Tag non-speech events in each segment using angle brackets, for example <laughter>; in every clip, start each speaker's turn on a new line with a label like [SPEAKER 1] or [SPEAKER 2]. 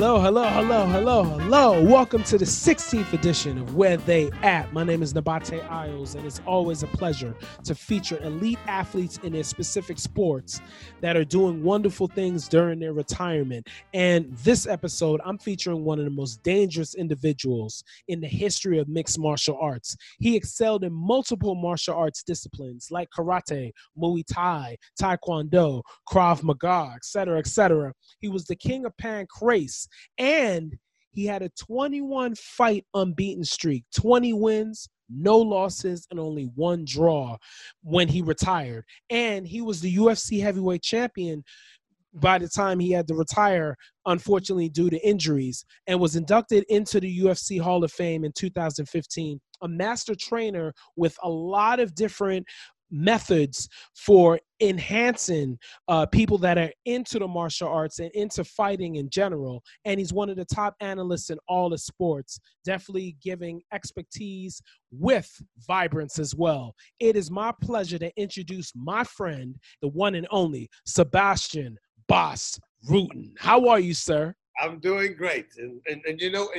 [SPEAKER 1] Hello, hello, hello, hello, hello. Welcome to the 16th edition of Where They At. My name is Nabate Isles, and it's always a pleasure to feature elite athletes in their specific sports that are doing wonderful things during their retirement. And this episode, I'm featuring one of the most dangerous individuals in the history of mixed martial arts. He excelled in multiple martial arts disciplines like karate, Muay Thai, Taekwondo, Krav Maga, etc., etc. He was the king of pancrase and he had a 21 fight unbeaten streak, 20 wins, no losses, and only one draw when he retired. And he was the UFC heavyweight champion by the time he had to retire, unfortunately, due to injuries, and was inducted into the UFC Hall of Fame in 2015. A master trainer with a lot of different methods for enhancing uh, people that are into the martial arts and into fighting in general. And he's one of the top analysts in all the sports, definitely giving expertise with vibrance as well. It is my pleasure to introduce my friend, the one and only Sebastian Bas Rutten. How are you, sir?
[SPEAKER 2] I'm doing great. And, and, and you know,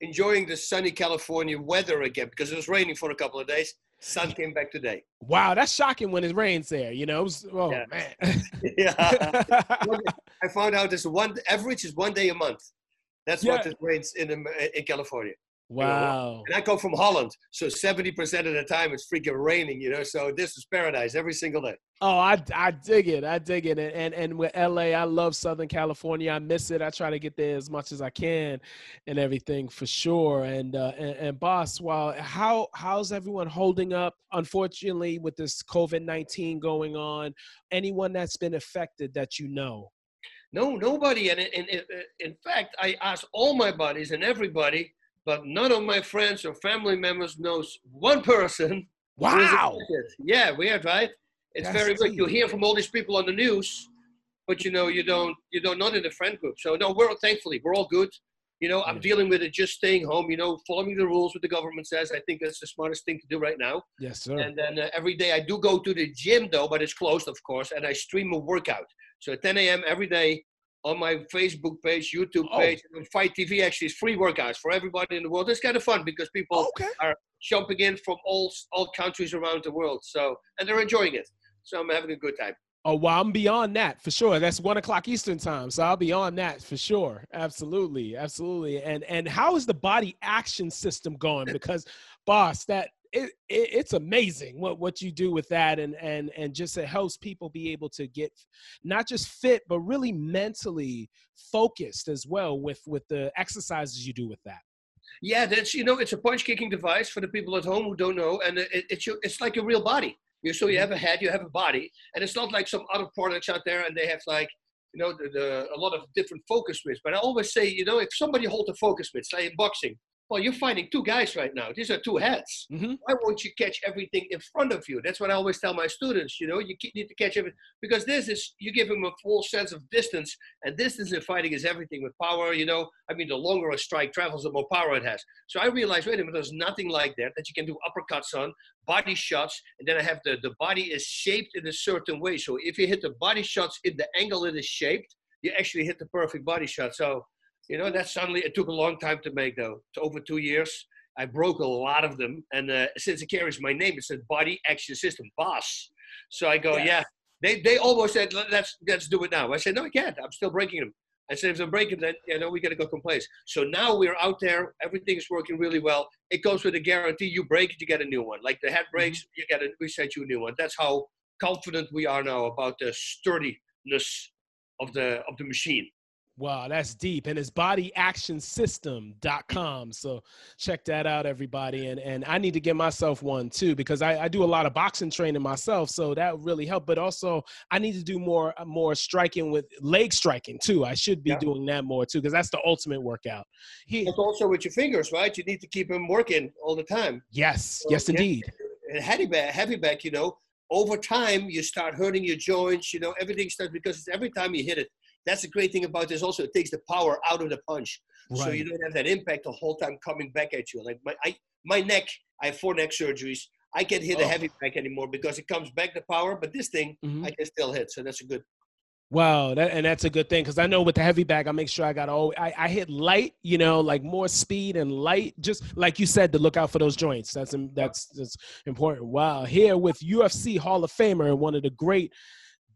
[SPEAKER 2] enjoying the sunny California weather again because it was raining for a couple of days sun came back today.
[SPEAKER 1] Wow, that's shocking when it rains there. You know, was, oh yeah. man. <laughs>
[SPEAKER 2] yeah, <laughs> I found out this one average is one day a month. That's yeah. what it rains in in California.
[SPEAKER 1] Wow.
[SPEAKER 2] And I come from Holland, so 70% of the time it's freaking raining, you know. So this is paradise every single day.
[SPEAKER 1] Oh, I, I dig it. I dig it. And, and and with LA, I love Southern California. I miss it. I try to get there as much as I can and everything for sure. And uh, and, and boss, while how how's everyone holding up? Unfortunately, with this COVID-19 going on, anyone that's been affected that you know?
[SPEAKER 2] No, nobody. And in, in, in fact, I asked all my buddies and everybody but none of my friends or family members knows one person.
[SPEAKER 1] Wow.
[SPEAKER 2] Yeah, weird, right? It's That's very good. You hear from all these people on the news, but you know you don't you don't not in the friend group. So no, we're thankfully we're all good. You know, I'm yeah. dealing with it just staying home. You know, following the rules what the government says. I think that's the smartest thing to do right now.
[SPEAKER 1] Yes, sir.
[SPEAKER 2] And then uh, every day I do go to the gym though, but it's closed, of course, and I stream a workout. So at 10 a.m. every day, on my Facebook page, YouTube oh. page, and Fight TV actually is free workouts for everybody in the world. It's kind of fun because people okay. are jumping in from all all countries around the world. So and they're enjoying it. So I'm having a good time.
[SPEAKER 1] Oh well, I'm beyond that for sure. That's one o'clock Eastern time, so I'll be on that for sure. Absolutely, absolutely. And and how is the body action system going? Because, boss, that it, it, it's amazing what what you do with that and and and just it helps people be able to get not just fit but really mentally focused as well with with the exercises you do with that
[SPEAKER 2] yeah that's you know it's a punch kicking device for the people at home who don't know and it, it's it's like a real body you so you mm-hmm. have a head you have a body and it's not like some other products out there and they have like you know the, the, a lot of different focus mitts but i always say you know if somebody holds a focus mitt say in boxing well, you're fighting two guys right now. These are two heads. Mm-hmm. Why won't you catch everything in front of you? That's what I always tell my students. You know, you need to catch everything because this is you give them a full sense of distance, and distance in fighting is everything with power. You know, I mean, the longer a strike travels, the more power it has. So I realized, wait a minute, there's nothing like that that you can do uppercuts on, body shots, and then I have the the body is shaped in a certain way. So if you hit the body shots in the angle it is shaped, you actually hit the perfect body shot. So you know, that suddenly it took a long time to make though. It's over two years. I broke a lot of them, and uh, since it carries my name, it says Body Action System Boss. So I go, yes. yeah. They they almost said let's let's do it now. I said no, I can't. I'm still breaking them. I said if I'm breaking them, then you know we got to go complaints. So now we're out there. Everything is working really well. It goes with a guarantee. You break it, you get a new one. Like the head breaks, mm-hmm. you get a we set you a new one. That's how confident we are now about the sturdiness of the of the machine.
[SPEAKER 1] Wow, that's deep. And it's bodyactionsystem.com. So check that out, everybody. And and I need to get myself one too, because I, I do a lot of boxing training myself. So that really help. But also I need to do more more striking with leg striking too. I should be yeah. doing that more too, because that's the ultimate workout.
[SPEAKER 2] He, it's also with your fingers, right? You need to keep them working all the time.
[SPEAKER 1] Yes, so, yes indeed.
[SPEAKER 2] And heavy back, heavy back, you know, over time you start hurting your joints, you know, everything starts because every time you hit it that's the great thing about this. Also, it takes the power out of the punch, right. so you don't have that impact the whole time coming back at you. Like my I, my neck, I have four neck surgeries. I can't hit oh. a heavy back anymore because it comes back the power, but this thing mm-hmm. I can still hit. So that's a good
[SPEAKER 1] Wow, that, and that's a good thing because I know with the heavy bag, I make sure I got all I, I hit light, you know, like more speed and light, just like you said to look out for those joints. That's that's that's important. Wow, here with UFC Hall of Famer and one of the great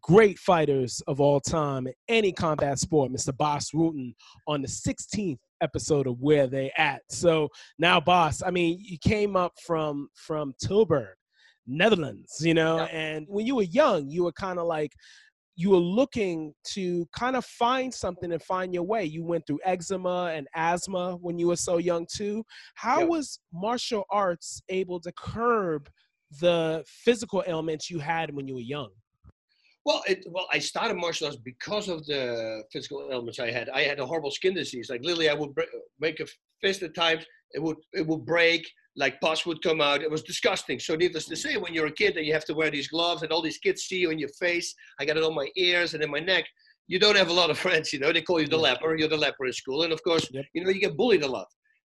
[SPEAKER 1] great fighters of all time in any combat sport, Mr. Bas Rutten, on the 16th episode of Where They At. So now, Boss, I mean, you came up from from Tilburg, Netherlands, you know, yeah. and when you were young, you were kind of like you were looking to kind of find something and find your way. You went through eczema and asthma when you were so young too. How yep. was martial arts able to curb the physical ailments you had when you were young?
[SPEAKER 2] Well, it, well, I started martial arts because of the physical ailments I had. I had a horrible skin disease. Like literally, I would make a fist at times. It would it would break like pus would come out. It was disgusting. So needless to say, when you're a kid and you have to wear these gloves and all these kids see you in your face, I got it on my ears and in my neck. You don't have a lot of <laughs> friends, you know. They call you the leper. You're the leper in school, and of course, yep. you know you get bullied a lot.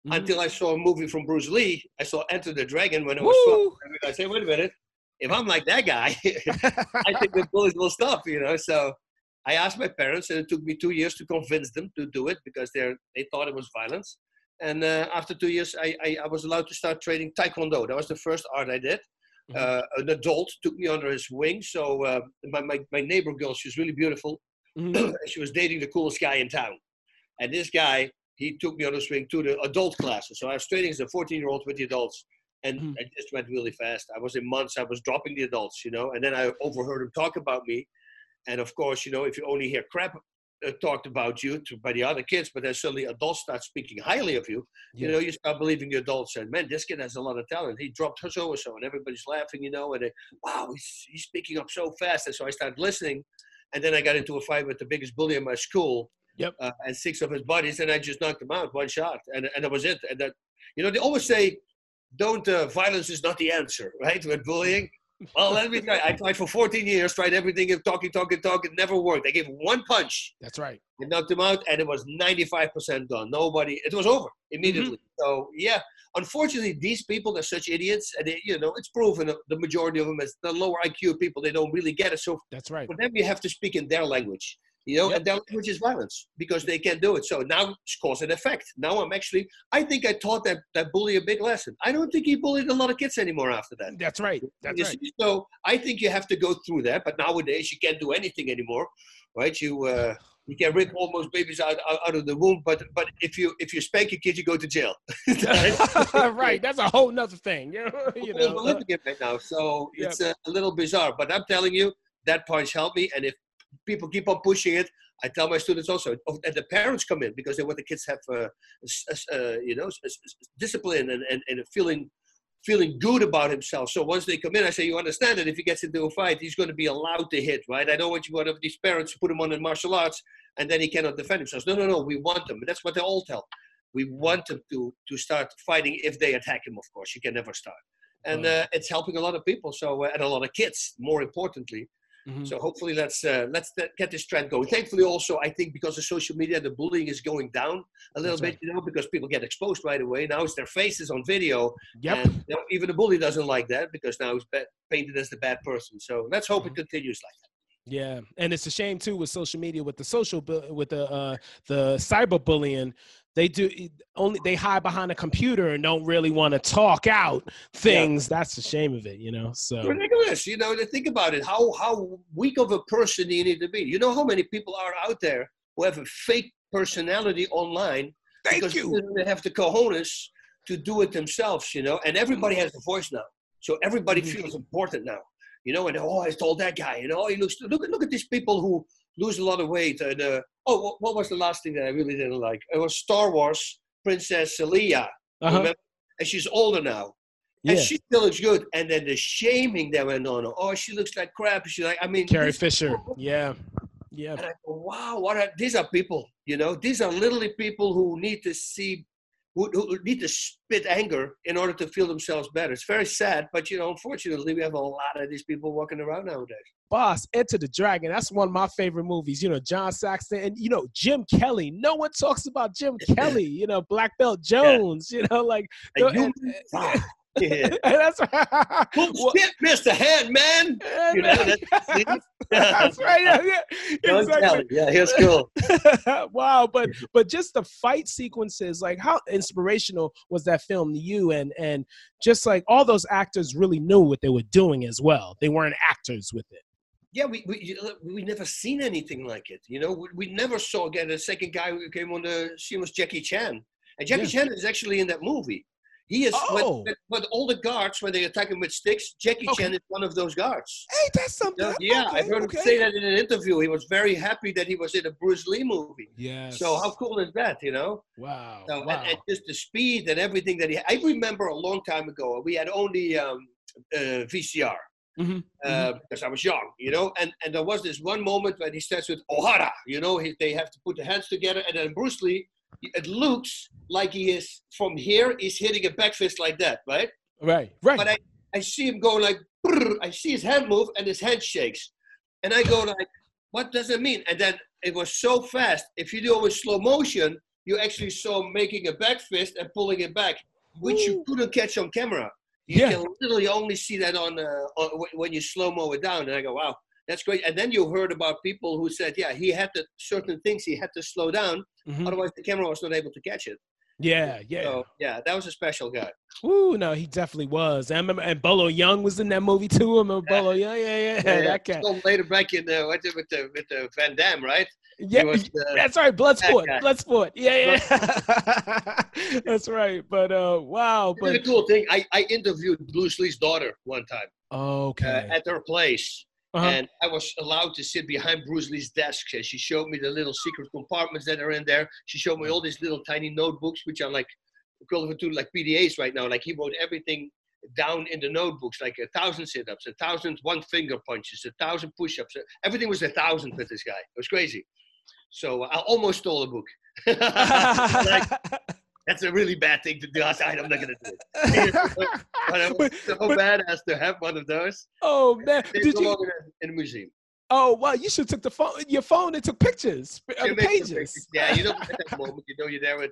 [SPEAKER 2] Mm-hmm. Until I saw a movie from Bruce Lee, I saw Enter the Dragon when I was 12. I said, wait a minute, if I'm like that guy, <laughs> I think the bullies will stop, you know. So I asked my parents, and it took me two years to convince them to do it because they they thought it was violence. And uh, after two years, I, I, I, was allowed to start training Taekwondo. That was the first art I did. Mm-hmm. Uh, an adult took me under his wing. So uh, my, my, my neighbor girl, she was really beautiful. Mm-hmm. <clears throat> she was dating the coolest guy in town. And this guy, he took me under his wing to the adult classes. So I was training as a 14 year old with the adults. And mm-hmm. I just went really fast. I was in months, I was dropping the adults, you know. And then I overheard him talk about me. And of course, you know, if you only hear crap uh, talked about you to, by the other kids, but then suddenly adults start speaking highly of you. Yeah. You know, you start believing the adults and man, this kid has a lot of talent. He dropped so and so, and everybody's laughing, you know, and they, wow, he's, he's speaking up so fast. And so I started listening, and then I got into a fight with the biggest bully in my school.
[SPEAKER 1] Yep.
[SPEAKER 2] Uh, and six of his buddies, and I just knocked him out one shot, and and that was it. And that, you know, they always say, "Don't uh, violence is not the answer," right? With bullying, well, let me try. I tried for 14 years, tried everything, talking, talking, talking. It never worked. I gave one punch.
[SPEAKER 1] That's right.
[SPEAKER 2] It knocked him out, and it was 95% done. Nobody, it was over immediately. Mm-hmm. So, yeah, unfortunately, these people, they're such idiots. And, they, you know, it's proven the majority of them is the lower IQ people, they don't really get it. So,
[SPEAKER 1] that's right.
[SPEAKER 2] For them, you have to speak in their language you know, yep. and their language is violence because they can't do it. So now it's cause and effect. Now I'm actually, I think I taught that, that bully a big lesson. I don't think he bullied a lot of kids anymore after that.
[SPEAKER 1] That's right. That's right.
[SPEAKER 2] So I think you have to go through that. But nowadays you can't do anything anymore, right? You uh, you can rip almost babies out, out, out of the womb, but but if you if you spank a kid, you go to jail. <laughs> <laughs>
[SPEAKER 1] right. That's a whole nother thing. <laughs> you know,
[SPEAKER 2] right now, so yep. it's a, a little bizarre. But I'm telling you, that punch helped me, and if people keep on pushing it. I tell my students also, oh, and the parents come in because they want the kids have, uh, uh, you know, discipline and, and, and feeling feeling good about himself. So once they come in, I say, you understand that if he gets into a fight, he's going to be allowed to hit, right? I don't want you one of these parents to put him on in martial arts and then he cannot defend himself. No, no, no, we want them. That's what they all tell. We want them to to start fighting if they attack him. Of course, you can never start, and uh, it's helping a lot of people. So uh, and a lot of kids, more importantly. Mm-hmm. So hopefully let's uh, let's get this trend going. Thankfully, also I think because of social media, the bullying is going down a little That's bit. Right. You know, because people get exposed right away. Now it's their faces on video.
[SPEAKER 1] Yep.
[SPEAKER 2] And you know, even the bully doesn't like that because now he's painted as the bad person. So let's hope mm-hmm. it continues like that.
[SPEAKER 1] Yeah, and it's a shame too with social media, with the social, with the uh, the cyberbullying they do only they hide behind a computer and don't really want to talk out things yeah. that's the shame of it you know so
[SPEAKER 2] ridiculous you know to think about it how how weak of a person do you need to be you know how many people are out there who have a fake personality online
[SPEAKER 1] Thank
[SPEAKER 2] because
[SPEAKER 1] you.
[SPEAKER 2] they have the cojones to do it themselves you know and everybody has a voice now so everybody mm-hmm. feels important now you know and oh i told that guy you know he looks look at look at these people who lose a lot of weight. And uh, oh, what, what, was the last thing that I really didn't like? It was Star Wars Princess Leia. Uh-huh. And she's older now. And she still looks good. And then the shaming that went on. Oh, she looks like crap. She's like, I mean,
[SPEAKER 1] Carrie Fisher. Yeah. Yeah.
[SPEAKER 2] And I go, wow, what are these are people, you know, these are literally people who need to see who, who, need to spit anger in order to feel themselves better. It's very sad, but you know, unfortunately, we have a lot of these people walking around nowadays.
[SPEAKER 1] Boss, Enter the Dragon. That's one of my favorite movies. You know, John Saxon and you know Jim Kelly. No one talks about Jim <laughs> Kelly. You know, Black Belt Jones. Yeah. You know, like.
[SPEAKER 2] And, Yeah. <laughs>
[SPEAKER 1] that's
[SPEAKER 2] Well,
[SPEAKER 1] Well,
[SPEAKER 2] shit, Mr. Head, man. You know, that's- <laughs>
[SPEAKER 1] that's right. Yeah, yeah, <laughs> exactly.
[SPEAKER 2] Yeah, he was cool.
[SPEAKER 1] wow, but but just the fight sequences, like how inspirational was that film to you? And and just like all those actors really knew what they were doing as well. They weren't actors with it.
[SPEAKER 2] Yeah, we we we never seen anything like it. You know, we, we never saw again the second guy who came on the scene was Jackie Chan, and Jackie
[SPEAKER 1] Yeah.
[SPEAKER 2] Chan is actually in that movie. He is
[SPEAKER 1] Oh.
[SPEAKER 2] when, when all the guards when they attack him with sticks. Jackie
[SPEAKER 1] Okay.
[SPEAKER 2] Chan is one of those guards.
[SPEAKER 1] Hey, that's something.
[SPEAKER 2] Yeah, yeah,
[SPEAKER 1] okay,
[SPEAKER 2] I heard
[SPEAKER 1] okay.
[SPEAKER 2] him say that in an interview. He was very happy that he was in a Bruce Lee movie.
[SPEAKER 1] Yeah.
[SPEAKER 2] So how cool is that? You know.
[SPEAKER 1] Wow.
[SPEAKER 2] So,
[SPEAKER 1] wow.
[SPEAKER 2] and, and just the speed and everything that he. I remember a long time ago. We had only um, uh, VCR
[SPEAKER 1] Mhm,
[SPEAKER 2] uh, because I was young, you know. And and there was this one moment when he starts with O'Hara. You know, he, they have to put the hands together, and then Bruce Lee. It looks like he is from here. He's hitting a back fist like that, right?
[SPEAKER 1] right. Right.
[SPEAKER 2] But I, I see him go like. I see his hand move, and his hand shakes, and I go like, "What does it mean?" And then it was so fast. If you do it with slow motion, you actually saw him making a back fist and pulling it back, which you couldn't catch on camera. You
[SPEAKER 1] Yeah.
[SPEAKER 2] can literally only see that on, uh, on when you slow mo it down. And I go, wow, that's great. And then you heard about people who said, yeah, he had to certain things he had to slow down,
[SPEAKER 1] Mhm.
[SPEAKER 2] otherwise the camera was not able to catch it.
[SPEAKER 1] Yeah. Yeah.
[SPEAKER 2] So yeah, that was a special guy.
[SPEAKER 1] Ooh, no, he definitely was. I remember, and Bolo Yeung was in that movie too. I remember Bolo Yeung. Yeah, yeah, yeah. That cat.
[SPEAKER 2] So later back in the with the with the, with the Van Damme, right?
[SPEAKER 1] Yeah,
[SPEAKER 2] was, uh,
[SPEAKER 1] that's right. Bloodsport.
[SPEAKER 2] guy.
[SPEAKER 1] Bloodsport. Yeah, yeah. <laughs> that's right. But uh, wow.
[SPEAKER 2] But,
[SPEAKER 1] But
[SPEAKER 2] a cool thing. I, I interviewed Bruce Lee's daughter one time
[SPEAKER 1] okay.
[SPEAKER 2] uh, at her place.
[SPEAKER 1] Uh-huh.
[SPEAKER 2] and I was allowed to sit behind Bruce Lee's desk. And she showed me the little secret compartments that are in there. She showed me all these little tiny notebooks, which are like equivalent to like PDAs right now. Like he wrote everything down in the notebooks, like a thousand sit-ups, a thousand one finger punches, a thousand push-ups. Everything was a thousand with this guy. It was crazy. So I almost stole a book. <laughs> Like, that's a really bad thing to do. I said, I'm not gonna do it. <laughs> But it was so
[SPEAKER 1] But-
[SPEAKER 2] badass to have one of those.
[SPEAKER 1] oh man, did you?
[SPEAKER 2] in a- museum.
[SPEAKER 1] Oh wow, you should took the phone, your phone, and took pictures uh,
[SPEAKER 2] of
[SPEAKER 1] the pages.
[SPEAKER 2] pictures. Yeah, you don't at that moment. You know, you're there with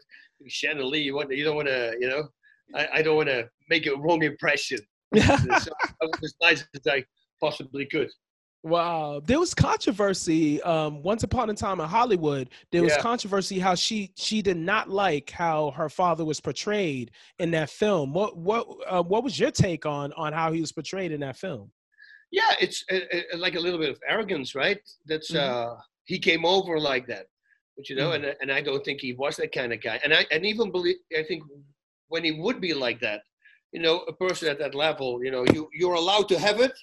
[SPEAKER 2] Lee. You want, you don't want to, you know. I, I don't want to make a wrong impression. <laughs> so I was as nice as I possibly could.
[SPEAKER 1] Wow, there was controversy. Um, once upon a time in Hollywood, there was
[SPEAKER 2] Yeah.
[SPEAKER 1] controversy how she she did not like how her father was portrayed in that film. What what uh, what was your take on on how he was portrayed in that film?
[SPEAKER 2] Yeah, it's uh, uh, like a little bit of arrogance, right? That's
[SPEAKER 1] Mhm.
[SPEAKER 2] uh, he came over like that, but you know,
[SPEAKER 1] Mhm.
[SPEAKER 2] and and I don't think he was that kind of guy. And I and even believe I think when he would be like that, you know, a person at that level, you know, you you're allowed to have it,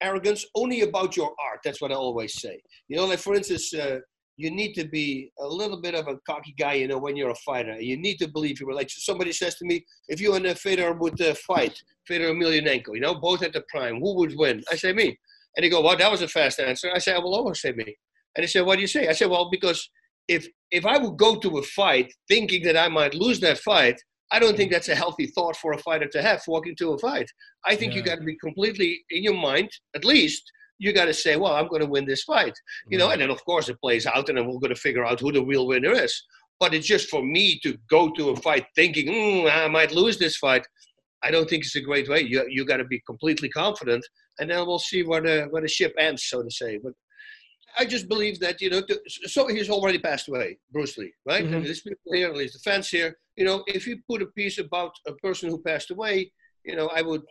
[SPEAKER 2] arrogance only about your art. That's what I always say. You know, like for instance, uh, you need to be a little bit of a cocky guy, you know, when you're a fighter. You need to believe you were like somebody says to me, if you and uh, Fedor would uh, fight, Fedor Emelianenko, you know, both at the prime, who would win? I say me. And they go, well, that was a fast answer. I say, I will always say me. And they say, what do you say? I say, well, because if if I would go to a fight thinking that I might lose that fight, I don't think that's a healthy thought for a fighter to have walking to a fight. I think you got to be completely in your mind, at least. You got to say, well, I'm going to win this fight you know, and then of course it plays out, and then we're going to figure out who the real winner is. But it's just for me to go to a fight thinking mm, I might lose this fight. I don't think it's a great way. You you got to be completely confident, and then we'll see where the where the ship ends, so to say. But I just believe that you know, to, so he's already passed away, Bruce Lee, right?
[SPEAKER 1] Mhm.
[SPEAKER 2] And there's people here, there's the fans here. You know, if you put a piece about a person who passed away, you know, I would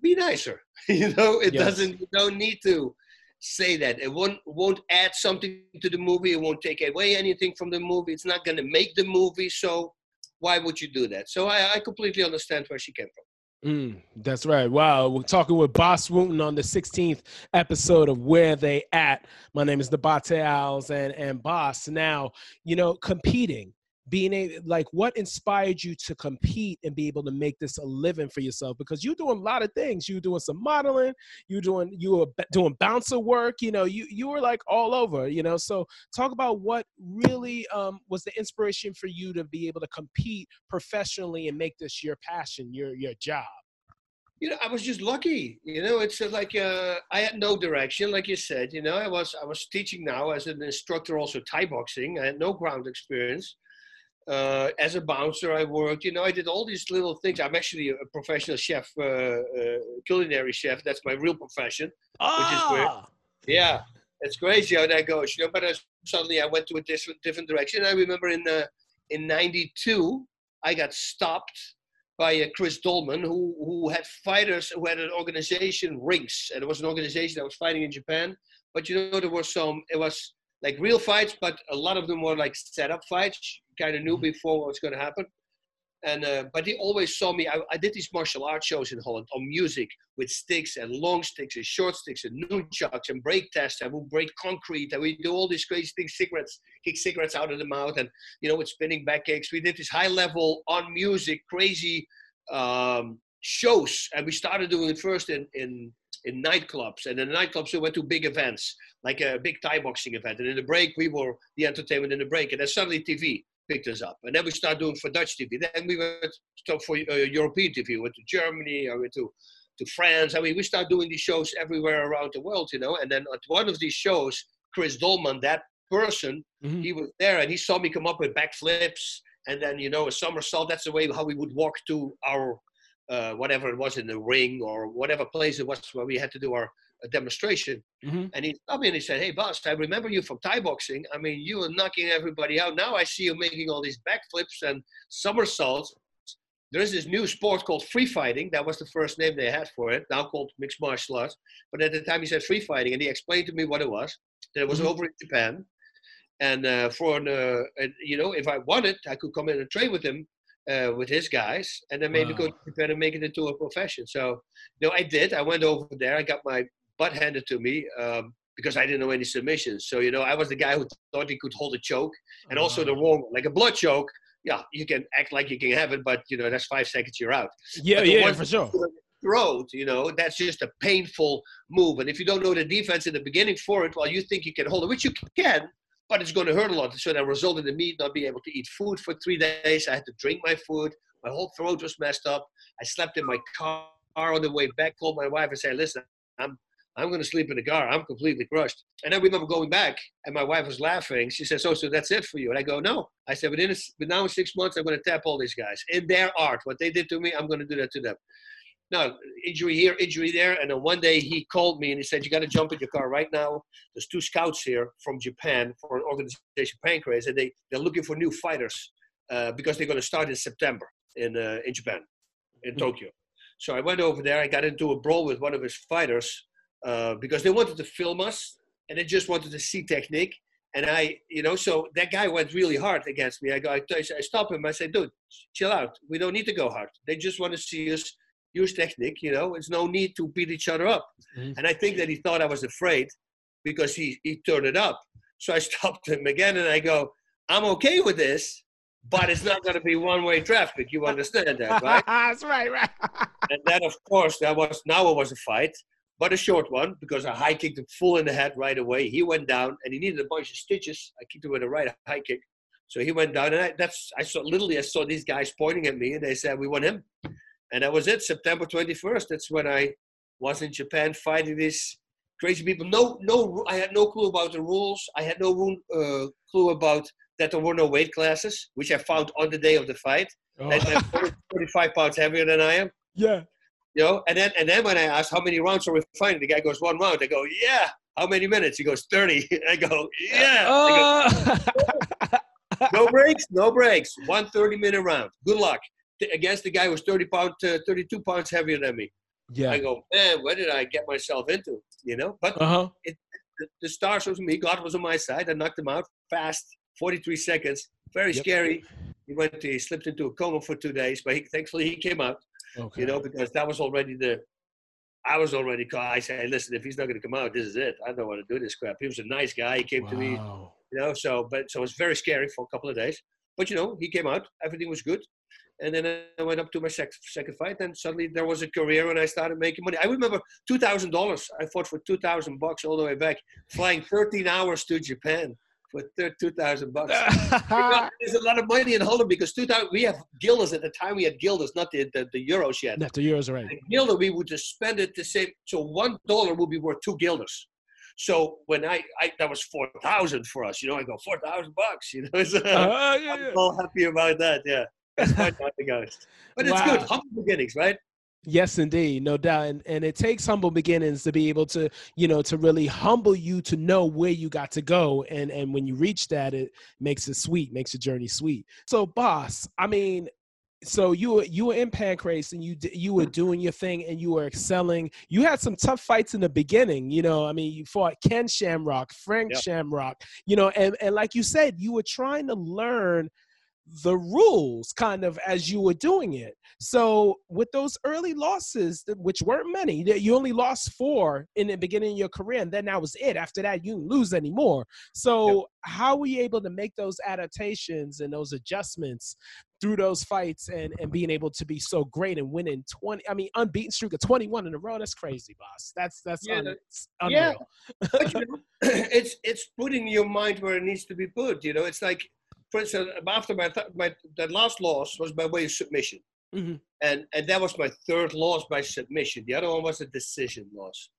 [SPEAKER 2] be nicer. <laughs> you know, it
[SPEAKER 1] Yes.
[SPEAKER 2] doesn't. You don't need to say that. It won't won't add something to the movie. It won't take away anything from the movie. It's not going to make the movie. So why would you do that? So I, I completely understand where she came from.
[SPEAKER 1] Mm, that's right. Wow. We're talking with Bas Rutten on the 16th episode of Where They At. My name is Nabate Isles and, and Boss. Now, you know, competing, being a, like what inspired you to compete and be able to make this a living for yourself? Because you're doing a lot of things. You're doing some modeling, you're doing you were doing bouncer work, you know, you you were like all over, you know. So talk about what really um, was the inspiration for you to be able to compete professionally and make this your passion, your your job.
[SPEAKER 2] you know, I was just lucky. You know, it's like uh, I had no direction, like you said. You know, I was I was teaching now as an instructor, also Thai boxing. I had no ground experience, Uh, as a bouncer, I worked. You know, I did all these little things. I'm actually a professional chef, uh, uh, culinary chef. That's my real profession.
[SPEAKER 1] Ah,
[SPEAKER 2] Yeah, it's crazy how that goes. You know, but uh, suddenly I went to a different different direction. I remember in uh, in '92, I got stopped by uh, Chris Dolman, who who had fighters who had an organization, Rings, and it was an organization that was fighting in Japan. But you know, there were some. It was like real fights, but a lot of them were like setup fights. Kind of knew before what was going to happen. And uh, but he always saw me. I, I did these martial arts shows in Holland on music with sticks and long sticks and short sticks and nunchucks and break tests. And we break concrete and we do all these crazy things. Cigarettes, kick cigarettes out of the mouth, and you know with spinning back kicks. We did this high level on music, crazy um, shows, and we started doing it first in in in nightclubs. And in the nightclubs, we went to big events, like a big Thai boxing event. And in the break, we were the entertainment in the break. And then suddenly TV picked us up. And then we started doing for Dutch TV. Then we went to, for uh, European TV. We went to Germany, I went to, to France. I mean, we started doing these shows everywhere around the world, you know. And then at one of these shows, Chris Dolman, that person,
[SPEAKER 1] Mhm.
[SPEAKER 2] he was there and he saw me come up with backflips and then, you know, a somersault. That's the way how we would walk to our uh, whatever it was in the ring or whatever place it was where we had to do our uh, demonstration.
[SPEAKER 1] Mhm.
[SPEAKER 2] And he stopped me and he said, Hey, boss, I remember you from Thai boxing. I mean, you were knocking everybody out. Now I see you making all these backflips and somersaults. There's this new sport called free fighting. That was the first name they had for it, now called mixed martial arts. But at the time he said free fighting and he explained to me what it was. That it was
[SPEAKER 1] Mhm.
[SPEAKER 2] over in Japan. And uh, for an, uh, and, you know, if I wanted, I could come in and train with him uh, with his guys, and then maybe go
[SPEAKER 1] Wow.
[SPEAKER 2] to Japan and make it into a profession. So, you know, I did. I went over there. I got my butt handed to me um, because I didn't know any submissions. So, you know, I was the guy who thought he could hold a choke, and also the wrong, like a blood choke. Yeah, you can act like you can have it, but you know that's five seconds you're out.
[SPEAKER 1] yeah, yeah, for sure.
[SPEAKER 2] Throat, you know, that's just a painful move. And if you don't know the defense in the beginning for it, well, you think you can hold it, which you can, but it's going to hurt a lot. So that resulted in me not being able to eat food for three days. I had to drink my food. My whole throat was messed up. I slept in my car on the way back. Called my wife and said, "Listen, I'm I'm going to sleep in the car. I'm completely crushed." And I remember going back, and my wife was laughing. She says, "So, so that's it for you?" And I go, "No." I said, "Within a, but now in six months, I'm going to tap all these guys in their art. What they did to me, I'm going to do that to them." No, injury here, injury there. And then one day he called me and he said, You got to jump in your car right now. There's two scouts here from Japan for an organization, Pancrase, and they, they're looking for new fighters uh, because they're going to start in September in, uh, in Japan, in
[SPEAKER 1] Mhm.
[SPEAKER 2] Tokyo. So I went over there. I got into a brawl with one of his fighters uh, because they wanted to film us and they just wanted to see technique. And I, you know, so that guy went really hard against me. I go, I, I stopped him. I said, dude, chill out. We don't need to go hard. They just want to see us use technique. You know, there's no need to beat each other up.
[SPEAKER 1] Mhm.
[SPEAKER 2] And I think that he thought I was afraid because he, he turned it up. So I <laughs> stopped him again and I go, I'm okay with this, but it's not going to be one way traffic. You understand that, <laughs> right?
[SPEAKER 1] That's right, right. <laughs>
[SPEAKER 2] and then, of course, that was now it was a fight, but a short one because I high kicked him full in the head right away. He went down and he needed a bunch of stitches. I kicked him with a right high kick. So he went down, and I, that's I saw literally I saw these guys pointing at me, and they said we want him, and that was it. September twenty first. That's when I was in Japan fighting these crazy people. No, no, I had no clue about the rules. I had no uh, clue about that there were no weight classes, which I found on the day of the fight.
[SPEAKER 1] Oh.
[SPEAKER 2] And they're 45 pounds heavier than I am.
[SPEAKER 1] yeah.
[SPEAKER 2] You know, and then and then when I asked how many rounds are we fighting, the guy goes one round. I go, yeah. How many minutes? He goes thirty. <laughs> I go, yeah. I
[SPEAKER 1] Uh,
[SPEAKER 2] go, no breaks, no breaks. One 30 minute round. Good luck. Against the guy who was 30 pound, uh, 32 pounds heavier than me.
[SPEAKER 1] yeah.
[SPEAKER 2] I go, man, what did I get myself into? You know, but
[SPEAKER 1] Uh huh.
[SPEAKER 2] the, the stars was me. God was on my side. I knocked him out fast, 43 seconds. Very
[SPEAKER 1] Yep.
[SPEAKER 2] scary. He went. He slipped into a coma for two days, but he, thankfully he came out.
[SPEAKER 1] Okay.
[SPEAKER 2] You know, because that was already the. I was already caught. I said, listen, if he's not going to come out, this is it. I don't want to do this crap. He was a nice guy. He came to me, you know. So, but so it was very scary for a couple of days. But you know, he came out. Everything was good. And then I went up to my sec- second fight, and suddenly there was a career, and I started making money. I remember two thousand dollars. I fought for two thousand bucks all the way back, flying thirteen hours to Japan for two thousand bucks. <laughs> There's a lot of money in Holland because 2000, we have guilders at the time. We had guilders, not the, the, the euros yet.
[SPEAKER 1] Not the euros, right?
[SPEAKER 2] Guilder, we would just spend it the same. So one dollar would be worth two guilders. So when I, I that was four thousand for us, you know, I go four thousand bucks, you know. <laughs> So
[SPEAKER 1] Uh, yeah, yeah.
[SPEAKER 2] I'm all happy about that. Yeah, that's <laughs> nothing else. But it's
[SPEAKER 1] Wow.
[SPEAKER 2] good, humble beginnings, right?
[SPEAKER 1] Yes, indeed, no doubt, and and it takes humble beginnings to be able to, you know, to really humble you to know where you got to go, and and when you reach that, it makes it sweet, makes the journey sweet. So, boss, I mean, so you were you were in Pancrase and you you were doing your thing and you were excelling. You had some tough fights in the beginning, you know. I mean, you fought Ken Shamrock, Frank
[SPEAKER 2] Yep.
[SPEAKER 1] Shamrock, you know, and and like you said, you were trying to learn the rules kind of as you were doing it. So with those early losses, which weren't many, that you only lost four in the beginning of your career, and then that was it. After that, you didn't lose anymore. So how were you able to make those adaptations and those adjustments through those fights and, and being able to be so great and winning 20 I mean unbeaten streak of 21 in a row? That's crazy, boss. That's that's
[SPEAKER 2] Yeah,
[SPEAKER 1] un-
[SPEAKER 2] that-
[SPEAKER 1] it's
[SPEAKER 2] yeah. you <laughs> know, <clears throat> it's it's putting your mind where it needs to be put. You know, it's like, for instance, after my th- my that last loss was by way of submission,
[SPEAKER 1] Mhm.
[SPEAKER 2] and and that was my third loss by submission. The other one was a decision loss,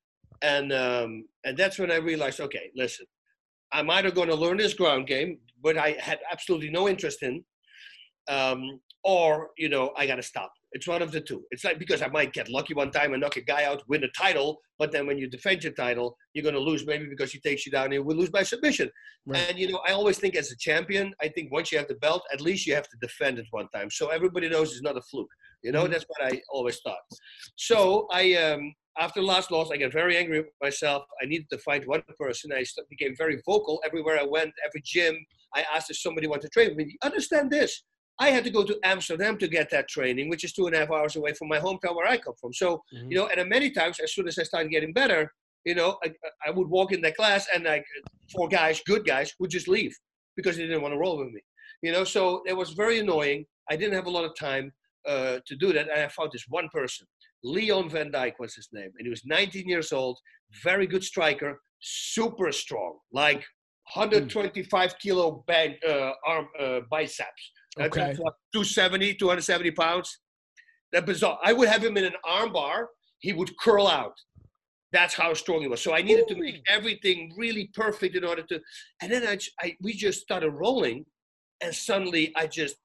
[SPEAKER 2] and um, and that's when I realized, okay, listen, I'm either going to learn this ground game, but I had absolutely no interest in, um, or you know, I got to stop. It's one of the two. It's like because I might get lucky one time and knock a guy out, win a title, but then when you defend your title, you're going to lose maybe because he takes you down and you will lose by submission.
[SPEAKER 1] Right.
[SPEAKER 2] And you know, I always think as a champion, I think once you have the belt, at least you have to defend it one time, so everybody knows it's not a fluke. You know,
[SPEAKER 1] Mhm.
[SPEAKER 2] that's what I always thought. So I, um, after last loss, I got very angry with myself. I needed to find one person. I became very vocal everywhere I went, every gym. I asked if somebody wanted to train with me. Understand this? I had to go to Amsterdam to get that training, which is two and a half hours away from my hometown where I come from. So you know, and many times, as soon as I started getting better, you know, I, I would walk in that class and like four guys, good guys, would just leave because they didn't want to roll with me. You know, so it was very annoying. I didn't have a lot of time uh, to do that. And I found this one person, Leon Van Dijk was his name, and he was 19 years old, very good striker, super strong, like 125 kilo bag, uh, arm uh, biceps. That's
[SPEAKER 1] Okay.
[SPEAKER 2] what, 270, 270 pounds. That bizarre. I would have him in an arm bar. He would curl out. That's how strong he was. So I needed to make everything really perfect in order to. And then I, I, we just started rolling, and suddenly I just,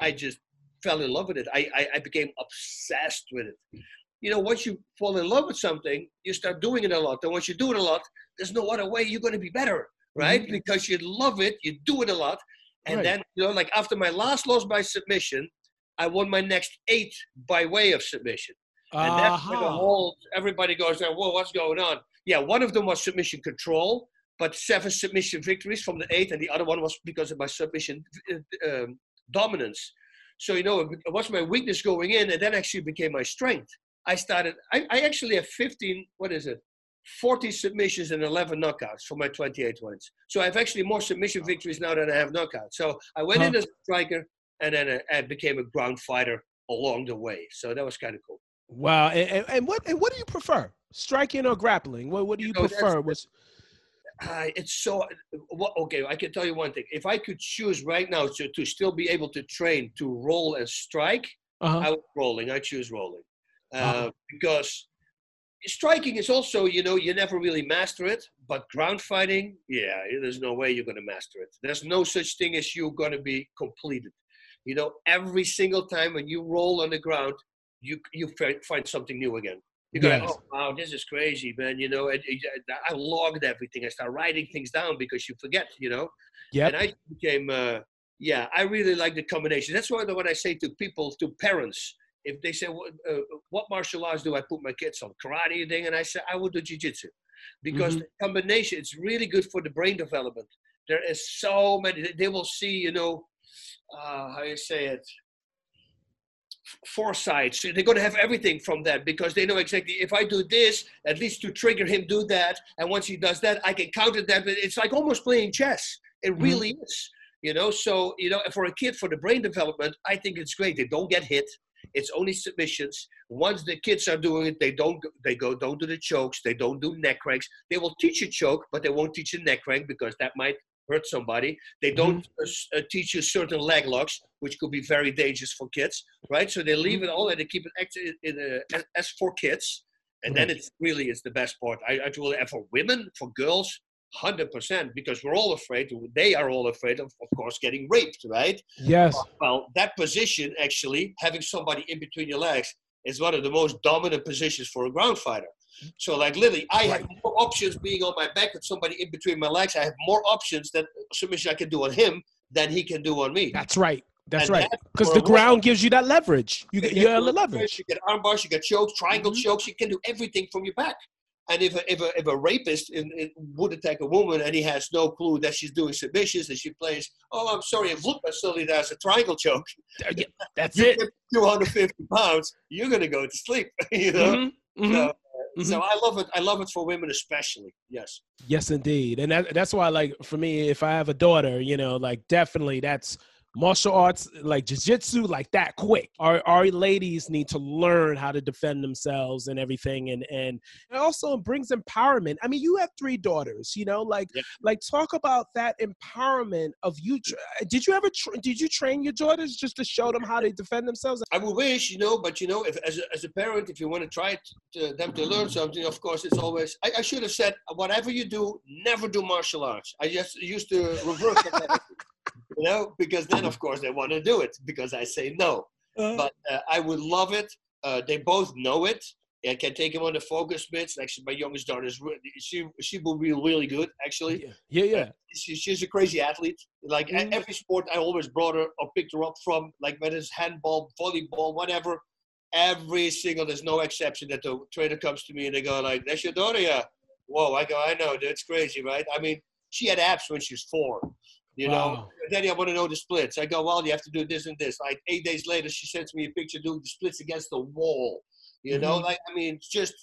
[SPEAKER 2] I just fell in love with it. I, I, I became obsessed with it. You know, once you fall in love with something, you start doing it a lot. And once you do it a lot, there's no other way you're going to be better, right? Mm-hmm. Because you love it, you do it a lot, and
[SPEAKER 1] Right.
[SPEAKER 2] then you know, like after my last loss by submission, I won my next eight by way of submission. And that's where the
[SPEAKER 1] Uh-huh.
[SPEAKER 2] whole everybody goes there. Whoa, what's going on? Yeah, one of them was submission control, but seven submission victories from the eight, and the other one was because of my submission uh, um, dominance. So you know, it was my weakness going in, and then actually became my strength. I started. I, I actually have 15. What is it? 40 submissions and 11 knockouts for my 28 wins. So I have actually more submission victories now than I have knockouts. So I went in as a striker, and then I, I became a ground fighter along the way. So that was kind of cool.
[SPEAKER 1] Wow. And, and, what and what do you prefer? Striking or grappling? What what do you
[SPEAKER 2] know,
[SPEAKER 1] prefer? Which
[SPEAKER 2] Uh, it's so what, okay. I can tell you one thing. If I could choose right now to, to still be able to train to roll and strike,
[SPEAKER 1] uh-huh.
[SPEAKER 2] I was rolling. I choose rolling uh,
[SPEAKER 1] Uh-huh.
[SPEAKER 2] because striking is also you know you never really master it. But ground fighting, yeah, there's no way you're going to master it. There's no such thing as you're going to be completed. You know, every single time when you roll on the ground, you you find something new again. You go,
[SPEAKER 1] Yes.
[SPEAKER 2] oh wow, this is crazy, man. You know, and, and I logged everything. I start writing things down because you forget. You know,
[SPEAKER 1] Yeah.
[SPEAKER 2] and I became, uh, yeah, I really like the combination. That's why what I say to people, to parents, if they say, what, uh, what martial arts do I put my kids on? Karate, you think? And I say, I would do jiu-jitsu. Because
[SPEAKER 1] Mhm.
[SPEAKER 2] the combination, it's really good for the brain development. There is so many, they- will see, you know, uh, how you say it, foresight. So they're going to have everything from that because they know exactly if I do this, at least to trigger him do that, and once he does that, I can counter that. But it's like almost playing chess. It
[SPEAKER 1] Mhm.
[SPEAKER 2] really is. You know, so you know, for a kid for the brain development, I think it's great. They don't get hit. It's only submissions. Once the kids are doing it, they don't they go don't do the chokes. They don't do neck cranks. They will teach a choke, but they won't teach a neck crank because that might hurt somebody. They don't uh, uh, teach you certain leg locks, which could be very dangerous for kids, right? So they leave it all and they keep it act- in, uh, as, as for kids. and then it's really it's the best part. I, I truly and for women, for girls, hundred percent, because we're all afraid. They are all afraid of, of course, getting raped, right?
[SPEAKER 1] Yes.
[SPEAKER 2] Well, that position actually, having somebody in between your legs, is one of the most dominant positions for a ground fighter. So, like literally, I have more options being on my back with somebody in between my legs. I have more options that submission I can do on him than he can do on me.
[SPEAKER 1] That's right. That's and right. Because the ground gives you that leverage. You get, you get leverage.
[SPEAKER 2] You get arm bars, you get chokes, triangle mm-hmm. chokes. You can do everything from your back. And if a, if a, if a rapist in, in, would attack a woman and he has no clue that she's doing submissions and she plays, oh, I'm sorry, if Lupa suddenly does a triangle choke,
[SPEAKER 1] yeah, <laughs> that's it.
[SPEAKER 2] 250 pounds, you're going to go to sleep, <laughs> you know? Mm-hmm. Mm-hmm. So, Mm-hmm. So I love it. I love it for women, especially. Yes.
[SPEAKER 1] Yes, indeed, and that, that's why, like, for me, if I have a daughter, you know, like, definitely that's martial arts like jiu-jitsu like that quick. Our, our ladies need to learn how to defend themselves and everything and and it also brings empowerment. I mean you have three daughters you know like yeah. like talk about that empowerment of you did you ever tra- did you train your daughters just to show them how to defend themselves?
[SPEAKER 2] I would wish you know but you know if as a, as a parent if you want to try to, them to learn something of course it's always I, I should have said whatever you do never do martial arts. I just used to reverse <laughs> you know, because then of course they want to do it because I say no. Uh-huh. But uh, I would love it. Uh, they both know it. I can take them on the focus mitts. Actually, my youngest daughter is she she will be really good. Actually,
[SPEAKER 1] yeah, yeah. yeah. Uh,
[SPEAKER 2] she, she's a crazy athlete. Like mm-hmm. every sport, I always brought her or picked her up from. Like whether it's handball, volleyball, whatever. Every single, there's no exception that the trainer comes to me and they go like, "That's your daughter, yeah." Whoa, I go, I know, that's crazy, right? I mean, she had abs when she was four. You wow. know, Daddy, I want to know the splits. I go, well, you have to do this and this. Like eight days later, she sends me a picture doing the splits against the wall. You mm-hmm. know, like I mean, it's just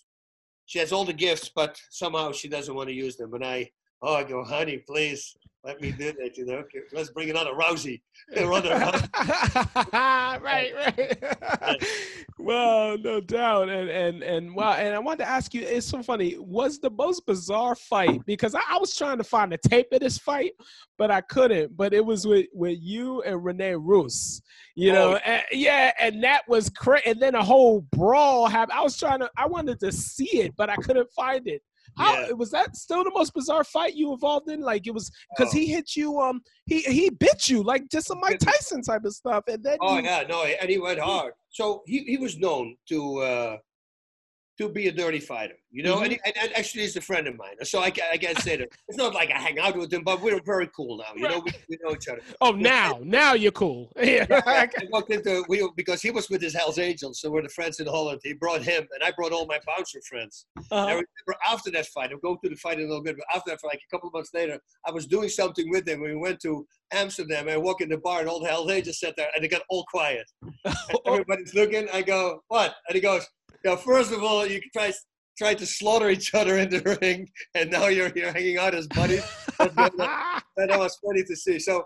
[SPEAKER 2] she has all the gifts, but somehow she doesn't want to use them. And I, oh, I go, honey, please let me do that. You know, okay, let's bring it on a Rousey. <laughs>
[SPEAKER 1] right, right. well, no doubt, and and and wow, and I wanted to ask you. It's so funny. Was the most bizarre fight because I, I was trying to find the tape of this fight, but I couldn't. But it was with with you and Rene Rooze. You oh. know, and, yeah, and that was crazy. And then a whole brawl happened. I was trying to. I wanted to see it, but I couldn't find it. How yeah. was that still the most bizarre fight you involved in? Like it was because oh. he hit you, um, he he bit you like just some Mike Tyson type of stuff, and then
[SPEAKER 2] oh
[SPEAKER 1] you,
[SPEAKER 2] yeah, no, and he went hard. So he he was known to uh, to be a dirty fighter, you know. Mm-hmm. And, he, and, and, actually, he's a friend of mine, so I, I can't say that it's not like I hang out with him, but we're very cool now. You know, we, we know each other.
[SPEAKER 1] Oh, now, now you're cool. <laughs>
[SPEAKER 2] yeah, I walked into we because he was with his Hell's Angels, so we're the friends in Holland. He brought him, and I brought all my bouncer friends. Uh-huh. I remember after that fight, I'm going to the fight a little bit, but after that, for like a couple of months later, I was doing something with him. We went to Amsterdam, and I walk in the bar, and all the Hell's Angels sat there, and they got all quiet. <laughs> everybody's looking. I go, what? And he goes yeah, first of all, you try try to slaughter each other in the <laughs> ring, and now you're here hanging out as buddies. that, was <laughs> funny to see. So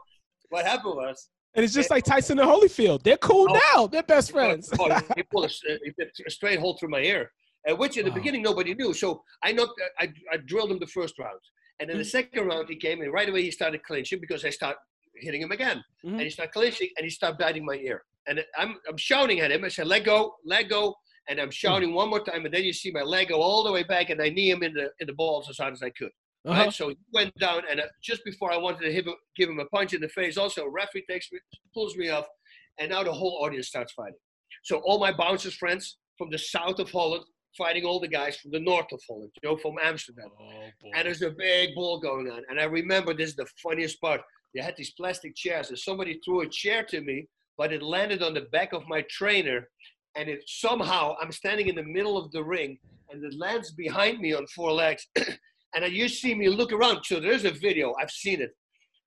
[SPEAKER 2] what happened was.
[SPEAKER 1] And it's just like Tyson and Holyfield. They're cool oh, now. They're best friends.
[SPEAKER 2] oh, <laughs> he pulled a, he a, straight hole through my ear, uh, which in the wow. beginning nobody knew. So I knocked, I, I drilled him the first round, and in the mm-hmm. second round he came and right away he started clinching because I started hitting him again, mm-hmm. and he started clinching and he started biting my ear, and I'm I'm shouting at him. I said, "Let go, let go." And I'm shouting one more time, and then you see my leg go all the way back, and I knee him in the in the balls as hard as I could. Uh-huh. Right, so he went down, and uh, just before I wanted to him, give him a punch in the face, also a referee takes me, pulls me off, and now the whole audience starts fighting. So all my bouncers friends from the south of Holland fighting all the guys from the north of Holland, you know, from Amsterdam. Oh, and there's a big ball going on. And I remember this is the funniest part. They had these plastic chairs, and somebody threw a chair to me, but it landed on the back of my trainer, and it somehow I'm standing in the middle of the ring and it lands behind me on four legs. <clears throat> and you see me look around. So there's a video. I've seen it.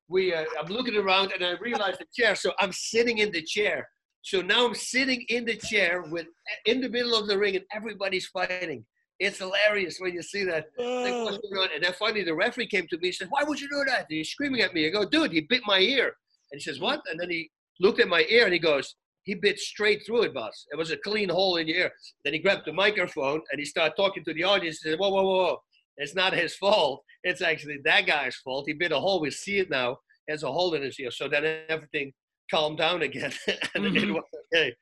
[SPEAKER 2] We, uh, I'm looking around and I realize the chair. So I'm sitting in the chair. So now I'm sitting in the chair with in the middle of the ring and everybody's fighting. It's hilarious when you see that. Like, what's going on? And then finally the referee came to me and said, Why would you do that? And he's screaming at me. I go, Dude, he bit my ear. And he says, What? And then he looked at my ear and he goes, he bit straight through it, boss. It was a clean hole in the ear. Then he grabbed the microphone and he started talking to the audience. He said, whoa, whoa, whoa, whoa. It's not his fault. It's actually that guy's fault. He bit a hole. We see it now. There's a hole in his ear. So then everything calmed down again. <laughs> and mm-hmm. it was okay.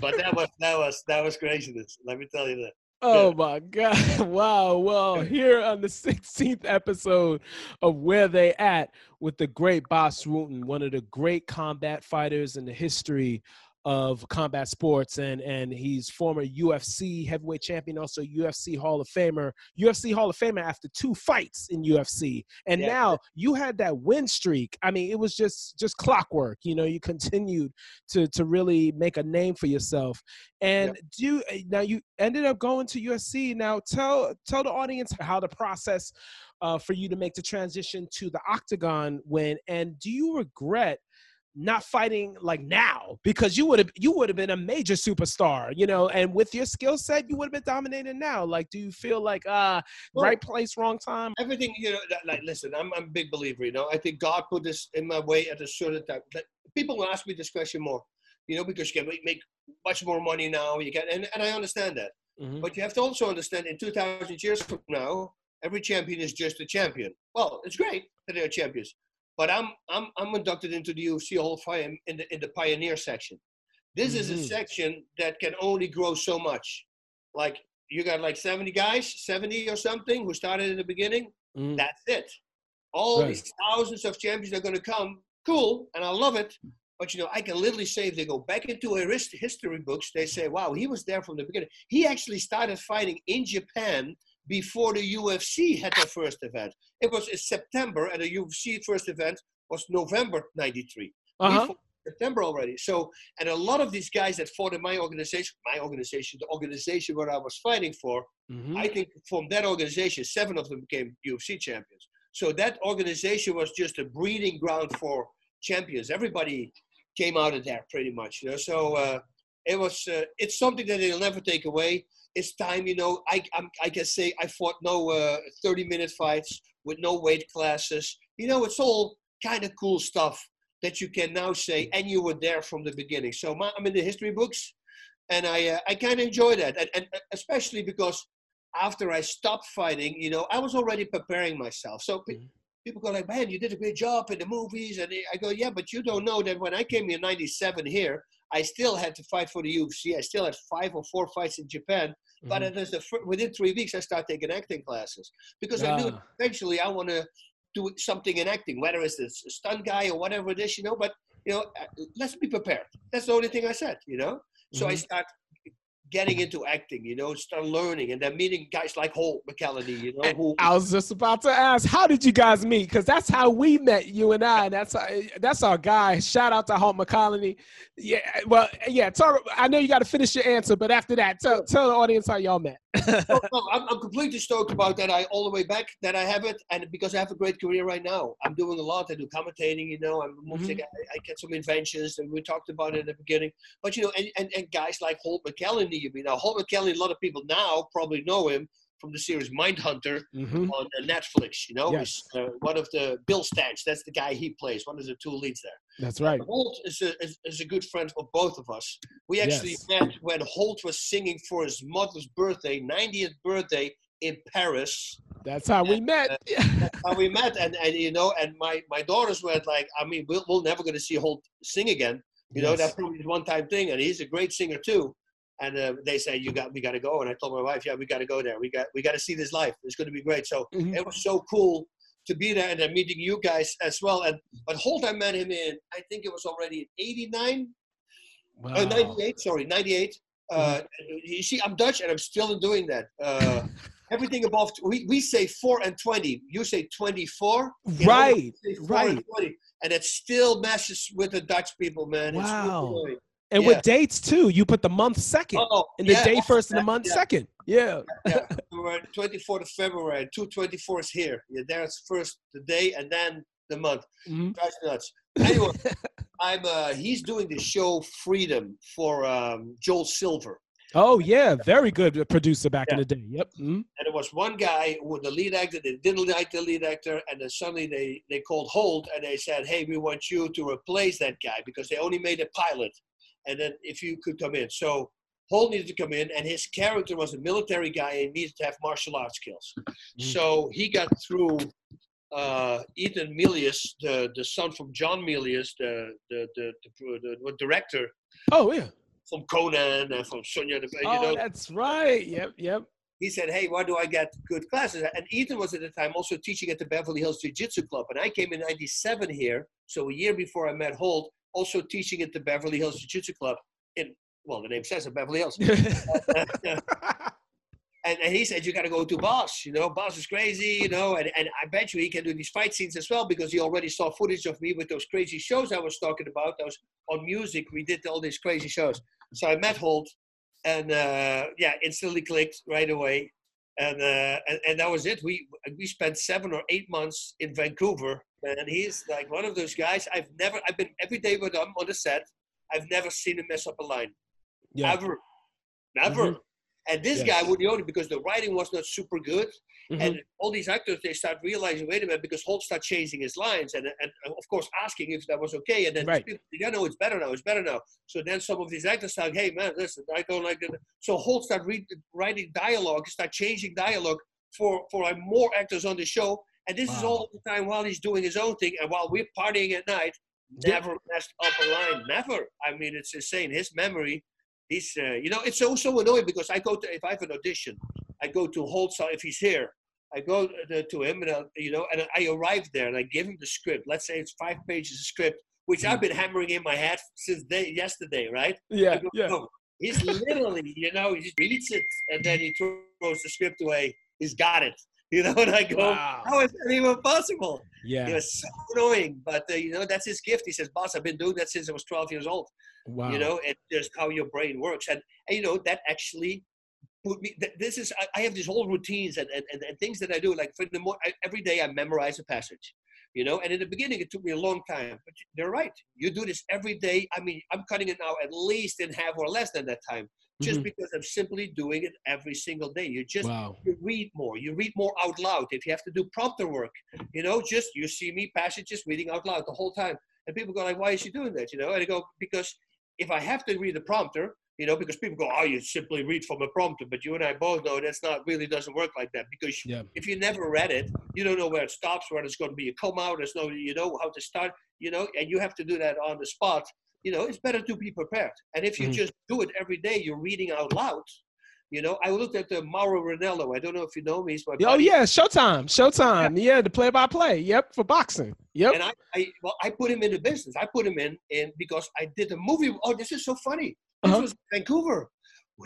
[SPEAKER 2] But that was that was that was craziness. Let me tell you that.
[SPEAKER 1] Oh my God. <laughs> Wow. Well, here on the 16th episode of Where They At with the great Bas Rutten, one of the great combat fighters in the history of combat sports and and he's former UFC heavyweight champion also UFC Hall of Famer UFC Hall of Famer after two fights in UFC and yeah. now you had that win streak. I mean it was just just clockwork you know you <laughs> continued to to really make a name for yourself. And yeah. do you, now you ended up going to UFC now tell tell the audience how the process uh, for you to make the transition to the octagon went and do you regret not fighting like now because you would have you would have been a major superstar you know and with your skill set you would have been dominating now. Like do you feel like uh well, right place wrong time?
[SPEAKER 2] Everything you know like listen I'm, I'm a big believer you know i think god put this in my way at a certain time people will ask me this question more you know because you can make much more money now you get and, and i understand that mm-hmm. but you have to also understand in 2000 years from now every champion is just a champion. Well it's great that they're champions but I'm I'm I'm inducted into the UFC Hall of Fame in the in the pioneer section. This mm-hmm. is a mm-hmm. section that can only grow so much. Like you got like 70 guys, 70 or something who started in the beginning. Mm-hmm. That's it. All right. these thousands of champions are going to come. Cool, and I love it. But you know, I can literally say if they go back into history books, they say, "Wow, he was there from the beginning." He actually started fighting in Japan before the UFC had their first event. It was in September, and the UFC first event was November '93. Uh-huh. September already. So, and a lot of these guys that fought in my organization, my organization, the organization where I was fighting for, mm-hmm. I think from that organization, seven of them became UFC champions. So that organization was just a breeding ground for champions. Everybody came out of there pretty much, you know. So uh, it was, uh, it's something that they'll never take away it's time, you know, I, I'm, I can say I fought no uh, 30 minute fights with no weight classes. You know, it's all kind of cool stuff that you can now say, and you were there from the beginning. So my, I'm in the history books, and I, uh, I kind of enjoy that. And, and uh, especially because after I stopped fighting, you know, I was already preparing myself. So mm-hmm. people go like, man, you did a great job in the movies. And I go, yeah, but you don't know that when I came in 97 here, I still had to fight for the UFC. I still had five or four fights in Japan. Mm-hmm. But it is the, within three weeks, I started taking acting classes because I knew eventually I want to do something in acting, whether it's a stunt guy or whatever it is, you know. But you know, uh, let's be prepared. That's the only thing I said, you know. So mm-hmm. I start getting into acting, you know, start learning, and then meeting guys like Holt McCallany, you know. Who,
[SPEAKER 1] I was just about to ask, how did you guys meet? Because that's how we met, you and I. And that's our, that's our guy. Shout out to Holt McCallany. Yeah, well, yeah. Talk, I know you got to finish your answer, but after that, tell tell the audience how y'all met. <laughs>
[SPEAKER 2] no, no, I'm, I'm completely stoked about that. I all the way back that I have it, and because I have a great career right now, I'm doing a lot. I do commentating, you know. I'm mm-hmm. I, I, get some inventions, and we talked about it at the beginning. But you know, and, and, and guys like Holt McCallany, you know, Holt McCallany. A lot of people now probably know him from the series Mindhunter mm-hmm. on uh, Netflix. You know, yes. uh, one of the Bill Tench. That's the guy he plays. One of the two leads there.
[SPEAKER 1] That's right.
[SPEAKER 2] Holt is a, is, is, a good friend of both of us. We actually yes. met when Holt was singing for his mother's birthday, 90th birthday in Paris.
[SPEAKER 1] That's how and, we met.
[SPEAKER 2] Uh, <laughs> that's how we met, and and you know, and my my daughters were like, I mean, we're, we're never going to see Holt sing again. You yes. know, that probably one time thing, and he's a great singer too. And uh, they say you got we got to go, and I told my wife, yeah, we got to go there. We got we got to see this life It's going to be great. So mm-hmm. it was so cool to be there and then meeting you guys as well. And but Holt, I met him in I think it was already '89, wow. uh, '98. Sorry, '98. Uh, you see, I'm Dutch and I'm still doing that. Uh, <laughs> everything above we, we say four and twenty. You say twenty-four.
[SPEAKER 1] Right. right.
[SPEAKER 2] And, and it still messes with the Dutch people, man.
[SPEAKER 1] Wow. And yeah. with dates too, you put the month second, oh, and the yeah, day first and the month yeah. second. Yeah.
[SPEAKER 2] yeah. 24th <laughs> of February, 224 is here. Yeah, there's first the day and then the month. Mm-hmm. nuts. Anyway, <laughs> I'm uh, he's doing the show Freedom for um, Joel Silver.
[SPEAKER 1] Oh yeah, very good producer back in the day. Yep. Mm-hmm.
[SPEAKER 2] And it was one guy who the lead actor. They didn't like the lead actor, and then suddenly they they called Holt and they said, "Hey, we want you to replace that guy because they only made a pilot." And then if you could come in. So Holt needed to come in, and his character was a military guy and needed to have martial arts skills. Mm-hmm. So he got through uh, Ethan Milius, the, the son from John Milius, the, the, the, the, the director.
[SPEAKER 1] Oh, yeah.
[SPEAKER 2] from Conan and from Sonia. You
[SPEAKER 1] oh,
[SPEAKER 2] know,
[SPEAKER 1] that's right. Yep, yep.
[SPEAKER 2] he said, "Hey, why do I get good classes?" And Ethan was at the time also teaching at the Beverly Hills Jiu Jitsu Club, and I came in '97 here, so a year before I met Holt, also teaching at the Beverly Hills Jiu Jitsu Club in well, the name says it, Beverly Hills. <laughs> and, and he said, You got to go to Bas. You know, Bas is crazy, you know, and, and I bet you he can do these fight scenes as well because he already saw footage of me with those crazy shows I was talking about. Those on music, we did all these crazy shows. So I met Holt, and uh, yeah, instantly clicked right away. And, uh, and and that was it. We we spent seven or eight months in Vancouver, and he's like one of those guys. I've never. I've been every day with him on the set. I've never seen him mess up a line.
[SPEAKER 1] Yeah.
[SPEAKER 2] Ever. Never.
[SPEAKER 1] Mhm.
[SPEAKER 2] And this
[SPEAKER 1] Yes.
[SPEAKER 2] guy would the only because the writing was not super good.
[SPEAKER 1] Mhm.
[SPEAKER 2] And all these actors they start realizing, wait a minute, because Holt start changing his lines and, and of course asking if that was okay. And then
[SPEAKER 1] Right.
[SPEAKER 2] people, yeah, no, it's better now, it's better now. So then some of these actors start, hey man, listen, I don't like it. So Holt start read, writing dialogue, start changing dialogue for for like, more actors on the show. And this is all the time while he's doing his own thing and while we're partying at night. Never messed up a line, never. I mean, it's insane. His memory he's uh, you know it's so so annoying because I go to if I have an audition, I go to Holt's if he's here. I go to, to him and I, you know and I arrive there and I give him the script. Let's say it's five pages of script, which I've been hammering in my head since day, yesterday, right?
[SPEAKER 1] Yeah,
[SPEAKER 2] go,
[SPEAKER 1] yeah.
[SPEAKER 2] "No." He's literally, you know, he reads it and then he throws the script away. He's got it, <laughs> you know. And I go,
[SPEAKER 1] Wow.
[SPEAKER 2] how is that even possible?
[SPEAKER 1] Yeah.
[SPEAKER 2] It was so annoying, but uh, you know that's his gift. He says, "Bas, I've been doing that since I was 12 years old."
[SPEAKER 1] Wow.
[SPEAKER 2] you know it's just how your brain works and, and you know that actually put me th- this is I, I have these whole routines and, and, and, and things that i do like for the more I, every day i memorize a passage you know and in the beginning it took me a long time but they're right you do this every day i mean i'm cutting it now at least in half or less than that time just
[SPEAKER 1] Mhm.
[SPEAKER 2] because i'm simply doing it every single day you just
[SPEAKER 1] Wow.
[SPEAKER 2] you read more you read more out loud if you have to do prompter work you know just you see me passages reading out loud the whole time and people go like why is she doing that you know and i go because if i have to read the prompter you know because people go oh you simply read from a prompter but you and i both know that's not really doesn't work like that because
[SPEAKER 1] Yeah.
[SPEAKER 2] if you never read it you don't know where it stops where it's going to be a come out there's no you know how to start you know and you have to do that on the spot you know it's better to be prepared and if you
[SPEAKER 1] Mhm.
[SPEAKER 2] just do it every day you're reading out loud you know i looked at the Mauro Ranallo i don't know if you know me he's my
[SPEAKER 1] Oh yeah, Showtime, Showtime. Yeah, the play-by-play. Yep, for boxing. Yep.
[SPEAKER 2] And I, I, well, I put him in the business. I put him in, in because I did a movie. Oh, this is so funny. This
[SPEAKER 1] Uh-huh.
[SPEAKER 2] was Vancouver.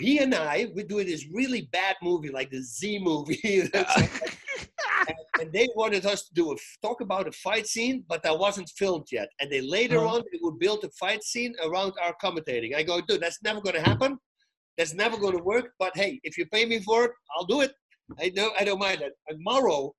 [SPEAKER 2] He and I would do this really bad movie, like the Z movie. <laughs> and, and they wanted us to do a talk about a fight scene, but that wasn't filmed yet. And they later
[SPEAKER 1] Uh-huh.
[SPEAKER 2] on they would build a fight scene around our commentating. I go, dude, that's never going to happen. That's never going to work. But hey, if you pay me for it, I'll do it. I don't, I don't mind that. And Mauro,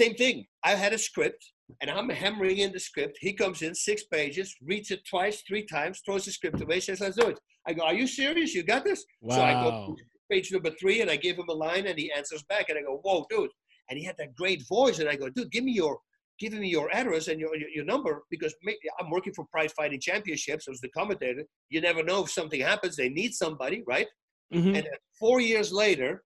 [SPEAKER 2] same thing. I had a script, and I'm hammering in the script. He comes in six pages, reads it twice, three times, throws the script away, says, "Let's do it." I go, "Are you serious? You got this?" So I go
[SPEAKER 1] Wow.
[SPEAKER 2] page number three, and I give him a line, and he answers back, and I go, "Whoa, dude!" And he had that great voice, and I go, "Dude, give me your." Give me your address and your, your, your number because ma- I'm working for Pride Fighting Championships as the commentator. You never know if something happens. They need somebody, right?
[SPEAKER 1] Mhm.
[SPEAKER 2] And then four years later,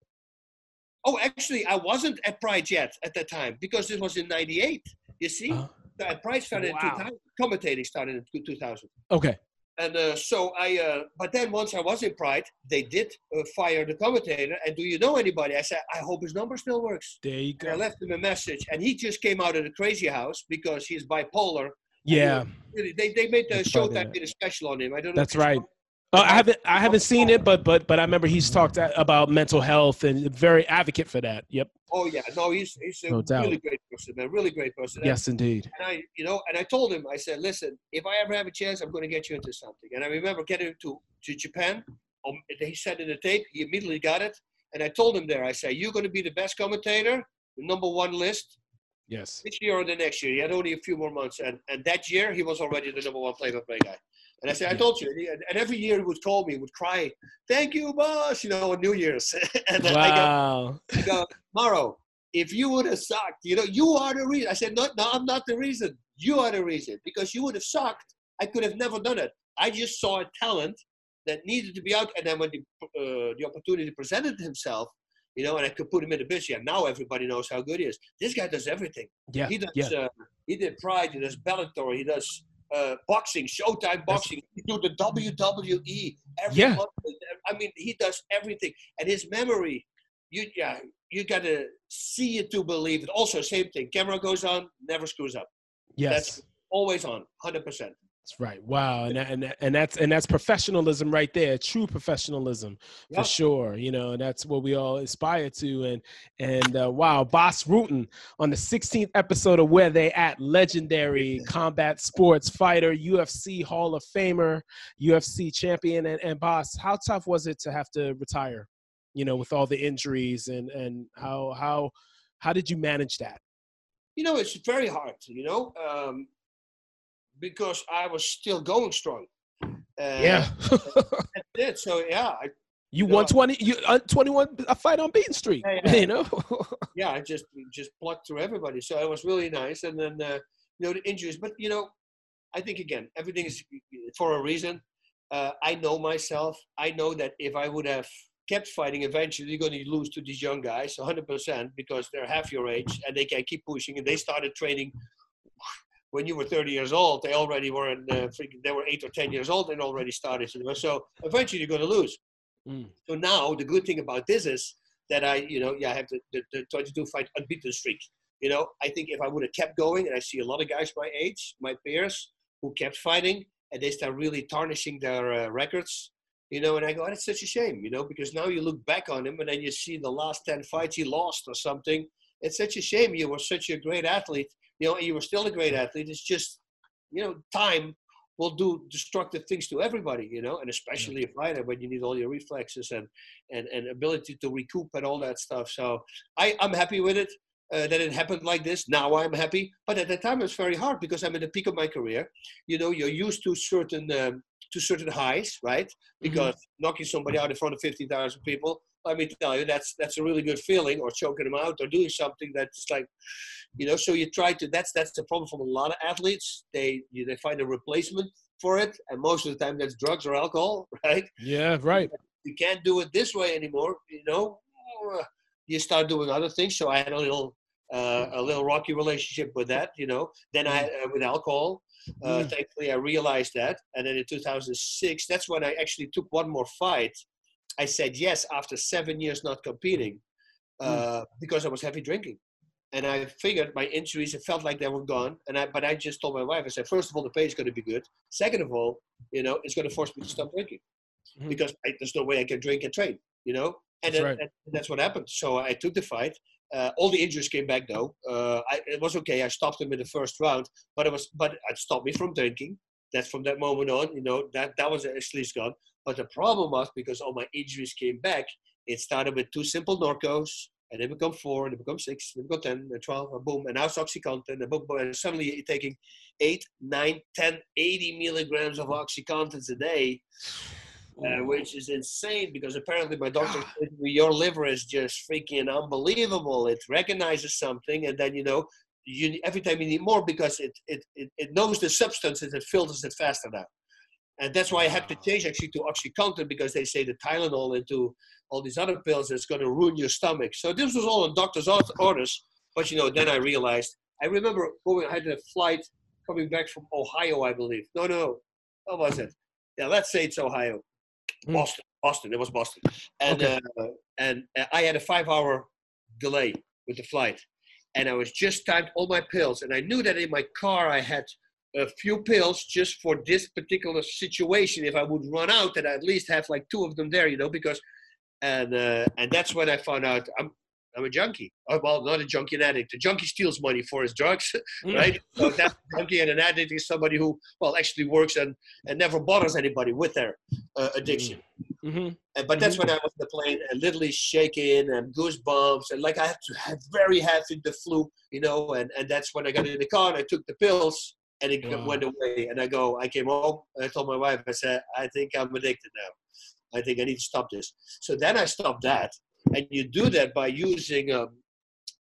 [SPEAKER 2] oh, actually, I wasn't at Pride yet at that time because it was in '98. You see,
[SPEAKER 1] Uh,
[SPEAKER 2] uh, Pride started
[SPEAKER 1] Wow.
[SPEAKER 2] in 2000. Commentating started in 2000.
[SPEAKER 1] okay.
[SPEAKER 2] And uh, so I, uh, but then once I was in Pride, they did uh, fire the commentator. And do you know anybody? I said, I hope his number still works.
[SPEAKER 1] There you
[SPEAKER 2] And I left him a message, and he just came out of the crazy house because he's bipolar.
[SPEAKER 1] Yeah,
[SPEAKER 2] Really, They, they made the Showtime did a special on him. I don't know.
[SPEAKER 1] that's right. Uh, I haven't I haven't seen it, but but but I remember he's talked about mental health and very advocate for that. Yep.
[SPEAKER 2] Oh yeah, no, he's he's a
[SPEAKER 1] No
[SPEAKER 2] really great person, man. Really great person. And-
[SPEAKER 1] Yes, indeed.
[SPEAKER 2] And I, you know, and I told him, I said, listen, if I ever have a chance, I'm going to get you into something. And I remember getting him to, to Japan. Um, he said in the tape, he immediately got it. And I told him there, I said, you're going to be the best commentator, the number one list
[SPEAKER 1] Yes.
[SPEAKER 2] this year or the next year. He had only a few more months. And, and that year, he was already the number one play-by-play guy. And I said, I told you. And, every year he would call me, would cry, thank you, Bas, you know, on New Year's. <laughs> and then I go,
[SPEAKER 1] Wow.
[SPEAKER 2] I go, if you would have sucked, you know, you are the reason. I said, no, no, I'm not the reason. You are the reason. Because you would have sucked, I could have never done it. I just saw a talent that needed to be out. And then when the, uh, the opportunity presented himself, you know, and I could put him in the business, yeah, now everybody knows how good he is. This guy does everything.
[SPEAKER 1] Yeah.
[SPEAKER 2] He does,
[SPEAKER 1] Yeah.
[SPEAKER 2] uh, he did Pride, he does Bellator, he does uh, boxing, Showtime boxing. He do the WWE every
[SPEAKER 1] Yeah.
[SPEAKER 2] month. I mean, he does everything, and his memory. You yeah, you gotta see it to believe it. Also, same thing. Camera goes on, never screws up.
[SPEAKER 1] Yes.
[SPEAKER 2] That's always on, hundred percent.
[SPEAKER 1] That's right. Wow, and and and that's and that's professionalism right there. True professionalism
[SPEAKER 2] Yeah.
[SPEAKER 1] for sure. You know, and that's what we all aspire to. And and uh, wow, Bas Rutten on the 16th episode of Where They At, legendary combat sports fighter, UFC Hall of Famer, UFC champion, and and Bas, how tough was it to have to retire? You know, with all the injuries and and how how how did you manage that?
[SPEAKER 2] You know, it's very hard. You know, um, because I was still going strong. Uh,
[SPEAKER 1] yeah,
[SPEAKER 2] that's <laughs> it. So yeah, I,
[SPEAKER 1] you
[SPEAKER 2] No,
[SPEAKER 1] won 20 you uh, 21 a fight on beaten streak.
[SPEAKER 2] Yeah, yeah. <laughs>
[SPEAKER 1] You know. <laughs>
[SPEAKER 2] yeah, I just just plucked through everybody. So it was really nice. And then uh, you know the injuries, but you know, I think again everything is for a reason. Uh, I know myself. I know that if I would have kept fighting, eventually you're going to lose to these young guys, 100%, because they're half your age and they can keep pushing. And they started training when you were 30 years old. They already were in, uh, they were eight or 10 years old and already started. So eventually you're going to lose.
[SPEAKER 1] Mm.
[SPEAKER 2] So now the good thing about this is that I, you know, yeah, I have the, the, the 22 fight unbeaten streak. You know, I think if I would have kept going, and I see a lot of guys my age, my peers, who kept fighting, and they start really tarnishing their uh, records. You know, and I go, oh, it's such a shame, you know, because now you look back on him and then you see the last 10 fights he lost or something. It's such a shame. You were such a great athlete, you know, and you were still a great athlete. It's just, you know, time will do destructive things to everybody, you know, and especially a fighter when you need all your reflexes and, and, and ability to recoup and all that stuff. So I, I'm happy with it. Uh, that it happened like this. Now I'm happy, but at the time it was very hard because I'm in the peak of my career. You know, you're used to certain um, to certain highs, right? Because knocking somebody out in front of fifteen thousand people, let me tell you, that's that's a really good feeling. Or choking them out, or doing something that's like, you know. So you try to. That's that's the problem from a lot of athletes. They you, they find a replacement for it, and most of the time that's drugs or alcohol, <laughs> right?
[SPEAKER 1] Yeah, right.
[SPEAKER 2] you can't do it this way anymore. You know, you start doing other things. So I had a little uh, a little rocky relationship with that. You know, then I uh, with alcohol. Uh,
[SPEAKER 1] Mm.
[SPEAKER 2] Thankfully, I realized that, and then in 2006, that's when I actually took one more fight. I said yes after seven years not competing uh, because I was heavy drinking. And I figured my injuries, it felt like they were gone. And I, but I just told my wife, I said, first of all, the pay is going to be good. Second of all, you know, it's going to force me to stop drinking
[SPEAKER 1] Mhm.
[SPEAKER 2] because I, there's no way I can drink and train, you know. And
[SPEAKER 1] That's
[SPEAKER 2] then,
[SPEAKER 1] right.
[SPEAKER 2] and that's what happened. So I took the fight. Uh, all the injuries came back though. Uh, I, it was okay. I stopped them in the first round, but it was but it stopped me from drinking. That's from that moment on, you know, that that was actually gone. But the problem was because all my injuries came back. It started with two simple Norcos, and they become four, and they become six, and they become ten, and twelve, and boom, and now it's OxyContin, and boom, boom, and suddenly you're taking eight, nine, 10, 80 milligrams of OxyContins a day, uh, which is insane because apparently my doctor said your liver is just freaking unbelievable. It recognizes something, and then you know, you every time you need more because it it it, it knows the substance and it filters it faster now. And that's why I had to change actually to OxyContin because they say the Tylenol into all these other pills is going to ruin your stomach. So this was all on doctor's orders. But you know, then I realized. I remember going. I had a flight coming back from Ohio, I believe. No, no, what was it? Yeah, let's say it's Ohio.
[SPEAKER 1] Mm.
[SPEAKER 2] Boston, Boston. It was Boston, and
[SPEAKER 1] Okay.
[SPEAKER 2] uh, and uh, I had a five-hour delay with the flight, and I was just timed all my pills, and I knew that in my car I had a few pills just for this particular situation. If I would run out, that I at least have like two of them there, you know, because and uh, and that's when I found out I'm I'm a junkie. Oh, well, not a junkie, an addict. A junkie steals money for his drugs, <laughs>
[SPEAKER 1] Mm.
[SPEAKER 2] right? So that's <laughs> a junkie, and an addict is somebody who, well, actually works and, and never bothers anybody with their uh, addiction.
[SPEAKER 1] hmm
[SPEAKER 2] And, but that's when I was in the plane and literally shaking and goosebumps and like I had to have very heavy the flu, you know. And, and that's when I got in the car and I took the pills and it
[SPEAKER 1] Wow.
[SPEAKER 2] went away. And I go, I came home and I told my wife, I said, I think I'm addicted now. I think I need to stop this. So then I stopped that. And you do that by using, um,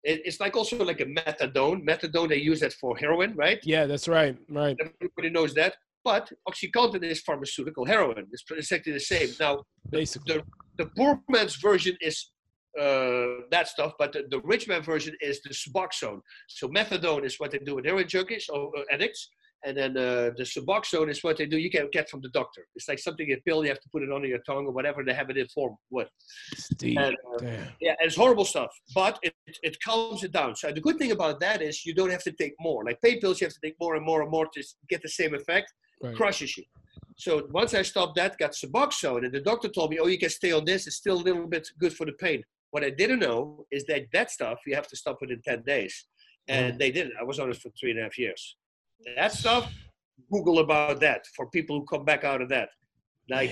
[SPEAKER 2] it, it's like also like a methadone. Methadone, they use that for heroin, right?
[SPEAKER 1] Yeah, that's right. Right.
[SPEAKER 2] Everybody knows that. But Oxycontin is pharmaceutical heroin. It's exactly the same. Now,
[SPEAKER 1] Basically.
[SPEAKER 2] the, the poor man's version is uh, that stuff, but the, the rich man version is the Suboxone. So methadone is what they do with heroin junkies or uh, addicts, And then uh, the Suboxone is what they do. You can get from the doctor. It's like something a pill. You have to put it under your tongue or whatever they have it in form
[SPEAKER 1] What?
[SPEAKER 2] And, uh, Yeah, it's horrible stuff, but it, it calms it down. So the good thing about that is you don't have to take more. Like pain pills, you have to take more and more and more to get the same effect.
[SPEAKER 1] Right.
[SPEAKER 2] Crushes you. So once I stopped that, got Suboxone, and the doctor told me, "Oh, you can stay on this. It's still a little bit good for the pain." What I didn't know is that that stuff you have to stop within ten days, and they didn't. I was on it for three and a half years. That stuff, Google about that for people who come back out of that. Like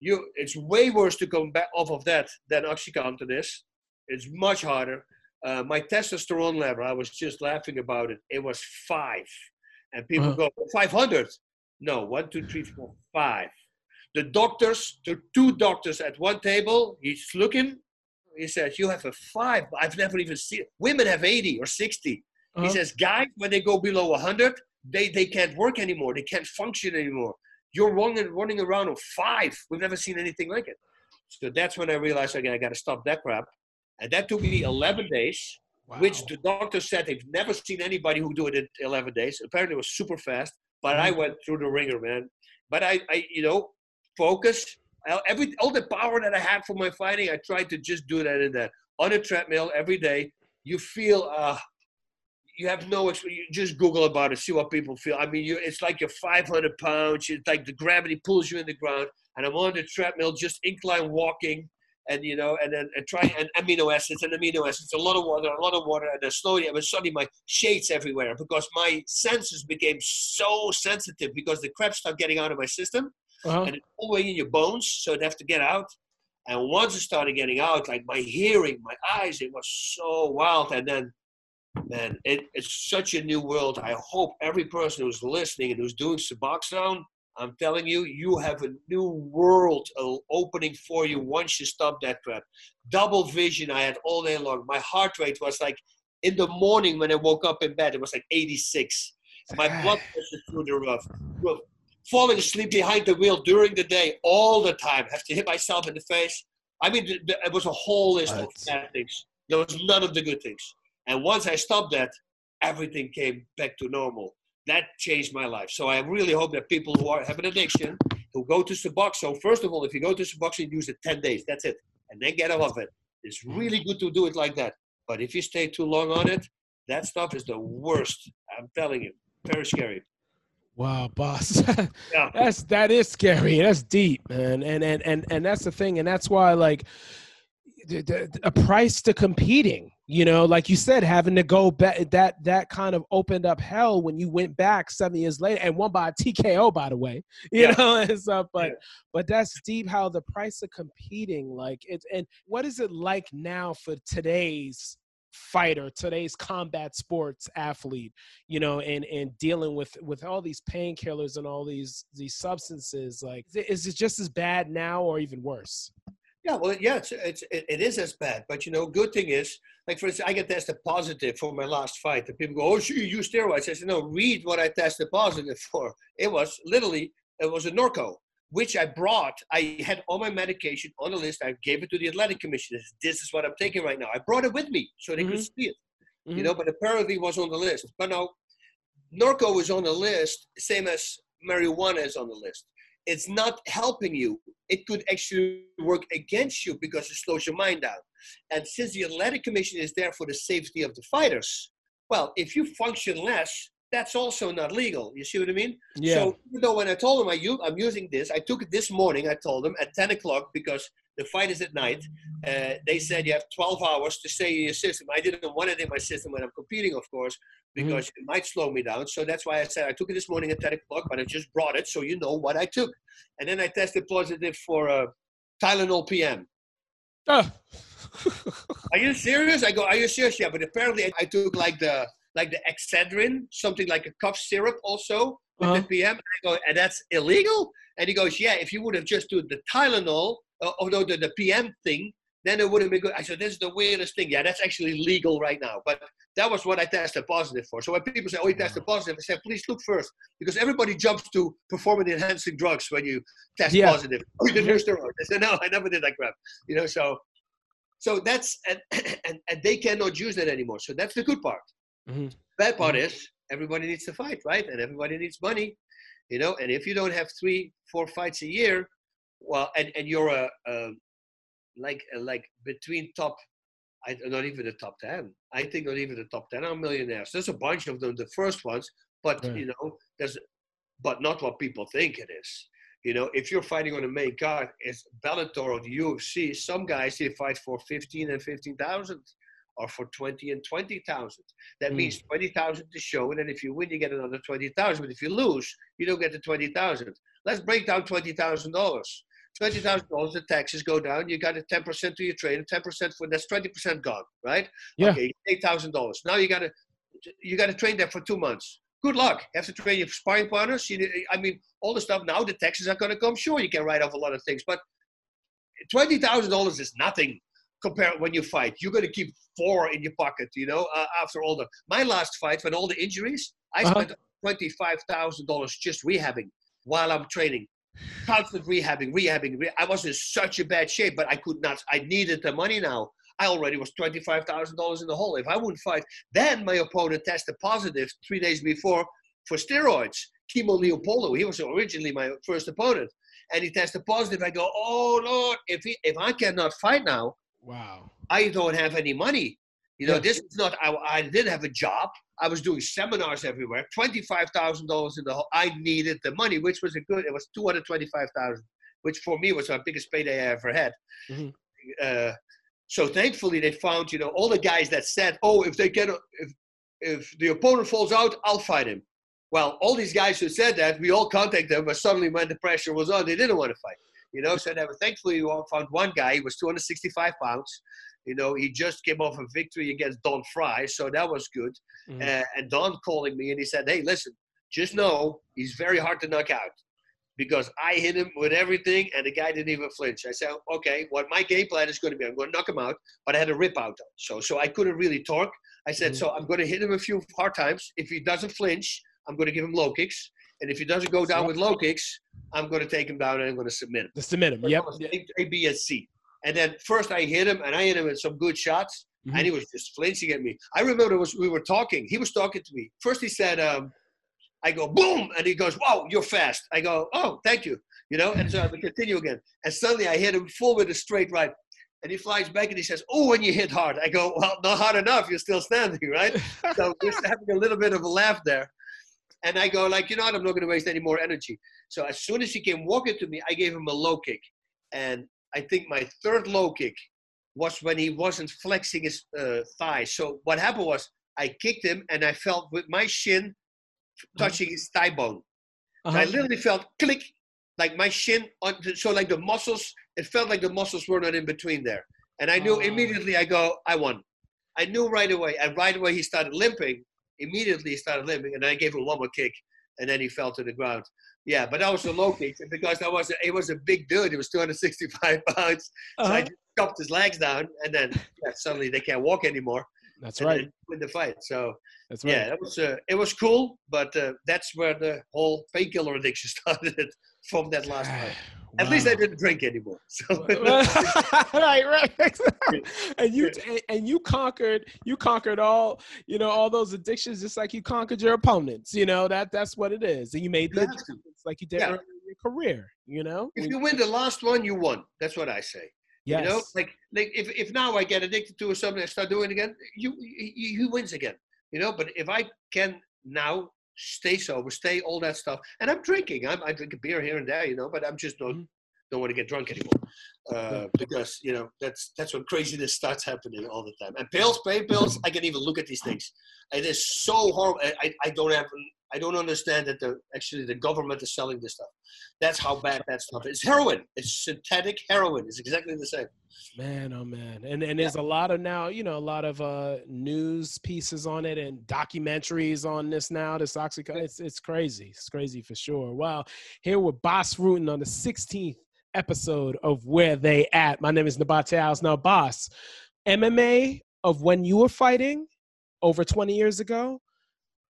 [SPEAKER 2] you, it's way worse to come back off of that than OxyContin is. It's much harder. Uh, my testosterone level, I was just laughing about it. It was five, and people
[SPEAKER 1] Uh-huh.
[SPEAKER 2] go 500. No, one, two, three, four, five. The doctors, the two doctors at one table. He's looking. He says, "You have a five. I've never even seen. Women have 80 or 60."
[SPEAKER 1] Uh-huh.
[SPEAKER 2] He says, "Guys, when they go below 100, they they can't work anymore. They can't function anymore. You're running running around on five. We've never seen anything like it." So that's when I realized, okay, I got to stop that crap. And that took me 11 days, which the doctor said they've never seen anybody who do it in 11 days. Apparently, it was super fast, but I
[SPEAKER 1] Mm-hmm.
[SPEAKER 2] went through the ringer, man. But I, I you know, focus. Every all the power that I had for my fighting, I tried to just do that in that on a treadmill every day. You feel, uh, you have no. You just Google about it, see what people feel. I mean, you, it's like you're 500 pounds. It's like the gravity pulls you in the ground, and I'm on the treadmill, just incline walking and you know, and then and try and amino acids and amino acids, a lot of water, a lot of water, and then slowly, I was suddenly my shades everywhere because my senses became so sensitive because the crap started getting out of my system
[SPEAKER 1] Uh-huh.
[SPEAKER 2] and it's all the way in your bones, so it have to get out. And once it started getting out, like my hearing, my eyes, it was so wild. And then, man, it, it's such a new world. I hope every person who's listening and who's doing Suboxone, I'm telling you, you have a new world opening for you once you stop that crap. Double vision I had all day long. My heart rate was like in the morning when I woke up in bed, it was like 86. My blood pressure through the roof. Falling asleep behind the wheel during the day all the time. Have to hit myself in the face. I mean, it was a whole list of bad things. There was none of the good things. And once I stopped that, everything came back to normal. That changed my life. So I really hope that people who are have an addiction, who go to Suboxone, first of all, if you go to Suboxone, use it 10 days. That's it. And then get off it. It's really good to do it like that. But if you stay too long on it, that stuff is the worst. I'm telling you. Very scary.
[SPEAKER 1] Wow, Bas. <laughs>
[SPEAKER 2] Yeah.
[SPEAKER 1] that's that is scary. That's deep, man. And and and and that's the thing. And that's why like the, the, a price to competing. You know, like you said, having to go back that that kind of opened up hell when you went back seven years later and won by a TKO, by the way. <laughs> You
[SPEAKER 2] Yeah.
[SPEAKER 1] know, and stuff. But
[SPEAKER 2] Yeah.
[SPEAKER 1] but that's deep. How the price of competing, like it's and what is it like now for today's fighter today's combat sports athlete you know and and dealing with with all these painkillers and all these these substances like is it just as bad now or even worse
[SPEAKER 2] Yeah, well, yeah, it's, it's it, is as bad. But you know, good thing is, like for instance, I get tested positive for my last fight, and people go, "Oh, so you use steroids?" I said, "No, read what I tested positive <laughs> for. It was literally it was a Norco, which I brought. I had all my medication on the list. I gave it to the athletic commission. This is what I'm taking right now. I brought it with me so they could
[SPEAKER 1] Mhm.
[SPEAKER 2] see it.
[SPEAKER 1] Mhm.
[SPEAKER 2] You know, but apparently it was on the list. But no, Norco is on the list, same as marijuana is on the list. It's not helping you. It could actually work against you because it slows your mind down. And since the athletic commission is there for the safety of the fighters, well, if you function less, that's also not legal. You see what I mean?
[SPEAKER 1] yeah
[SPEAKER 2] So even though when I told them I u- I'm using this, I took it this morning. I told them at 10 o'clock because the fight is at night. Uh, they said you have 12 hours to stay in your system. I didn't want it in my system when I'm competing, of course, because it might slow me down. So that's why I said I took it this morning at 10 o'clock, but I just brought it so you know what I took. And then I tested positive for uh, Tylenol PM.
[SPEAKER 1] Ah. <laughs>
[SPEAKER 2] Are you serious? I go, are you serious? Yeah, but apparently I took like the like the Excedrin, something like a cough syrup also with
[SPEAKER 1] Uh-huh.
[SPEAKER 2] the PM. And I go, and that's illegal? And he goes, yeah, if you would have just done the Tylenol, uh, although the, the PM thing, then it would have been good. I said, this is the weirdest thing. Yeah, that's actually legal right now. But that was what I tested positive for. So when people say, oh, you tested positive, I said, please look first. Because everybody jumps to performance enhancing drugs when you test
[SPEAKER 1] Yeah.
[SPEAKER 2] positive. Oh, you did steroids. I said, no, I never did that crap. You know, so so that's and, <clears throat> and and they cannot use that anymore. So that's the good part.
[SPEAKER 1] Mhm.
[SPEAKER 2] Bad part is everybody needs to fight, right? And everybody needs money, you know. And if you don't have three, four fights a year, well, and and you're a, a like like between top, I not even the top ten. I think not even the top ten are millionaires. There's a bunch of them, the first ones, but
[SPEAKER 1] Right.
[SPEAKER 2] you know, there's, but not what people think it is. You know, if you're fighting on the main card, it's Bellator or the UFC. Some guys they fight for fifteen and fifteen thousand, or for twenty and twenty thousand. That
[SPEAKER 1] Mm.
[SPEAKER 2] means twenty thousand to show, and then if you win, you get another twenty thousand. But if you lose, you don't get the twenty thousand. Let's break down twenty thousand dollars. Twenty thousand dollars, the taxes go down. You got a ten percent to your trade, ten percent for that's twenty percent gone, right?
[SPEAKER 1] Yeah.
[SPEAKER 2] Okay, eight thousand dollars. Now you got to you got to train there for two months. Good luck. You have to train your sparring partners. You, I mean, all the stuff now. The taxes are going to come. Sure, you can write off a lot of things, but twenty thousand dollars is nothing compared when you fight. You're going to keep four in your pocket. You know, uh, after all the my last fight when all the injuries, I
[SPEAKER 1] Uh-huh.
[SPEAKER 2] spent twenty five thousand dollars just rehabbing while I'm training. Constant rehabbing, rehabbing. Re- I was in such a bad shape, but I could not. I needed the money now. I already was twenty-five thousand dollars in the hole. If I wouldn't fight, then my opponent tested positive three days before for steroids. Kimo Leopoldo, he was originally my first opponent, and he tested positive. I go, oh Lord, if he, if I cannot fight now,
[SPEAKER 1] Wow.
[SPEAKER 2] I don't have any money. You know,
[SPEAKER 1] Yeah.
[SPEAKER 2] this is not. I, I didn't have a job. I was doing seminars everywhere. Twenty-five thousand dollars in the hole. I needed the money, which was a good. It was two hundred twenty-five thousand, which for me was my biggest payday I ever had.
[SPEAKER 1] Mhm.
[SPEAKER 2] Uh, so thankfully, they found you know all the guys that said, "Oh, if they get a, if if the opponent falls out, I'll fight him." Well, all these guys who said that, we all contacted them, but suddenly when the pressure was on, they didn't want to fight. You know, so were, thankfully we all found one guy. He was 265 pounds. You know, he just came off a victory against Don Frye, so that was good.
[SPEAKER 1] Mhm.
[SPEAKER 2] Uh, and Don calling me and he said, "Hey, listen, just know he's very hard to knock out because I hit him with everything and the guy didn't even flinch." I said, "Okay, what my game plan is going to be, I'm going to knock him out, but I had a rip out, so so I couldn't really torque. I said,
[SPEAKER 1] Mhm.
[SPEAKER 2] so I'm going to hit him a few hard times. If he doesn't flinch, I'm going to give him low kicks, and if he doesn't go down with low kicks, I'm going to take him down and I'm going to submit him."
[SPEAKER 1] The submit him. Yep.
[SPEAKER 2] A, B, and C. And then first I hit him, and I hit him with some good shots,
[SPEAKER 1] Mhm.
[SPEAKER 2] and he was just flinching at me. I remember it was we were talking. He was talking to me. First he said, um, "I go boom," and he goes, "Wow, you're fast." I go, "Oh, thank you." You know, and so I would continue again. And suddenly I hit him full with a straight right, and he flies back and he says, "Oh, when you hit hard." I go, "Well, not hard enough. You're still standing, <laughs> right?" so we're having a little bit of a laugh there. And I go like, you know what? I'm not going to waste any more energy. So as soon as he came walking to me, I gave him a low kick, and I think my third low kick was when he wasn't flexing his uh, thigh. So what happened was I kicked him, and I felt with my shin touching his thigh bone. So I
[SPEAKER 1] Uh-huh.
[SPEAKER 2] literally felt click, like my shin on. So like the muscles, it felt like the muscles were not in between there. And I knew
[SPEAKER 1] Ah.
[SPEAKER 2] immediately. I go, I won. I knew right away, and right away he started limping. Immediately he started limping, and I gave him one more kick, and then he fell to the ground. Yeah, but that was a low kick because that was a, it was a big dude. He was 265 <laughs> pounds. So I
[SPEAKER 1] Uh-huh.
[SPEAKER 2] just chopped his legs down, and then yeah, suddenly they can't walk anymore.
[SPEAKER 1] That's right.
[SPEAKER 2] win the fight. So
[SPEAKER 1] That's right.
[SPEAKER 2] yeah, it was uh, it was cool, but uh, that's where the whole painkiller addiction <laughs> started from that last fight. <sighs> <sighs> At least I didn't drink anymore. So <laughs>
[SPEAKER 1] right, right. and you and you conquered you conquered all you know all those addictions just like you conquered your opponents. You know that that's what it is, and you made the adjustments like you did
[SPEAKER 2] Yeah.
[SPEAKER 1] in your career. You know.
[SPEAKER 2] if you win the last one, you won. That's what I say.
[SPEAKER 1] yes.
[SPEAKER 2] You know, like like if, if now I get addicted to something and start doing it again, you, you you wins again. You know, but if I can now stay sober, stay all that stuff, and I'm drinking. I'm, I drink a beer here and there, you know, but I'm just don't,
[SPEAKER 1] Mhm.
[SPEAKER 2] don't want to get drunk anymore uh, because you know that's that's when craziness starts happening all the time. And pills, pain pills, I can even look at these things. It is so horrible. I, I, don't have. I don't understand that the actually the government is selling this stuff. That's how bad that stuff is. It's heroin. It's synthetic heroin. It's exactly the same.
[SPEAKER 1] Man, oh man, and and there's a lot of now, you know, a lot of uh news pieces on it and documentaries on this now. This oxycontin, it's it's crazy, it's crazy for sure. Wow, here with Bas Rutten on the 16th episode of Where They At. My name is Nabate. Now, Bas, MMA of when you were fighting over 20 years ago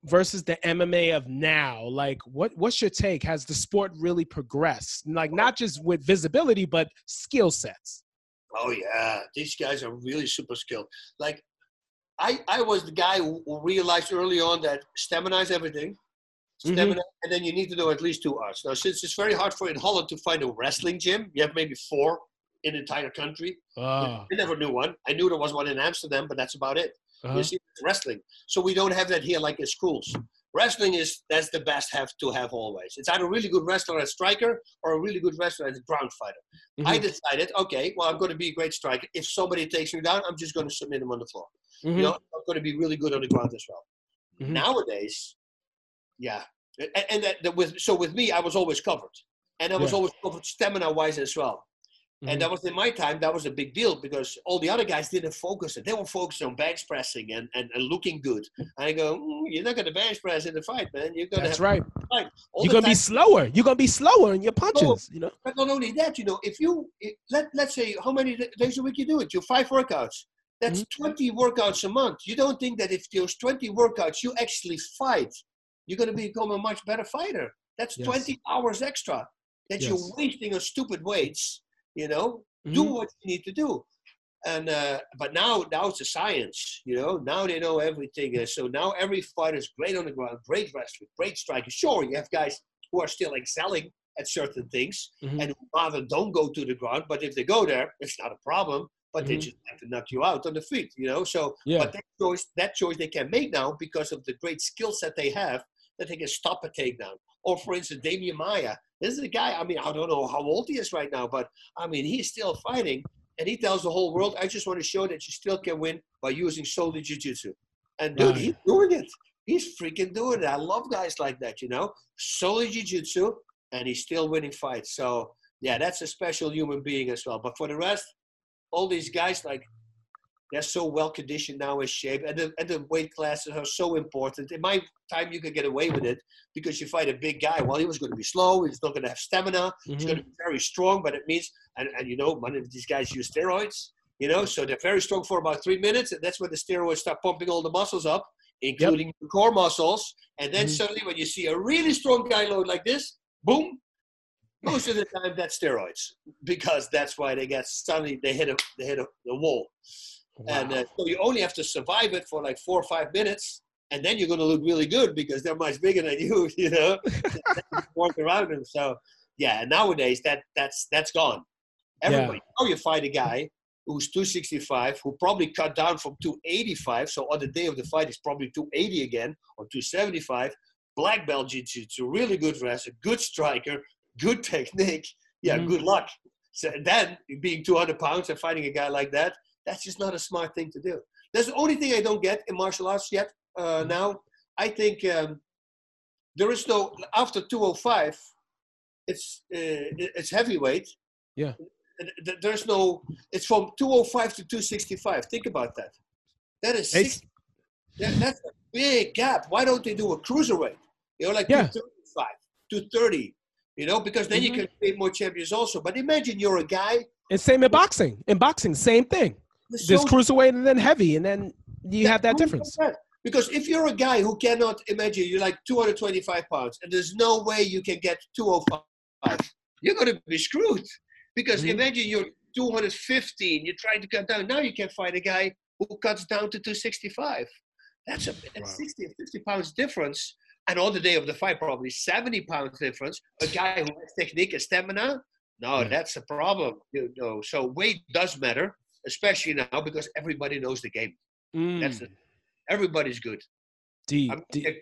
[SPEAKER 1] versus the MMA of now. Like, what what's your take? Has the sport really progressed? Like, not just with visibility, but skill sets.
[SPEAKER 2] Oh yeah, these guys are really super skilled. Like I, I was the guy who realized early on that stamina is everything.
[SPEAKER 1] Mm-hmm.
[SPEAKER 2] And then you need to do at least two hours. Now, since it's very hard for in Holland to find a wrestling gym, you have maybe four in the entire country.
[SPEAKER 1] Ah,
[SPEAKER 2] I never knew one. I knew there was one in Amsterdam, but that's about it.
[SPEAKER 1] uh-huh.
[SPEAKER 2] You see, it's wrestling. So we don't have that here like in schools. Wrestling is that's the best have to have always. It's either a really good wrestler as striker or a really good wrestler as a ground fighter. I
[SPEAKER 1] Mhm.
[SPEAKER 2] decided, okay, well, I'm going to be a great striker. If somebody takes me down, I'm just going to submit him on the floor.
[SPEAKER 1] Mhm.
[SPEAKER 2] You know, I'm going to be really good on the ground as well.
[SPEAKER 1] Mhm.
[SPEAKER 2] Nowadays, yeah, and, and that, that with so with me, I was always covered, and I was
[SPEAKER 1] Yeah.
[SPEAKER 2] always covered stamina wise as well.
[SPEAKER 1] Mhm.
[SPEAKER 2] And that was in my time, that was a big deal because all the other guys didn't focus it. They were focused on bench pressing and, and, and looking good. And I go, "Mm, you're not going to bench press in the fight, man. You're going to
[SPEAKER 1] That's
[SPEAKER 2] have
[SPEAKER 1] right. You're gonna be slower. You're gonna be slower in your punches. You know.
[SPEAKER 2] But not only that, you know, if you, it- let, let's say, how many days a week you do it? You five workouts. That's
[SPEAKER 1] Mm-hmm.
[SPEAKER 2] 20 workouts a month. You don't think that if those 20 workouts you actually fight, you're going to become a much better fighter. That's
[SPEAKER 1] Yes.
[SPEAKER 2] 20 hours extra that
[SPEAKER 1] Yes.
[SPEAKER 2] you're wasting on stupid weights, you know? do
[SPEAKER 1] Mhm.
[SPEAKER 2] what you need to do and uh, but now now it's a science you know now they know everything so now every fighter is great on the ground great wrestler great striker sure you have guys who are still excelling at certain things
[SPEAKER 1] Mhm.
[SPEAKER 2] and rather don't go to the ground but if they go there it's not a problem but they
[SPEAKER 1] Mhm.
[SPEAKER 2] just have to knock you out on the feet you know so
[SPEAKER 1] Yeah.
[SPEAKER 2] but that choice that choice they can make now because of the great skill set they have that they can stop a takedown or for instance Demian Maia this is a guy I mean I don't know how old he is right now but I mean, he's still fighting, and he tells the whole world, "I just want to show that you still can win by using solely jiu-jitsu." And dude,
[SPEAKER 1] Right.
[SPEAKER 2] he's doing it. He's freaking doing it. I love guys like that, you know, solely jiu-jitsu, and he's still winning fights. So yeah, that's a special human being as well. But for the rest, all these guys like they're so well conditioned now in shape, and the, and the weight classes are so important. In my time, you could get away with it because you fight a big guy. Well, he was going to be slow. He's not going to have stamina. He's
[SPEAKER 1] Mhm.
[SPEAKER 2] going to be very strong, but it means, and, and you know, one of these guys use steroids, you know, so they're very strong for about three minutes, and that's when the steroids start pumping all the muscles up, including the core muscles. And then
[SPEAKER 1] Mhm.
[SPEAKER 2] suddenly, when you see a really strong guy load like this, boom, most of the time that's steroids because that's why they get suddenly they hit a they hit a, the wall, and uh, so you only have to survive it for like four or five minutes. And then you're going to look really good because they're much bigger than you, <laughs> you know. <laughs> Walk around them. So yeah, nowadays that that's that's gone. Everybody now you fight a guy who's 265 who probably cut down from 285. So on the day of the fight, he's probably 280 again or 275. Black belt jiu-jitsu, really good wrestler, good striker, good <laughs> technique. Yeah,
[SPEAKER 1] Mhm.
[SPEAKER 2] good luck. So then being 200 pounds and fighting a guy like that, that's just not a smart thing to do. That's the only thing I don't get in martial arts yet. Uh, now I think um, there is no after 205. It's uh, it's heavyweight.
[SPEAKER 1] Yeah.
[SPEAKER 2] There's no. It's from 205 to 265. Think about that. That is six, that, that's a big gap. Why don't they do a cruiserweight? You know, like
[SPEAKER 1] Yeah.
[SPEAKER 2] 235, 230. You know, because then
[SPEAKER 1] Mhm.
[SPEAKER 2] you can create more champions also. But imagine you're a guy.
[SPEAKER 1] And same in boxing. In boxing, same thing.
[SPEAKER 2] Who's
[SPEAKER 1] There's cruiserweight and then heavy, and then you have that difference.
[SPEAKER 2] 100%. Because if you're a guy who cannot imagine you're like 225 pounds and there's no way you can get 205, you're going to be screwed. Because
[SPEAKER 1] Mhm.
[SPEAKER 2] imagine you're 215, you're trying to cut down. Now you can fight a guy who cuts down to 265. That's a that's
[SPEAKER 1] Wow.
[SPEAKER 2] 60 or 50 pounds difference. And on the day of the fight, probably 70 pounds difference. A guy who has technique and stamina, no,
[SPEAKER 1] Yeah.
[SPEAKER 2] that's a problem. You know, so weight does matter, especially now because everybody knows the game. That's
[SPEAKER 1] Mm.
[SPEAKER 2] it. Everybody's good.
[SPEAKER 1] Deep,
[SPEAKER 2] I'm,
[SPEAKER 1] deep.
[SPEAKER 2] if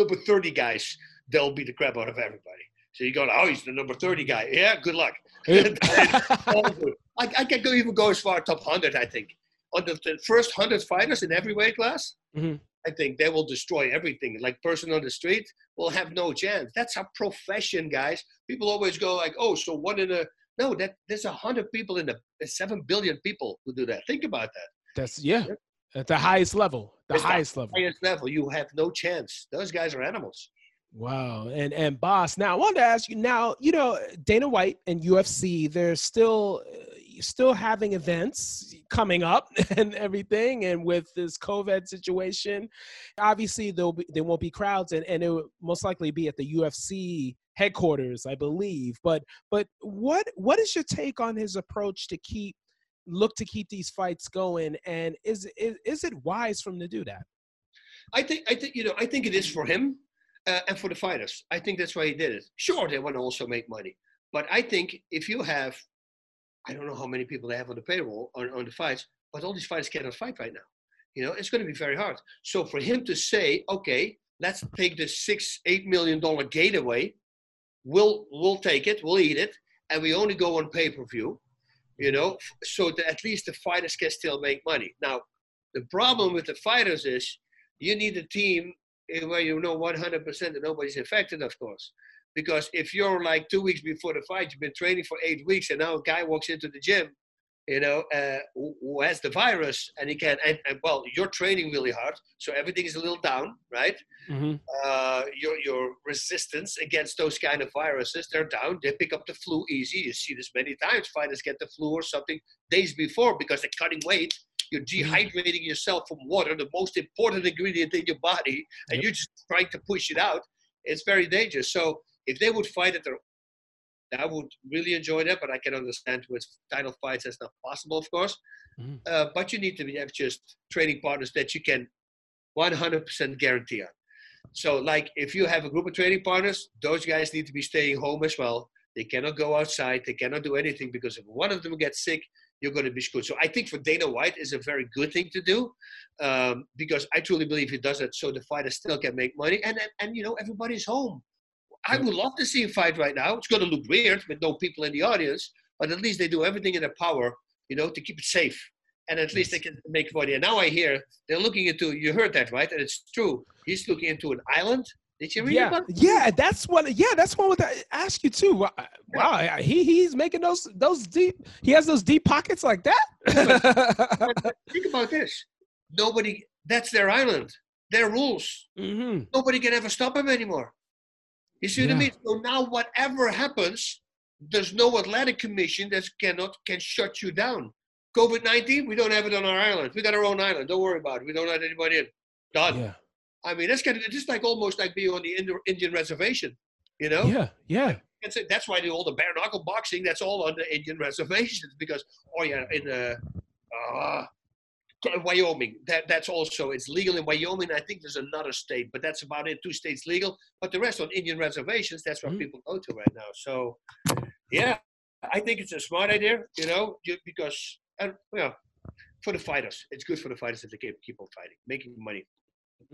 [SPEAKER 2] number 30 guys, they'll beat the crap out of everybody. So you go, oh, he's the number 30 guy. Yeah, good luck. <laughs> Good. I, I can go even go as far top 100, I think. On the, the first 100 fighters in every weight class,
[SPEAKER 1] Mhm.
[SPEAKER 2] I think they will destroy everything. Like person on the street will have no chance. That's a profession, guys. People always go like, oh, so one in a no, that there's a hundred people in the seven billion people who do that. Think about that.
[SPEAKER 1] That's yeah. At the highest level. The
[SPEAKER 2] It's the
[SPEAKER 1] highest level.
[SPEAKER 2] Highest level, you have no chance. Those guys are animals.
[SPEAKER 1] Wow. And and Bas, now I wanted to ask you now, you know, Dana White and UFC, they're still uh, still having events coming up <laughs> and everything and with this COVID situation, obviously there'll be there won't be crowds and, and it will most likely be at the UFC headquarters, I believe. But but what what is your take on his approach to keep look to keep these fights going? And is is, is it wise for him to do that?
[SPEAKER 2] I think I think you know I think it is for him uh, and for the fighters. I think that's why he did it. Sure, they want to also make money, but I think if you have, I don't know how many people they have on the payroll on, on the fights, but all these fighters cannot fight right now. You know, it's going to be very hard. So for him to say, okay, let's take the six, eight million dollar gate away, we'll we'll take it, we'll eat it, and we only go on pay per view. You know, so that at least the fighters can still make money. Now, the problem with the fighters is you need a team eh, where you know 100% that nobody's infected, of course. Because if you're like two weeks before the fight, you've been training for eight weeks, and now a guy walks into the gym, you know, uh, who has the virus, and he can, and, and, well, you're training really hard, so everything is a little down, right? Mm-hmm. Uh, your your resistance against those kind of viruses, they're down. They pick up the flu easy. You see this many times. Fighters get the flu or something days before because they're cutting weight you're mm-hmm. dehydrating yourself from water, the most important ingredient in your body, and yep. you're just trying to push it out. It's very dangerous. So if they would fight it, I would really enjoy that. But I can understand with title fights that's not possible, of course. Mm-hmm. Uh, but you need to have just training partners that you can 100% guarantee on. So, like, if you have a group of training partners, those guys need to be staying home as well. They cannot go outside. They cannot do anything because if one of them gets sick, you're going to be screwed. So I think for Dana White is a very good thing to do um, because I truly believe he does it so the fighters still can make money and and, and you know everybody's home. I would love to see a fight right now. It's going to look weird with no people in the audience, but at least they do everything in their power, you know, to keep it safe. And at least they can make money. And now I hear they're looking into. You heard that, right? And it's true. He's looking into an island did you read
[SPEAKER 1] yeah.
[SPEAKER 2] about?
[SPEAKER 1] Yeah, that's what. Yeah, that's what I ask you too. Wow, wow, he he's making those those deep. He has those deep pockets like
[SPEAKER 2] that. think about this. Nobody. That's their island. Their rules. Mm-hmm. Nobody can ever stop him anymore. You see yeah. what I mean? So now, whatever happens, there's no athletic commission that cannot can shut you down. COVID nineteen, we don't have it on our island. We got our own island. Don't worry about it. We don't let anybody in. Done. Yeah. I mean, that's kind of just like almost like being on the Indian reservation, you know?
[SPEAKER 1] Yeah, yeah.
[SPEAKER 2] That's, that's why they all the bare knuckle boxing. That's all on the Indian reservations because, oh yeah, in uh, uh, Wyoming, that that's also it's legal in Wyoming. I think there's another state, but that's about it. Two states legal, but the rest on Indian reservations. That's where mm-hmm. people go to right now. So, yeah, I think it's a smart idea, you know, because and know, for the fighters, it's good for the fighters if they keep keep on fighting, making money.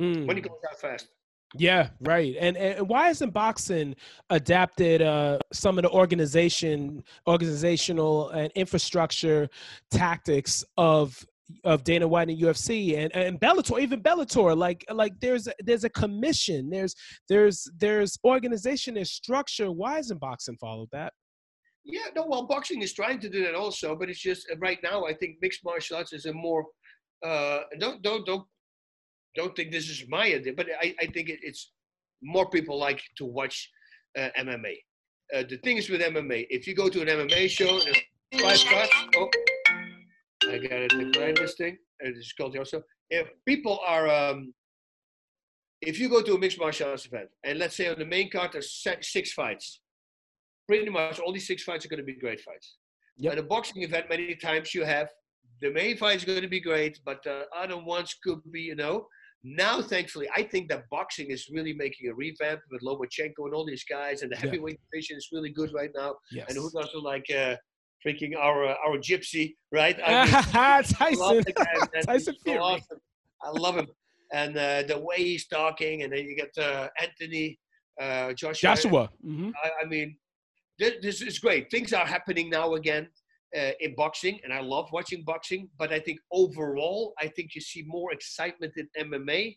[SPEAKER 2] Mm. Money goes out fast.
[SPEAKER 1] Yeah, right. And and why hasn't boxing adapted uh, some of the organization, organizational and infrastructure tactics of of Dana White and UFC and and Bellator, even Bellator? Like like there's there's a commission, there's there's there's organization and structure. Why isn't boxing followed that?
[SPEAKER 2] Yeah, no. Well, boxing is trying to do that also, but it's just right now. I think mixed martial arts is a more uh, don't don't don't don't think this is my idea, but I, I think it, it's more people like to watch uh, MMA. Uh, the thing is with MMA, if you go to an MMA show, five cards. Oh, I got decline this thing. It is called also. If people are, um, if you go to a mixed martial arts event, and let's say on the main card there's six fights, pretty much all these six fights are going to be great fights. Yep. At a boxing event, many times you have the main fight is going to be great, but the other ones could be, you know, now, thankfully, I think that boxing is really making a revamp with Lomachenko and all these guys, and the heavyweight yeah. division is really good right now. Yes. And who doesn't like uh, freaking our uh, our gypsy, right? I
[SPEAKER 1] mean, <laughs> Tyson. Guy, <laughs> Tyson
[SPEAKER 2] so awesome. I love him, and uh, the way he's talking, and then you get uh, Anthony uh, Joshua.
[SPEAKER 1] Joshua. Mm-hmm.
[SPEAKER 2] I, I, mean, this, this is great. Things are happening now again uh, in boxing, and I love watching boxing. But I think overall, I think you see more excitement in MMA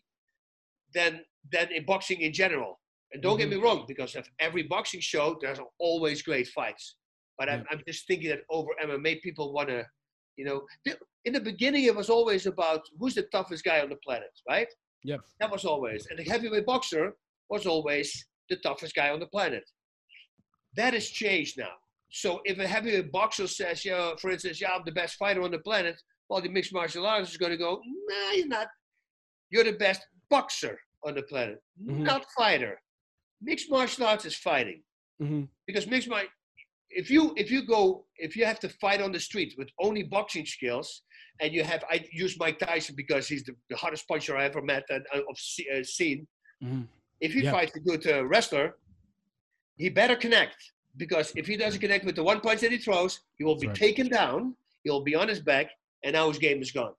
[SPEAKER 2] than than in boxing in general. And don't mm-hmm. get me wrong, because of every boxing show, there's always great fights. But I'm, I'm just thinking that over MMA, people want to, you know, in the beginning, it was always about who's the toughest guy on the planet, right?
[SPEAKER 1] Yeah.
[SPEAKER 2] That was always. And the heavyweight boxer was always the toughest guy on the planet. That has changed now. So if a heavyweight boxer says, yeah, for instance, yeah, I'm the best fighter on the planet, well, the mixed martial arts is going to go, nah, you're not. You're the best boxer on the planet, mm-hmm. not fighter. Mixed martial arts is fighting. Mm-hmm. Because mixed martial if you if you go if you have to fight on the street with only boxing skills and you have I use Mike Tyson because he's the, the hardest puncher I ever met and uh, uh, seen. Mm-hmm. If he yeah. fights a good uh, wrestler, he better connect because if he doesn't connect with the one punch that he throws, he will be right. taken down. He'll be on his back, and now his game is gone.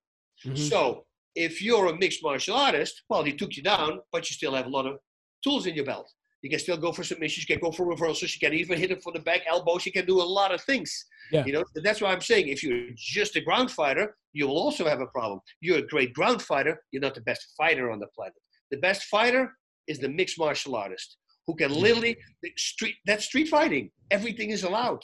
[SPEAKER 2] Mm-hmm. So if you're a mixed martial artist, well, he took you down, but you still have a lot of tools in your belt. You can still go for submissions, you can go for reversals, you can even hit it from the back elbows, you can do a lot of things. Yeah. You know, that's why I'm saying if you're just a ground fighter, you will also have a problem. You're a great ground fighter, you're not the best fighter on the planet. The best fighter is the mixed martial artist who can mm-hmm. literally street that's street fighting. Everything is allowed.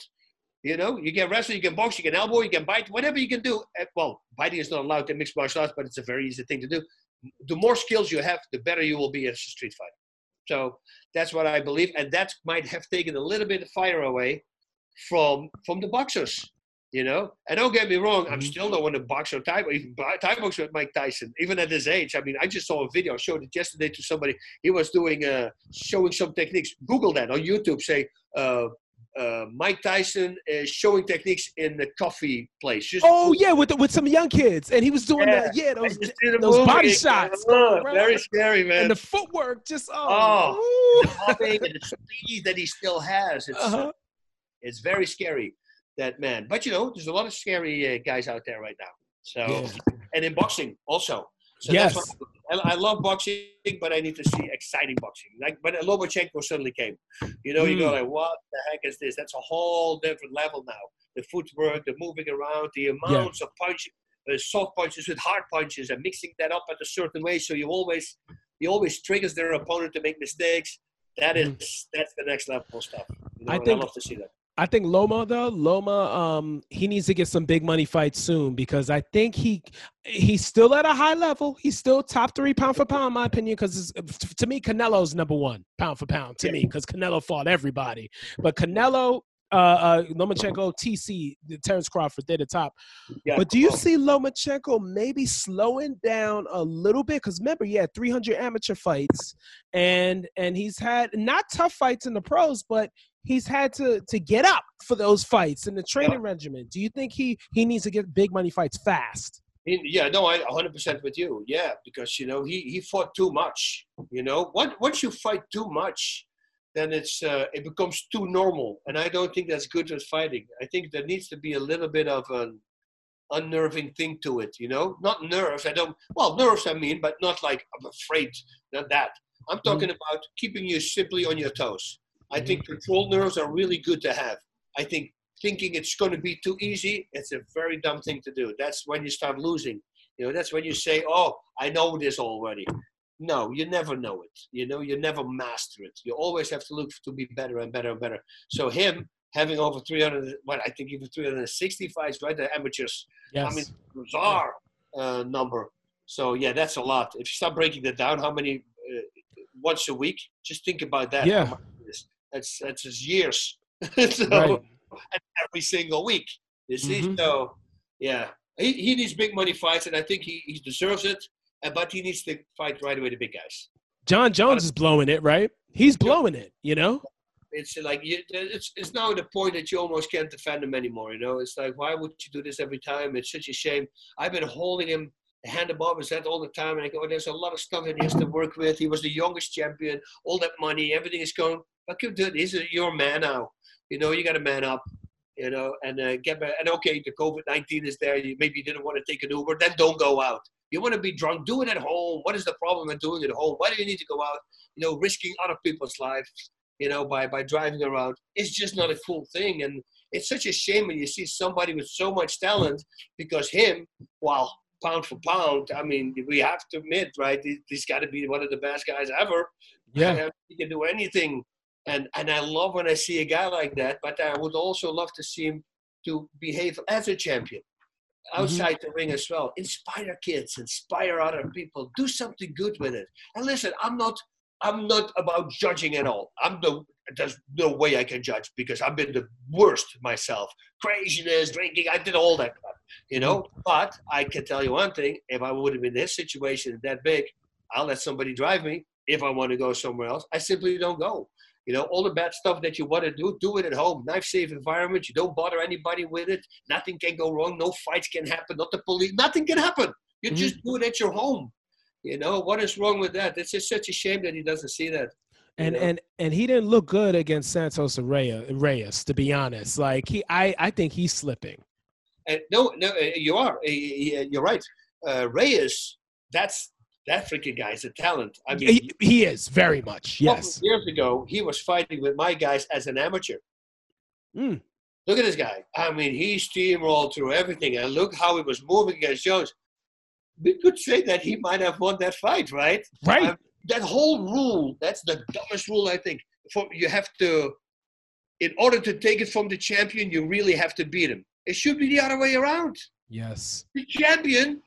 [SPEAKER 2] You know, you can wrestle, you can box, you can elbow, you can bite, whatever you can do. Eh, well, biting is not allowed in mixed martial arts, but it's a very easy thing to do. The more skills you have, the better you will be as a street fighter. So that's what I believe, and that might have taken a little bit of fire away from from the boxers. You know, and don't get me wrong, I'm mm-hmm. still not one to box or Thai, even Thai box with Mike Tyson, even at his age. I mean, I just saw a video, I showed it yesterday to somebody. He was doing, uh, showing some techniques. Google that on YouTube. Say, uh, uh, Mike Tyson is showing techniques in the coffee place.
[SPEAKER 1] Just oh yeah, with the, with some young kids, and he was doing yeah. that. Yeah, those, those body shots.
[SPEAKER 2] Oh, very scary, man.
[SPEAKER 1] And the footwork, just oh, oh.
[SPEAKER 2] the and the speed that he still has. It's uh-huh. it's very scary that man. But you know, there's a lot of scary uh, guys out there right now. So yeah. and in boxing also. So
[SPEAKER 1] yes.
[SPEAKER 2] I, I, love boxing, but I need to see exciting boxing. Like, but Lomachenko suddenly came. You know, mm. you go hmm. like, what the heck is this? That's a whole different level now. The footwork, the moving around, the amounts yeah. of punches, uh, soft punches with hard punches, and mixing that up at a certain way. So you always, you always triggers their opponent to make mistakes. That is, mm. that's the next level stuff. You know, I think I love to see that.
[SPEAKER 1] I think Loma though Loma um he needs to get some big money fights soon because I think he he's still at a high level. He's still top three pound for pound, in my opinion. Because to me, Canelo's number one pound for pound to yeah. me because Canelo fought everybody. But Canelo, uh, uh, Lomachenko, TC, Terrence Crawford, they're the top. Yeah, but do you see Lomachenko maybe slowing down a little bit? Because remember, he had 300 amateur fights, and and he's had not tough fights in the pros, but he's had to to get up for those fights in the training yeah. regimen. Do you think he he needs to get big money fights fast?
[SPEAKER 2] Yeah, no, I 100% with you. Yeah, because you know he he fought too much. You know, once once you fight too much, then it's uh, it becomes too normal, and I don't think that's good with fighting. I think there needs to be a little bit of an unnerving thing to it. You know, not nerves. I don't. Well, nerves. I mean, but not like I'm afraid. Not that. I'm mm-hmm. talking mm about keeping you simply on your toes. I think controlled nerves are really good to have. I think thinking it's going to be too easy, it's a very dumb thing to do. That's when you start losing. You know, that's when you say, "Oh, I know this already." No, you never know it. You know, you never master it. You always have to look to be better and better and better. So him having over 300, what I think even 360 fights, right? The amateurs. Yes. I mean, bizarre uh, number. So yeah, that's a lot. If you start breaking that down, how many uh, once a week? Just think about that.
[SPEAKER 1] Yeah.
[SPEAKER 2] That's that's his years. <laughs> so right. every single week. You see, mm-hmm. so yeah, he, he needs big money fights, and I think he, he deserves it. But he needs to fight right away the big guys.
[SPEAKER 1] John Jones is blowing it, right? He's blowing it. You know.
[SPEAKER 2] It's like it's it's now the point that you almost can't defend him anymore. You know, it's like why would you do this every time? It's such a shame. I've been holding him hand above his head all the time, and I go, oh, "There's a lot of stuff that he has to work with." He was the youngest champion, all that money, everything is going okay, dude, he's a, you're a man now. You know, you got to man up. You know, and uh, get back. And okay, the COVID nineteen is there. You maybe didn't want to take an Uber. Then don't go out. You want to be drunk? Do it at home. What is the problem with doing it at home? Why do you need to go out? You know, risking other people's lives. You know, by by driving around. It's just not a cool thing. And it's such a shame when you see somebody with so much talent because him, well, pound for pound, I mean, we have to admit, right? He's got to be one of the best guys ever.
[SPEAKER 1] Yeah,
[SPEAKER 2] he can do anything and and I love when I see a guy like that. But I would also love to see him to behave as a champion mm-hmm. outside mm-hmm. the ring as well. Inspire kids, inspire other people. Do something good with it. And listen, I'm not I'm not about judging at all. I'm the there's no way I can judge because I've been the worst myself. Craziness, drinking, I did all that you know. Mm-hmm. But I can tell you one thing: if I would have been in this situation that big, I'll let somebody drive me. If I want to go somewhere else, I simply don't go You know, all the bad stuff that you want to do, do it at home. Knife safe environment. You don't bother anybody with it. Nothing can go wrong. No fights can happen. Not the police. Nothing can happen. You mm-hmm. just do it at your home. You know, what is wrong with that? It's just such a shame that he doesn't see that.
[SPEAKER 1] And and and he didn't look good against Santos Reyes, to be honest. Like he, I I think he's slipping.
[SPEAKER 2] And no, no, uh, you are. Uh, you're right. Uh, Reyes, that's that freaking guy is a talent.
[SPEAKER 1] I mean, he, he is very much. Yes.
[SPEAKER 2] Years ago, he was fighting with my guys as an amateur.
[SPEAKER 1] Mm.
[SPEAKER 2] Look at this guy. I mean, he steamrolled through everything, and look how he was moving against Jones. We could say that he might have won that fight, right?
[SPEAKER 1] Right. Um,
[SPEAKER 2] that whole rule, that's the dumbest rule, I think. For, you have to, in order to take it from the champion, you really have to beat him. It should be the other way around.
[SPEAKER 1] Yes.
[SPEAKER 2] The champion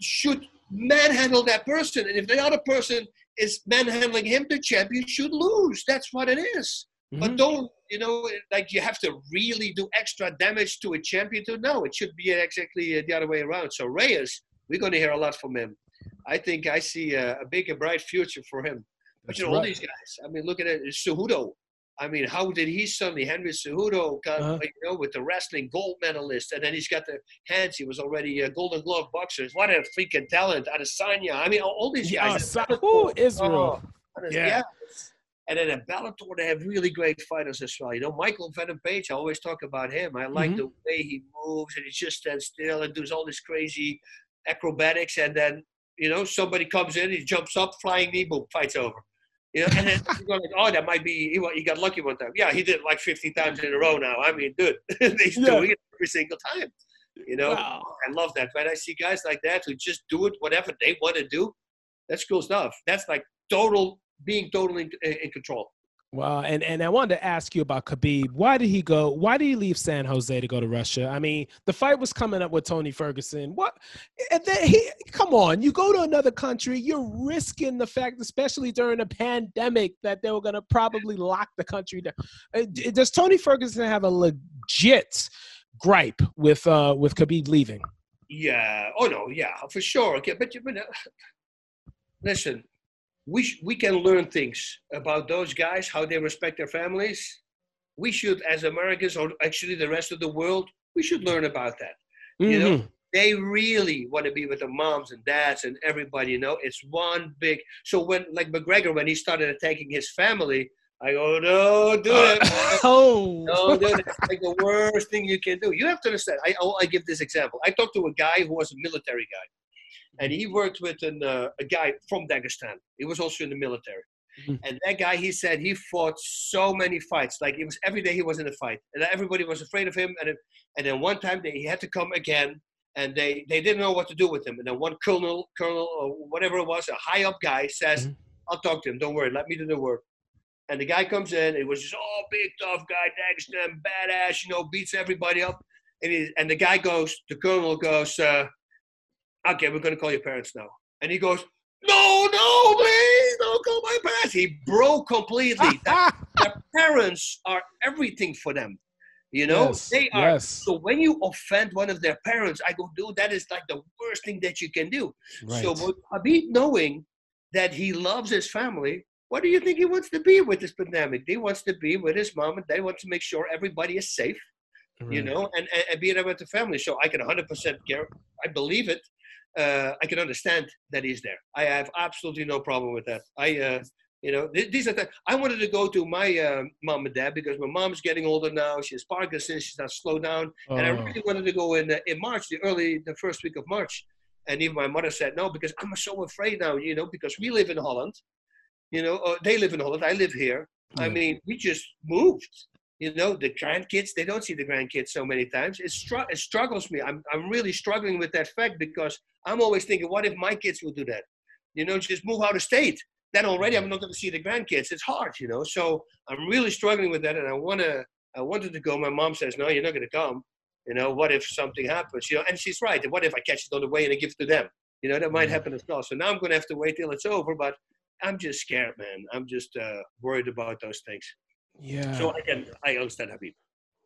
[SPEAKER 2] should manhandle that person. And if the other person is manhandling him, the champion should lose. That's what it is. Mm-hmm. But don't, you know, like you have to really do extra damage to a champion to know. It should be exactly the other way around. So Reyes, we're going to hear a lot from him. I think I see a, a big and bright future for him. But you know, right. all these guys. I mean, look at it. Cejudo. I mean, how did he suddenly Henry Cejudo got uh-huh. you know with the wrestling gold medalist, and then he's got the hands. He was already a Golden Glove boxer. What a freaking talent! Adesanya. I mean, all these guys.
[SPEAKER 1] Yeah, Ooh, Israel.
[SPEAKER 2] Oh, yeah. yeah. And then at Bellator, they have really great fighters as well. You know, Michael Venom Page, I always talk about him. I like mm-hmm. the way he moves and he just stands still and does all this crazy acrobatics. And then, you know, somebody comes in, he jumps up, flying knee, boom, fight's over. You know, and then you like, oh, that might be he, he got lucky one time. Yeah, he did it like 50 times in a row now. I mean, dude, <laughs> he's yeah. doing it every single time. You know, wow. I love that. When I see guys like that who just do it whatever they want to do, that's cool stuff. That's like total being totally in, in control.
[SPEAKER 1] Well, and, and I wanted to ask you about Khabib. Why did he go? Why did he leave San Jose to go to Russia? I mean, the fight was coming up with Tony Ferguson. What? And then he, come on, you go to another country, you're risking the fact, especially during a pandemic, that they were going to probably lock the country down. Uh, does Tony Ferguson have a legit gripe with uh, with Khabib leaving?
[SPEAKER 2] Yeah. Oh no. Yeah, for sure. Okay, but, but uh, listen, we, sh- we can learn things about those guys, how they respect their families. We should, as Americans, or actually the rest of the world, we should learn about that. Mm-hmm. You know, mm-hmm. they really want to be with the moms and dads and everybody. You know, it's one big. So when, like McGregor, when he started attacking his family, I go, no, do it. <laughs>
[SPEAKER 1] oh,
[SPEAKER 2] no, do it. It's like the worst thing you can do. You have to understand. I, I give this example. I talked to a guy who was a military guy and he worked with an, uh, a guy from Dagestan. He was also in the military. Mm-hmm. And that guy, he said he fought so many fights. Like it was every day he was in a fight, and everybody was afraid of him. And it, and then one time they, he had to come again, and they they didn't know what to do with him. And then one colonel, colonel or whatever it was, a high up guy says, mm-hmm. "I'll talk to him. Don't worry. Let me do the work." And the guy comes in. It was just oh big tough guy, Dagestan, badass, you know, beats everybody up. And he, and the guy goes, the colonel goes. Uh, okay, we're going to call your parents now. And he goes, no, no, please don't call my parents. He broke completely. <laughs> their parents are everything for them. You know,
[SPEAKER 1] yes,
[SPEAKER 2] they are.
[SPEAKER 1] Yes.
[SPEAKER 2] So when you offend one of their parents, I go, dude, that is like the worst thing that you can do. Right. So Khabib knowing that he loves his family, what do you think he wants to be with this pandemic? He wants to be with his mom and dad. wants to make sure everybody is safe, right. you know, and, and, and be there with the family. So I can 100% get, I believe it uh, I can understand that he's there. I have absolutely no problem with that. I, uh, you know, th- these are the, I wanted to go to my uh, mom and dad because my mom's getting older now. She has Parkinson's. She's not slow down, oh. and I oh. really wanted to go in uh, in March, the early, the first week of March. And even my mother said no because I'm so afraid now. You know, because we live in Holland. You know, uh, they live in Holland. I live here. I mean, we just moved you know the grandkids they don't see the grandkids so many times. It, str- it struggles me. I'm, I'm really struggling with that fact because i'm always thinking what if my kids will do that? You know just move out of state. Then already i'm not going to see the grandkids. It's hard you know? So i'm really struggling with that and i want to i wanted to go. My mom says no you're not going to come. You know what if something happens? You know and she's right. What if i catch it on the way and i give it to them? You know that might happen as well. So now i'm going to have to wait till it's over but i'm just scared man. I'm just uh, worried about those things
[SPEAKER 1] yeah.
[SPEAKER 2] So I can I understand Khabib.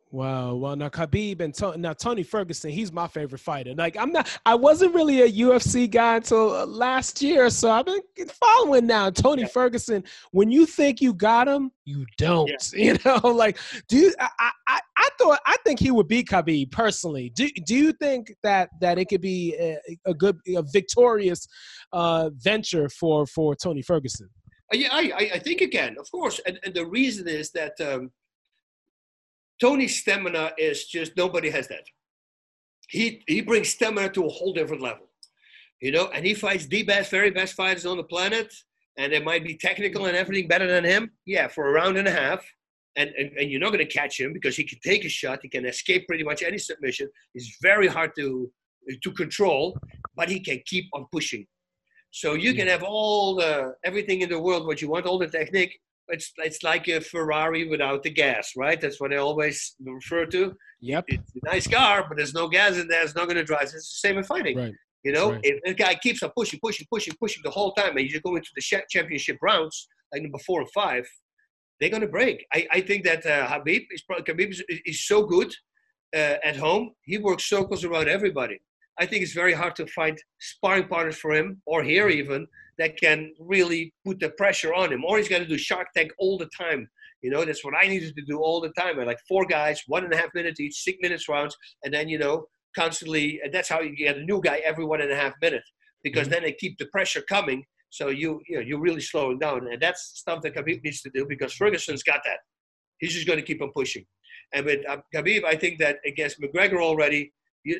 [SPEAKER 1] Wow. Well, now Khabib and Tony, now Tony Ferguson, he's my favorite fighter. Like I'm not, I wasn't really a UFC guy until uh, last year, so I've been following now. Tony yeah. Ferguson, when you think you got him, you don't. Yeah. <laughs> You know, like do you, I, I, I thought I think he would beat Khabib personally. Do Do you think that that it could be a, a good, a victorious uh, venture for for Tony Ferguson?
[SPEAKER 2] Uh, yeah, I, I think again, of course, and, and the reason is that. Um, Tony's stamina is just nobody has that. He he brings stamina to a whole different level, you know. And he fights the best, very best fighters on the planet, and they might be technical and everything better than him. Yeah, for a round and a half, and and, and you're not going to catch him because he can take a shot. He can escape pretty much any submission. He's very hard to to control, but he can keep on pushing. So you can have all the everything in the world what you want, all the technique, it's it's like a Ferrari without the gas, right? That's what I always refer to.
[SPEAKER 1] Yep.
[SPEAKER 2] It's a nice car, but there's no gas in there. It's not going to drive. It's the same in fighting.
[SPEAKER 1] Right.
[SPEAKER 2] You know, right. if the guy keeps on pushing, pushing, pushing, pushing the whole time, and you go into the championship rounds, like number four or five, they're going to break. I, I think that uh, Khabib is Khabib is, is so good uh, at home. He works circles around everybody. I think it's very hard to find sparring partners for him, or here even, that can really put the pressure on him. Or he's got to do Shark Tank all the time. You know, that's what I needed to do all the time. I like four guys, one and a half minutes each, six minutes rounds, and then you know, constantly. And that's how you get a new guy every one and a half minutes because mm-hmm. then they keep the pressure coming. So you, you know, you're really slowing down, and that's stuff that Khabib needs to do because Ferguson's got that. He's just going to keep on pushing. And with uh, Khabib, I think that against McGregor already, he,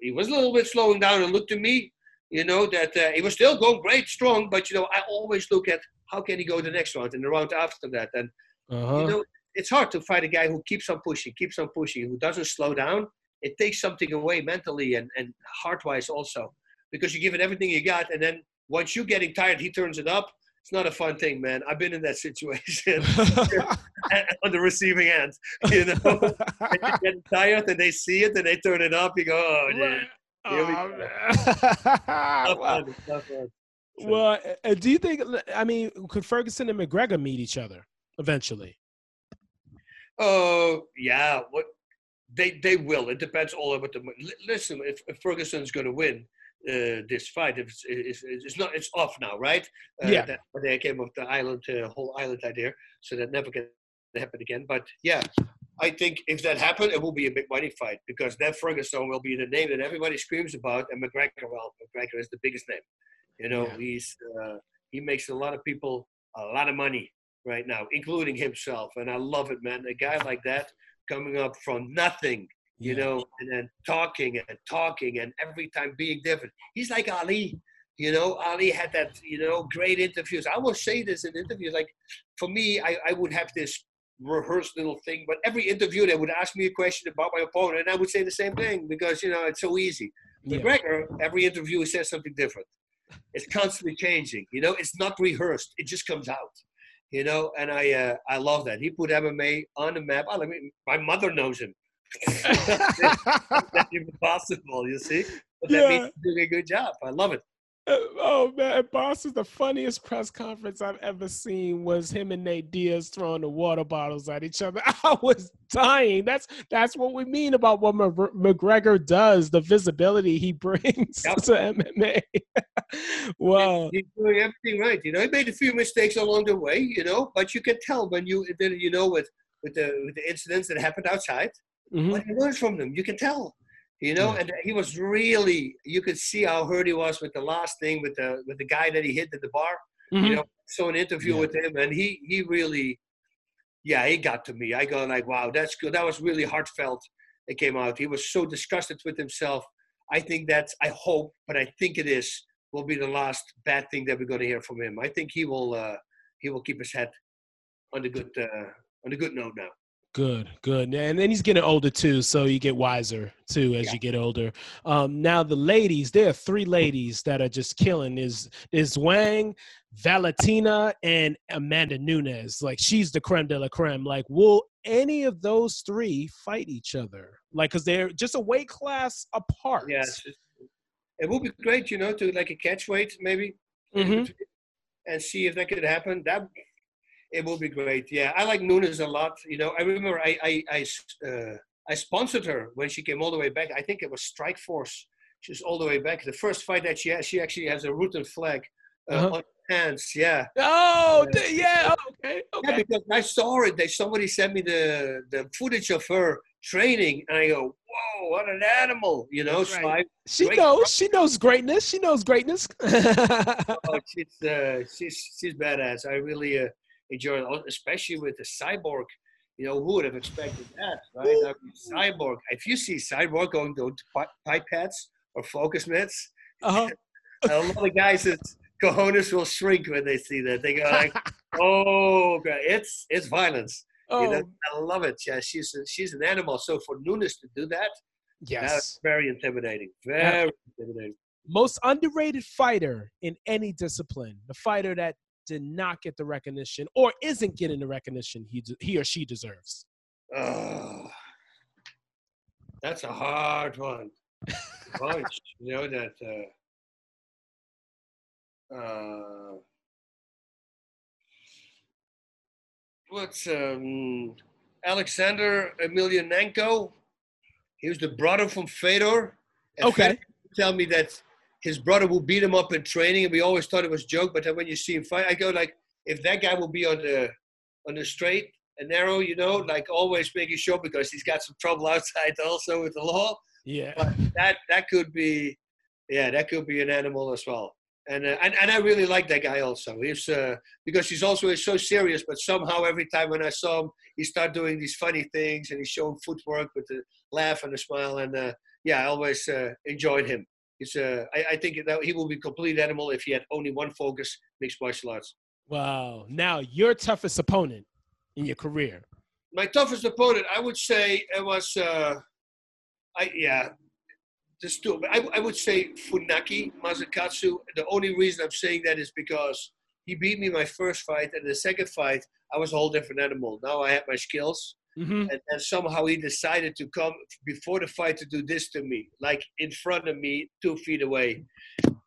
[SPEAKER 2] he was a little bit slowing down and looked to me you know, that uh, he was still going great, strong, but, you know, I always look at how can he go the next round and the round after that. And, uh-huh. you know, it's hard to fight a guy who keeps on pushing, keeps on pushing, who doesn't slow down. It takes something away mentally and, and heart-wise also because you give it everything you got. And then once you're getting tired, he turns it up. It's not a fun thing, man. I've been in that situation <laughs> <laughs> on the receiving end. <laughs> You know, and you're getting tired and they see it and they turn it up. You go, oh, dude
[SPEAKER 1] Oh, well, uh, do you think? I mean, could Ferguson and McGregor meet each other eventually?
[SPEAKER 2] Oh yeah, what they they will. It depends all about the. Listen, if, if Ferguson's going to win uh, this fight. It's, it's, it's not, it's off now, right?
[SPEAKER 1] Uh, yeah.
[SPEAKER 2] That, they came off the island, uh, whole island idea, so that never can happen again. But yeah, I think if that happened, it will be a big money fight because then Ferguson will be the name that everybody screams about, and McGregor, well, McGregor is the biggest name. You know, yeah. he's uh, he makes a lot of people a lot of money right now, including himself, and I love it, man. A guy like that coming up from nothing, you yeah. know, and then talking and talking, and every time being different. He's like Ali. You know, Ali had that, you know, great interviews. I will say this in interviews. Like, for me, I, I would have this rehearsed little thing. But every interview, they would ask me a question about my opponent, and I would say the same thing because you know it's so easy. Yeah. McGregor, every interview, he says something different. It's constantly changing. You know, it's not rehearsed. It just comes out. You know, and I uh, I love that he put MMA on the map. I mean, my mother knows him. That's <laughs> impossible. You see, but that yeah. means he's doing a good job. I love it.
[SPEAKER 1] Uh, oh man, Bas is the funniest press conference I've ever seen was him and Nate Diaz throwing the water bottles at each other. <laughs> I was dying. That's that's what we mean about what McGregor does, the visibility he <laughs> brings yep. to MMA. wow.
[SPEAKER 2] He's doing everything right. You know, he made a few mistakes along the way, you know, but you can tell when you then you know with with the with the incidents that happened outside, mm-hmm. but he learns from them. You can tell you know and he was really you could see how hurt he was with the last thing with the with the guy that he hit at the bar mm-hmm. you know so an interview yeah. with him and he he really yeah he got to me i go like wow that's good that was really heartfelt it came out he was so disgusted with himself i think that's i hope but i think it is will be the last bad thing that we're going to hear from him i think he will uh he will keep his head on the good uh on the good note now
[SPEAKER 1] Good, good. And then he's getting older too, so you get wiser too as yeah. you get older. Um, now the ladies, there are three ladies that are just killing. Is is Wang, Valentina, and Amanda Nunes. Like she's the creme de la creme. Like, will any of those three fight each other? Like, cause they're just a weight class apart.
[SPEAKER 2] Yes, it would be great, you know, to like a catch weight maybe, mm-hmm. and see if that could happen. That it will be great. Yeah, I like Nunes a lot. You know, I remember I I I, uh, I sponsored her when she came all the way back. I think it was Strike Force. She's all the way back. The first fight that she has, she actually has a Rutten flag uh, uh-huh. on her hands. Yeah.
[SPEAKER 1] Oh, uh, yeah. Okay. Okay.
[SPEAKER 2] Yeah, because I saw it. They somebody sent me the the footage of her training, and I go, "Whoa, what an animal!" You know.
[SPEAKER 1] So I, she knows. She knows greatness. She knows greatness. <laughs>
[SPEAKER 2] oh, she's uh, she's she's badass. I really uh, especially with the cyborg. You know, who would have expected that, right? I mean, cyborg. If you see cyborg going to pipettes or focus mitts, uh-huh. <laughs> a lot of guys' cojones will shrink when they see that. They go like, <laughs> "Oh, it's it's violence." Oh. You know, oh. I love it. Yeah, she's a, she's an animal. So for Nunes to do that, yes, that's very intimidating. Very intimidating.
[SPEAKER 1] Most underrated fighter in any discipline, the fighter that did not get the recognition or isn't getting the recognition he he or she deserves. Oh,
[SPEAKER 2] that's a hard one. <laughs> Bunch, you know that. Uh, uh, what's um, Alexander Emelianenko? He was the brother from Fedor.
[SPEAKER 1] Okay. Fedor
[SPEAKER 2] tell me that his brother will beat him up in training, and we always thought it was a joke. But then when you see him fight, I go like, if that guy will be on the on the straight and narrow, you know, like always making sure because he's got some trouble outside <laughs> also with the law.
[SPEAKER 1] Yeah,
[SPEAKER 2] but that that could be, yeah, that could be an animal as well. And, uh, and and I really like that guy also. He's uh, because he's also so serious, but somehow every time when I saw him, he started doing these funny things and he's showing footwork with a laugh and a smile. And uh, yeah, I always uh, enjoyed him. He's uh, I, I think that he will be a complete animal if he had only one focus, mixed martial arts.
[SPEAKER 1] Wow. Now your toughest opponent in your career.
[SPEAKER 2] My toughest opponent, I would say, it was. Uh, I yeah, just two. I, I would say Funaki Masakatsu. The only reason I'm saying that is because he beat me my first fight, and the second fight I was a whole different animal. Now I had my skills, mm-hmm. and, and somehow he decided to come before the fight to do this to me, like in front of me, two feet away,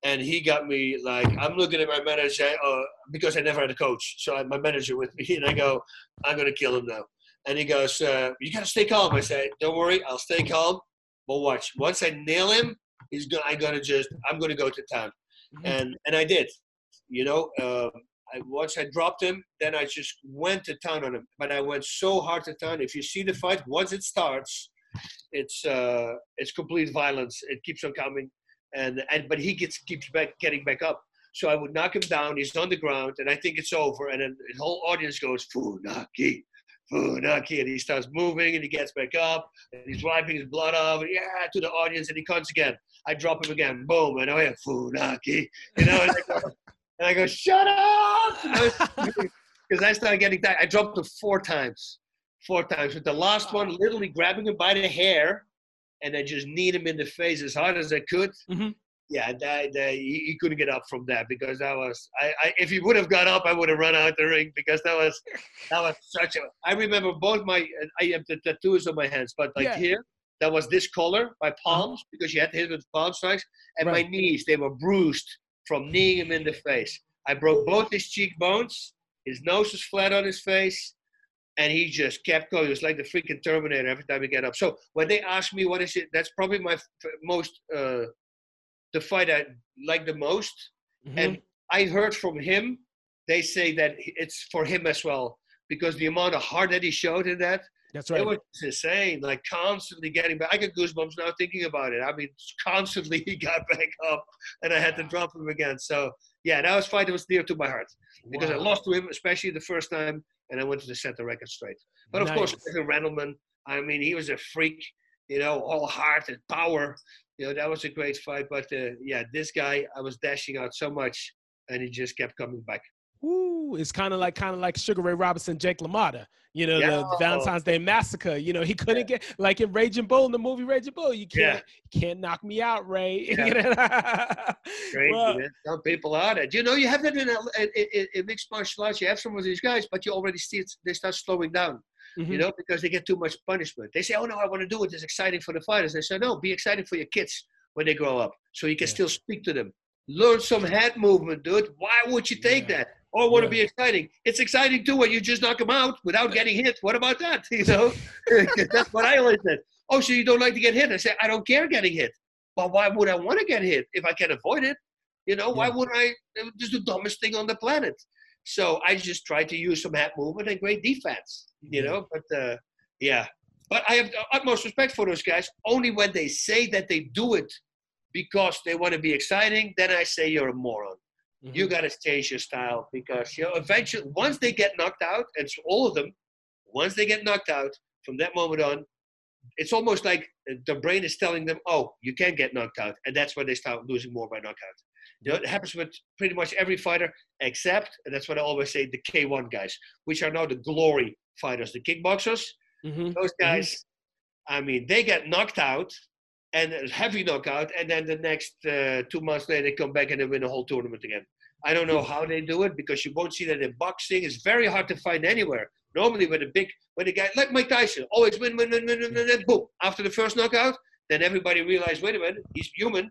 [SPEAKER 2] and he got me like I'm looking at my manager uh, because I never had a coach, so I had my manager with me, <laughs> and I go, I'm gonna kill him now. And he goes, uh, "You gotta stay calm." I say, "Don't worry, I'll stay calm." But watch, once I nail him, he's gonna. I'm gonna just. I'm gonna go to town, mm-hmm. and and I did. You know, uh, I, once I dropped him, then I just went to town on him. But I went so hard to town. If you see the fight, once it starts, it's uh, it's complete violence. It keeps on coming, and and but he gets keeps back getting back up. So I would knock him down. He's on the ground, and I think it's over. And then the whole audience goes, "Funaki, Funaki, and he starts moving and he gets back up and he's wiping his blood off. And, yeah, to the audience and he comes again. I drop him again. Boom. And I have Funaki. You know, and I go, I shut up. <laughs> Because I started getting tired. I dropped him four times. Four times. With the last one, literally grabbing him by the hair and then just kneed him in the face as hard as I could. Mm-hmm yeah, that, that he, he, couldn't get up from that because that was I, I if he would have got up, I would have run out the ring because that was that was such a. I remember both my I have the tattoos on my hands, but like yeah. here, that was this color, my palms uh-huh. because you had to hit with palm strikes, and right. my knees they were bruised from kneeing him in the face. I broke both his cheekbones. His nose was flat on his face and he just kept going. It was like the freaking Terminator every time he get up. So when they ask me what is it, that's probably my most uh, the fight I like the most. Mm-hmm. And I heard from him, they say that it's for him as well because the amount of heart that he showed in that.
[SPEAKER 1] That's right.
[SPEAKER 2] It was insane. Like constantly getting back. I get goosebumps now thinking about it. I mean, constantly <laughs> he got back up, and I had to drop him again. So yeah, that was fight that was dear to my heart because wow. I lost to him, especially the first time, and I wanted to set the record straight. But of nice. course, Randleman. I mean, he was a freak. You know, all heart and power you know that was a great fight. But uh, yeah, this guy, I was dashing out so much, and he just kept coming back.
[SPEAKER 1] Ooh, it's kind of like kind of like Sugar Ray Robinson, Jake LaMotta. You know, yeah. the Valentine's Day Massacre. You know, he couldn't yeah. get like in Raging Bull in the movie Raging Bull. You can't yeah. can't knock me out, Ray. <laughs>
[SPEAKER 2] Yeah. Great, well, some people are that. You know, you have that in, a, in, in mixed martial arts. You have some of these guys, but you already see it, they start slowing down mm-hmm. you know, because they get too much punishment. They say, oh no, I want to do it. It's exciting for the fighters. They say, no, be exciting for your kids when they grow up so you can still speak to them. Learn some head movement, dude. Why would you take that? Or want to
[SPEAKER 1] Yeah.
[SPEAKER 2] be exciting. It's exciting too when you just knock them out without getting hit. What about that? <laughs> You know, <laughs> that's what I always said. Oh, so you don't like to get hit? I say I don't care getting hit, but why would I want to get hit if I can avoid it? You know, why would I? This the dumbest thing on the planet. So I just try to use some hat movement and great defense. You
[SPEAKER 1] Yeah.
[SPEAKER 2] know, but uh, yeah, but I have the utmost respect for those guys. Only when they say that they do it because they want to be exciting, then I say you're a moron
[SPEAKER 1] Mhm.
[SPEAKER 2] you got to change your style because you know eventually once they get knocked out and it's all of them once they get knocked out from that moment on it's almost like the brain is telling them oh you can't get knocked out and that's when they start losing more by knockout you know, it happens with pretty much every fighter except and that's what i always say the k1 guys which are now the glory fighters the kickboxers
[SPEAKER 1] Mhm.
[SPEAKER 2] those guys i mean they get knocked out and a heavy knockout and then the next uh, two months later they come back and they win a whole tournament again. I don't know how they do it because you won't see that in boxing. It's very hard to find anywhere. Normally when a big when a guy like mike tyson always win win win win win, win, win boom. After the first knockout then everybody realizes wait a minute he's human.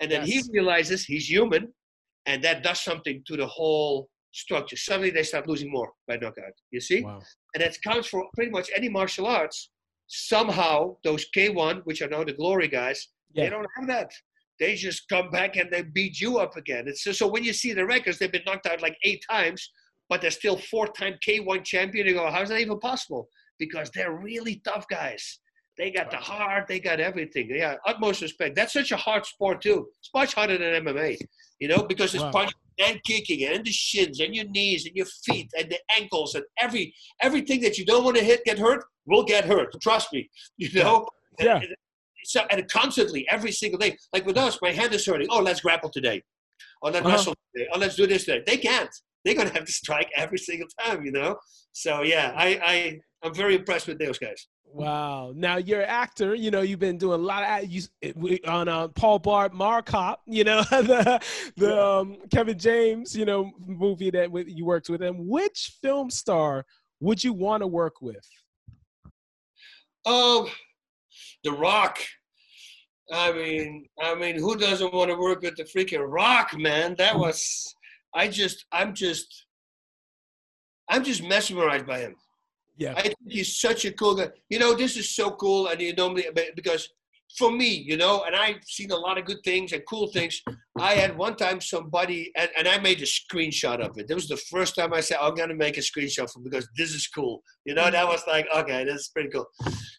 [SPEAKER 2] And then
[SPEAKER 1] Yes.
[SPEAKER 2] he realizes he's human and that does something to the whole structure. Suddenly they start losing more by knockout. You see?
[SPEAKER 1] Wow.
[SPEAKER 2] and that counts for pretty much any martial arts. Somehow, those K1, which are now the glory guys,
[SPEAKER 1] Yeah.
[SPEAKER 2] they don't have that. They just come back and they beat you up again. It's so, so when you see the records, they've been knocked out like eight times, but they're still four-time K1 champion. You go, how's that even possible? Because they're really tough guys. They got the heart, they got everything. Yeah, utmost respect. That's such a hard sport too. It's much harder than MMA, you know, because it's
[SPEAKER 1] Wow.
[SPEAKER 2] punching and kicking and the shins and your knees and your feet and the ankles and every everything that you don't want to hit get hurt will get hurt. Trust me, you know.
[SPEAKER 1] Yeah.
[SPEAKER 2] And, and so and constantly every single day. Like with us, my hand is hurting. Oh, let's grapple today. Oh, let's
[SPEAKER 1] Uh-huh.
[SPEAKER 2] wrestle today. Oh, let's do this today. They can't. They're gonna have to strike every single time, you know. So yeah, I I I'm very impressed with those guys.
[SPEAKER 1] Wow. Now you're an actor. You know you've been doing a lot of you, on uh, Paul Blart Mall Cop. You know <laughs> the the um, Kevin James. You know movie that you worked with him. Which film star would you want to work with?
[SPEAKER 2] Oh, The Rock. I mean, I mean, who doesn't want to work with the freaking Rock, man? That was, I just, I'm just, I'm just mesmerized by him.
[SPEAKER 1] Yeah.
[SPEAKER 2] I think he's such a cool guy. You know, this is so cool, and you normally because for me, you know, and I've seen a lot of good things and cool things. I had one time somebody, and, and I made a screenshot of it. This was the first time I said, I'm going to make a screenshot for because this is cool. You know, that was like, okay, this is pretty cool.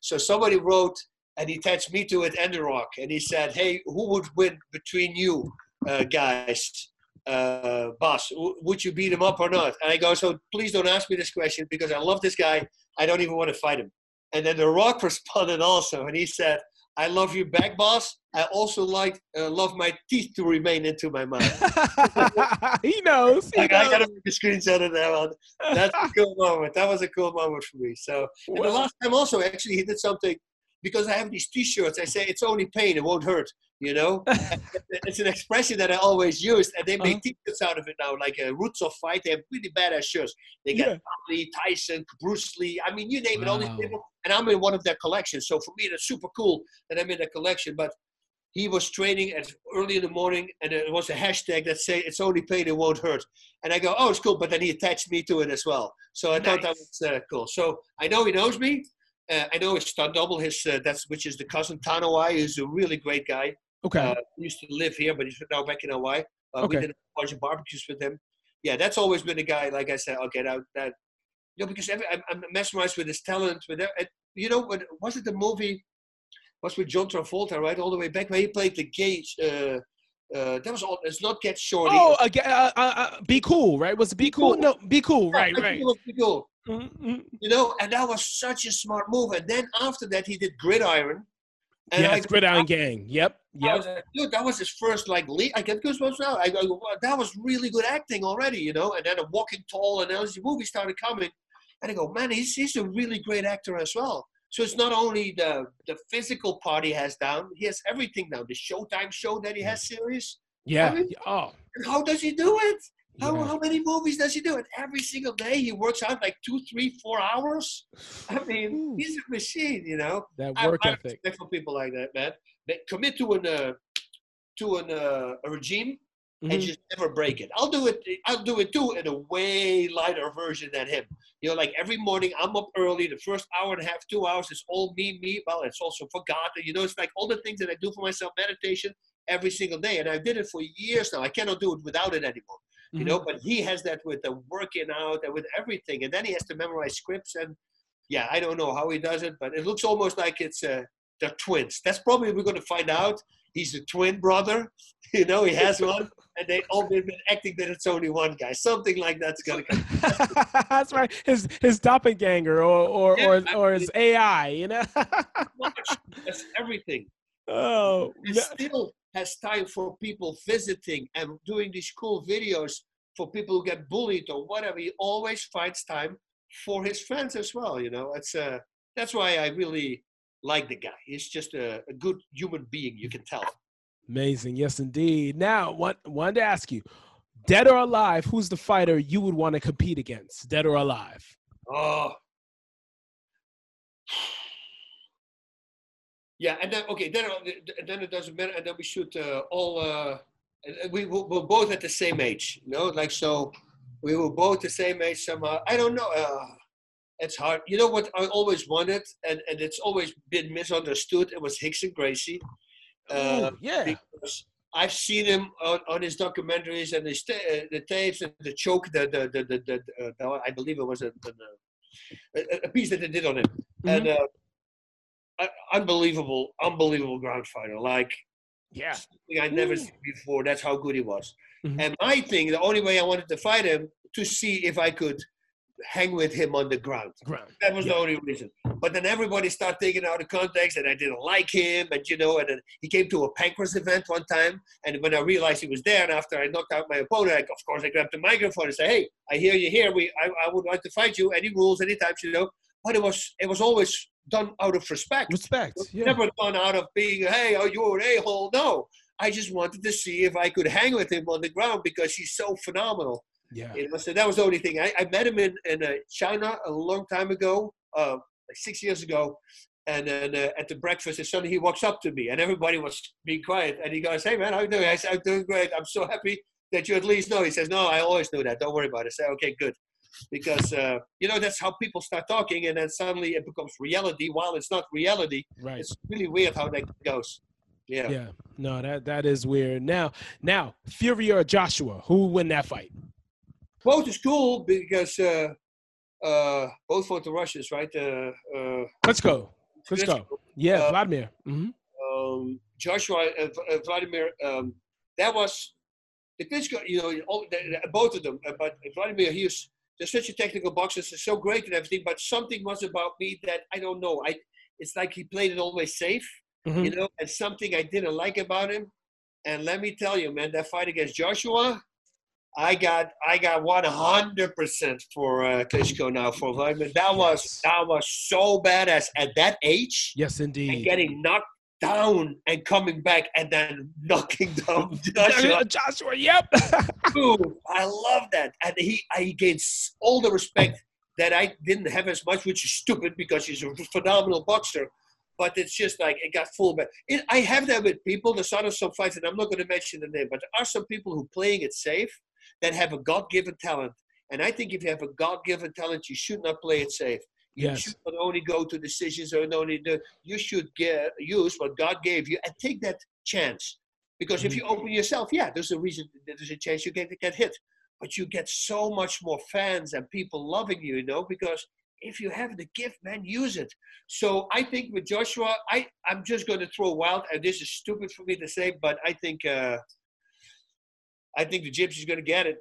[SPEAKER 2] So somebody wrote, and he attached me to it and The Rock, and he said, hey, who would win between you uh, guys? Uh, Bas, w- would you beat him up or not? And I go, so please don't ask me this question because I love this guy. I don't even want to fight him. And then The Rock <laughs> responded also, and he said, I love you back, Bas. I also like uh, love my teeth to remain into my mouth. <laughs> <laughs>
[SPEAKER 1] he knows. He
[SPEAKER 2] Like, I gotta make a screenshot of that one. That's a cool moment. That was a cool moment for me. So, and the last time also, actually, he did something because I have these T-shirts. I say it's only pain; it won't hurt. You know, <laughs> it's an expression that I always used, and they make
[SPEAKER 1] Uh-huh.
[SPEAKER 2] T-shirts out of it now. Like uh, Roots of Fight, they have really badass shirts. They got
[SPEAKER 1] Yeah.
[SPEAKER 2] Lee, Tyson, Bruce Lee. I mean, you name it, all these people. And I'm in one of their collections. So for me, that's super cool that I'm in their collection. But he was training at early in the morning, and it was a hashtag that say "It's only pain, it won't hurt." And I go, "Oh, it's cool." But then he attached me to it as well. So I thought that was uh, cool. So I know he knows me. Uh, I know his stunt double, his uh, that's which is the cousin Tanoai, is a really great guy.
[SPEAKER 1] okay.
[SPEAKER 2] Uh, used to live here, but he's now back in Hawaii. Uh,
[SPEAKER 1] Okay.
[SPEAKER 2] We did a bunch of barbecues with him. Yeah, that's always been a guy. Like I said, okay, that, that you know, because every, I'm, I'm mesmerized with his talent. With that, you know, what was it the movie? Was with John Travolta, right? All the way back where he played the gauge. Uh, uh, that was all. It's not Get Shorty.
[SPEAKER 1] oh, uh, uh, uh, be cool, right? Was it be cool? No, be cool,
[SPEAKER 2] Yeah,
[SPEAKER 1] right, right.
[SPEAKER 2] pretty cool.
[SPEAKER 1] Mhm.
[SPEAKER 2] You know, and that was such a smart move. And then after that, he did Gridiron. And
[SPEAKER 1] Yes,
[SPEAKER 2] I,
[SPEAKER 1] Gridiron Gang. Yep,
[SPEAKER 2] I
[SPEAKER 1] yep.
[SPEAKER 2] was dude, that was his first like lead. I get goosebumps now. I go, wow, that was really good acting already, you know. And then a Walking Tall, and as the movie started coming, and I go, man, he's he's a really great actor as well. So it's not only the the physical part he has down, he has everything down. The Showtime show that he has series.
[SPEAKER 1] Yeah.
[SPEAKER 2] mean-
[SPEAKER 1] Oh,
[SPEAKER 2] how does he do it? How,
[SPEAKER 1] yeah.
[SPEAKER 2] how many movies does he do? And every single day he works out like two, three, four hours. I mean,
[SPEAKER 1] Ooh.
[SPEAKER 2] he's a machine, you know.
[SPEAKER 1] that
[SPEAKER 2] I,
[SPEAKER 1] work
[SPEAKER 2] I
[SPEAKER 1] ethic.
[SPEAKER 2] respect for people like that, man. They commit to an uh, to an uh, a regime and
[SPEAKER 1] Mhm.
[SPEAKER 2] just never break it. I'll do it. I'll do it too in a way lighter version than him. You know, like every morning I'm up early. The first hour and a half, two hours is all me, me. Well, it's also forgotten. You know, it's like all the things that I do for myself, meditation every single day, and I did it for years now. I cannot do it without it anymore. You know, but he has that with the working out and with everything, and then he has to memorize scripts. And yeah, I don't know how he does it, but it looks almost like it's uh, they're twins. That's probably we're going to find out. He's a twin brother. <laughs> You know, he has one, and they all have been acting that it's only one guy. Something like that's going to come.
[SPEAKER 1] That's right. His his doppelganger or or
[SPEAKER 2] Yeah,
[SPEAKER 1] or, or his AI. You know. <laughs>
[SPEAKER 2] That's everything.
[SPEAKER 1] Oh.
[SPEAKER 2] He
[SPEAKER 1] no-
[SPEAKER 2] still has time for people visiting and doing these cool videos for people who get bullied or whatever. He always finds time for his friends as well. You know, it's uh, that's why I really like the guy. He's just a, a good human being. You can tell.
[SPEAKER 1] Amazing. Yes, indeed. Now, one wanted to ask you, dead or alive, who's the fighter you would want to compete against? Dead or alive?
[SPEAKER 2] Oh. Yeah, and then okay, then uh, then it doesn't matter, and then we should uh, all uh, and- and we were we're both at the same age, you know, like so, we were both the same age somehow. I don't know. Uh, it's hard. You know what I always wanted, and, and it's always been misunderstood. It was Rickson Gracie. Uh,
[SPEAKER 1] Ooh, yeah.
[SPEAKER 2] because I've seen him on, on his documentaries and his ta- uh, the tapes and the choke, the the the, the, the, uh, I believe it was a, a, a- piece that they did on him, and uh, un- unbelievable, unbelievable ground fighter, like
[SPEAKER 1] Yeah.
[SPEAKER 2] something I'd never
[SPEAKER 1] Ooh.
[SPEAKER 2] seen before. That's how good he was.
[SPEAKER 1] Mhm.
[SPEAKER 2] And my thing, the only way I wanted to fight him to see if I could hang with him on the ground.
[SPEAKER 1] Ground.
[SPEAKER 2] That was
[SPEAKER 1] Yeah.
[SPEAKER 2] the only reason. But then everybody started taking out of context, and I didn't like him. And you know, and then he came to a Pancrase event one time, and when I realized he was there, and after I knocked out my opponent, I, of course I grabbed the microphone and said, "Hey, I hear you here. We, I, I would like to fight you. Any rules, any types, you know." But it was, it was always done out of respect.
[SPEAKER 1] Respect. Yeah.
[SPEAKER 2] Never done out of being, "Hey, oh, you're an a-hole." No, I just wanted to see if I could hang with him on the ground because he's so phenomenal.
[SPEAKER 1] Yeah.
[SPEAKER 2] You know, so that was the only thing. I, I met him in, in uh, China a long time ago, uh, like six years ago. And then uh, at the breakfast, and suddenly he walks up to me, and everybody was being quiet. And he goes, "Hey man, how you doing?" I said, "I'm doing great. I'm so happy that you at least know." He says, "No, I always knew that. Don't worry about it." I say, "Okay, good," because uh, you know that's how people start talking, and then suddenly it becomes reality. While it's not reality,
[SPEAKER 1] Right.
[SPEAKER 2] it's really weird how that goes. Yeah.
[SPEAKER 1] Yeah. No, that that is weird. Now, now, Fury or Joshua, who would win that fight?
[SPEAKER 2] both is cool because uh, uh, both fought the Russians, right? Uh, uh,
[SPEAKER 1] Let's go. Let's go. Yeah,
[SPEAKER 2] Uh,
[SPEAKER 1] Vladimir. hmm
[SPEAKER 2] um, Joshua and uh, Vladimir. Um, that was the Klitschko. You know, all, the, the- both of them. Uh, but Vladimir, he was there's such a technical boxer, he's so great and everything. But something was about me that I don't know. I it's like he played it always safe,
[SPEAKER 1] Mhm.
[SPEAKER 2] you know, and something I didn't like about him. And let me tell you, man, that fight against Joshua. I got I got one hundred percent for uh, Klitschko now for Vladimir. That was
[SPEAKER 1] Yes.
[SPEAKER 2] that was so badass at that age
[SPEAKER 1] Yes, indeed.
[SPEAKER 2] and getting knocked down and coming back and then knocking down <laughs> Joshua.
[SPEAKER 1] Joshua. Yep. <laughs>
[SPEAKER 2] Dude, I love that. And he, he gains all the respect that I didn't have as much, which is stupid because he's a phenomenal boxer. But it's just like it got full But It, I have that with people. There's other some fights, and I'm not going to mention the name, but there are some people who playing it safe that have a God-given talent. And I think if you have a God-given talent, you should not play it safe. You
[SPEAKER 1] Yes.
[SPEAKER 2] should not only go to decisions or only do. You should get use what God gave you and take that chance. Because if
[SPEAKER 1] Mhm.
[SPEAKER 2] you open yourself, yeah, there's a reason. There's a chance you get get hit, but you get so much more fans and people loving you. You know, because if you have the gift, man, use it. So I think with Joshua, I I'm just going to throw wild, and this is stupid for me to say, but I think uh, I think the Gypsy's going to get it.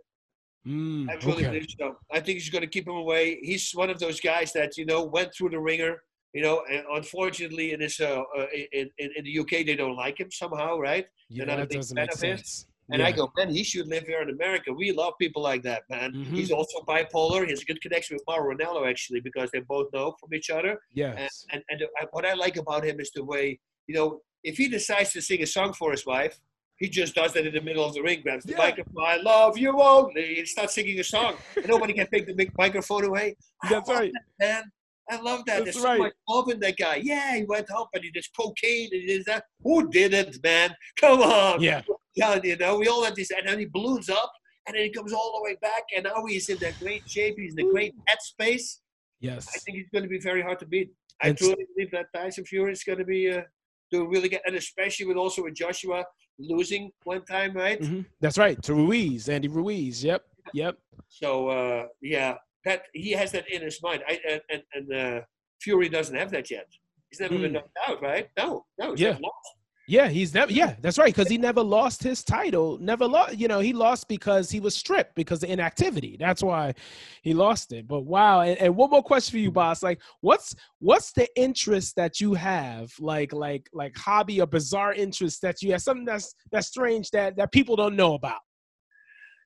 [SPEAKER 1] Mm, okay.
[SPEAKER 2] so. I think he's going to keep him away. He's one of those guys that you know went through the ringer. You know, and unfortunately, in this uh, uh, in, in in the UK, they don't like him somehow, right?
[SPEAKER 1] Yeah,
[SPEAKER 2] not a
[SPEAKER 1] that
[SPEAKER 2] big
[SPEAKER 1] doesn't
[SPEAKER 2] fan
[SPEAKER 1] make
[SPEAKER 2] of his.
[SPEAKER 1] sense.
[SPEAKER 2] And I go, man, he should live here in America. We love people like that, man.
[SPEAKER 1] Mhm.
[SPEAKER 2] He's also bipolar. He has a good connection with Mauro Ranallo, actually, because they both know from each other. And,
[SPEAKER 1] Yes.
[SPEAKER 2] and, and I- what I like about him is the way, you know, if he decides to sing a song for his wife, he just does that in the middle of the ring, grabs the
[SPEAKER 1] Yeah.
[SPEAKER 2] microphone, I love you only, and starts singing a song. And nobody can take the mic- microphone away. <laughs> I
[SPEAKER 1] That's
[SPEAKER 2] love
[SPEAKER 1] right.
[SPEAKER 2] that, man. I love that.
[SPEAKER 1] That's
[SPEAKER 2] There's
[SPEAKER 1] right.
[SPEAKER 2] so much love in that guy. Yeah, he went up and he did cocaine and he did that. Who did it, man? Come on.
[SPEAKER 1] Yeah.
[SPEAKER 2] telling you, know, we all had this. and then he balloons up, and then he comes all the way back, and now he's in that great shape. He's in the great head space.
[SPEAKER 1] Yes.
[SPEAKER 2] I think he's going to be very hard to beat. I truly believe that Tyson Fury is going to be uh, doing really good, and especially with also with Joshua losing one time, right?
[SPEAKER 1] Mhm. That's right. To Ruiz, Andy Ruiz. Yep. Yep.
[SPEAKER 2] So uh, yeah, that he has that in his mind. I and and, uh, Fury doesn't have that yet. He's never been
[SPEAKER 1] Mm.
[SPEAKER 2] knocked out, right? No, no, he's
[SPEAKER 1] Yeah.
[SPEAKER 2] lost.
[SPEAKER 1] Yeah, he's never. Yeah, that's right. Because he never lost his title. Never lost. You know, he lost because he was stripped because of inactivity. That's why he lost it. But wow. And, and one more question for you, Bas. Like, what's what's the interest that you have? Like, like, like hobby or bizarre interest that you have? Something that's that's strange that that people don't know about.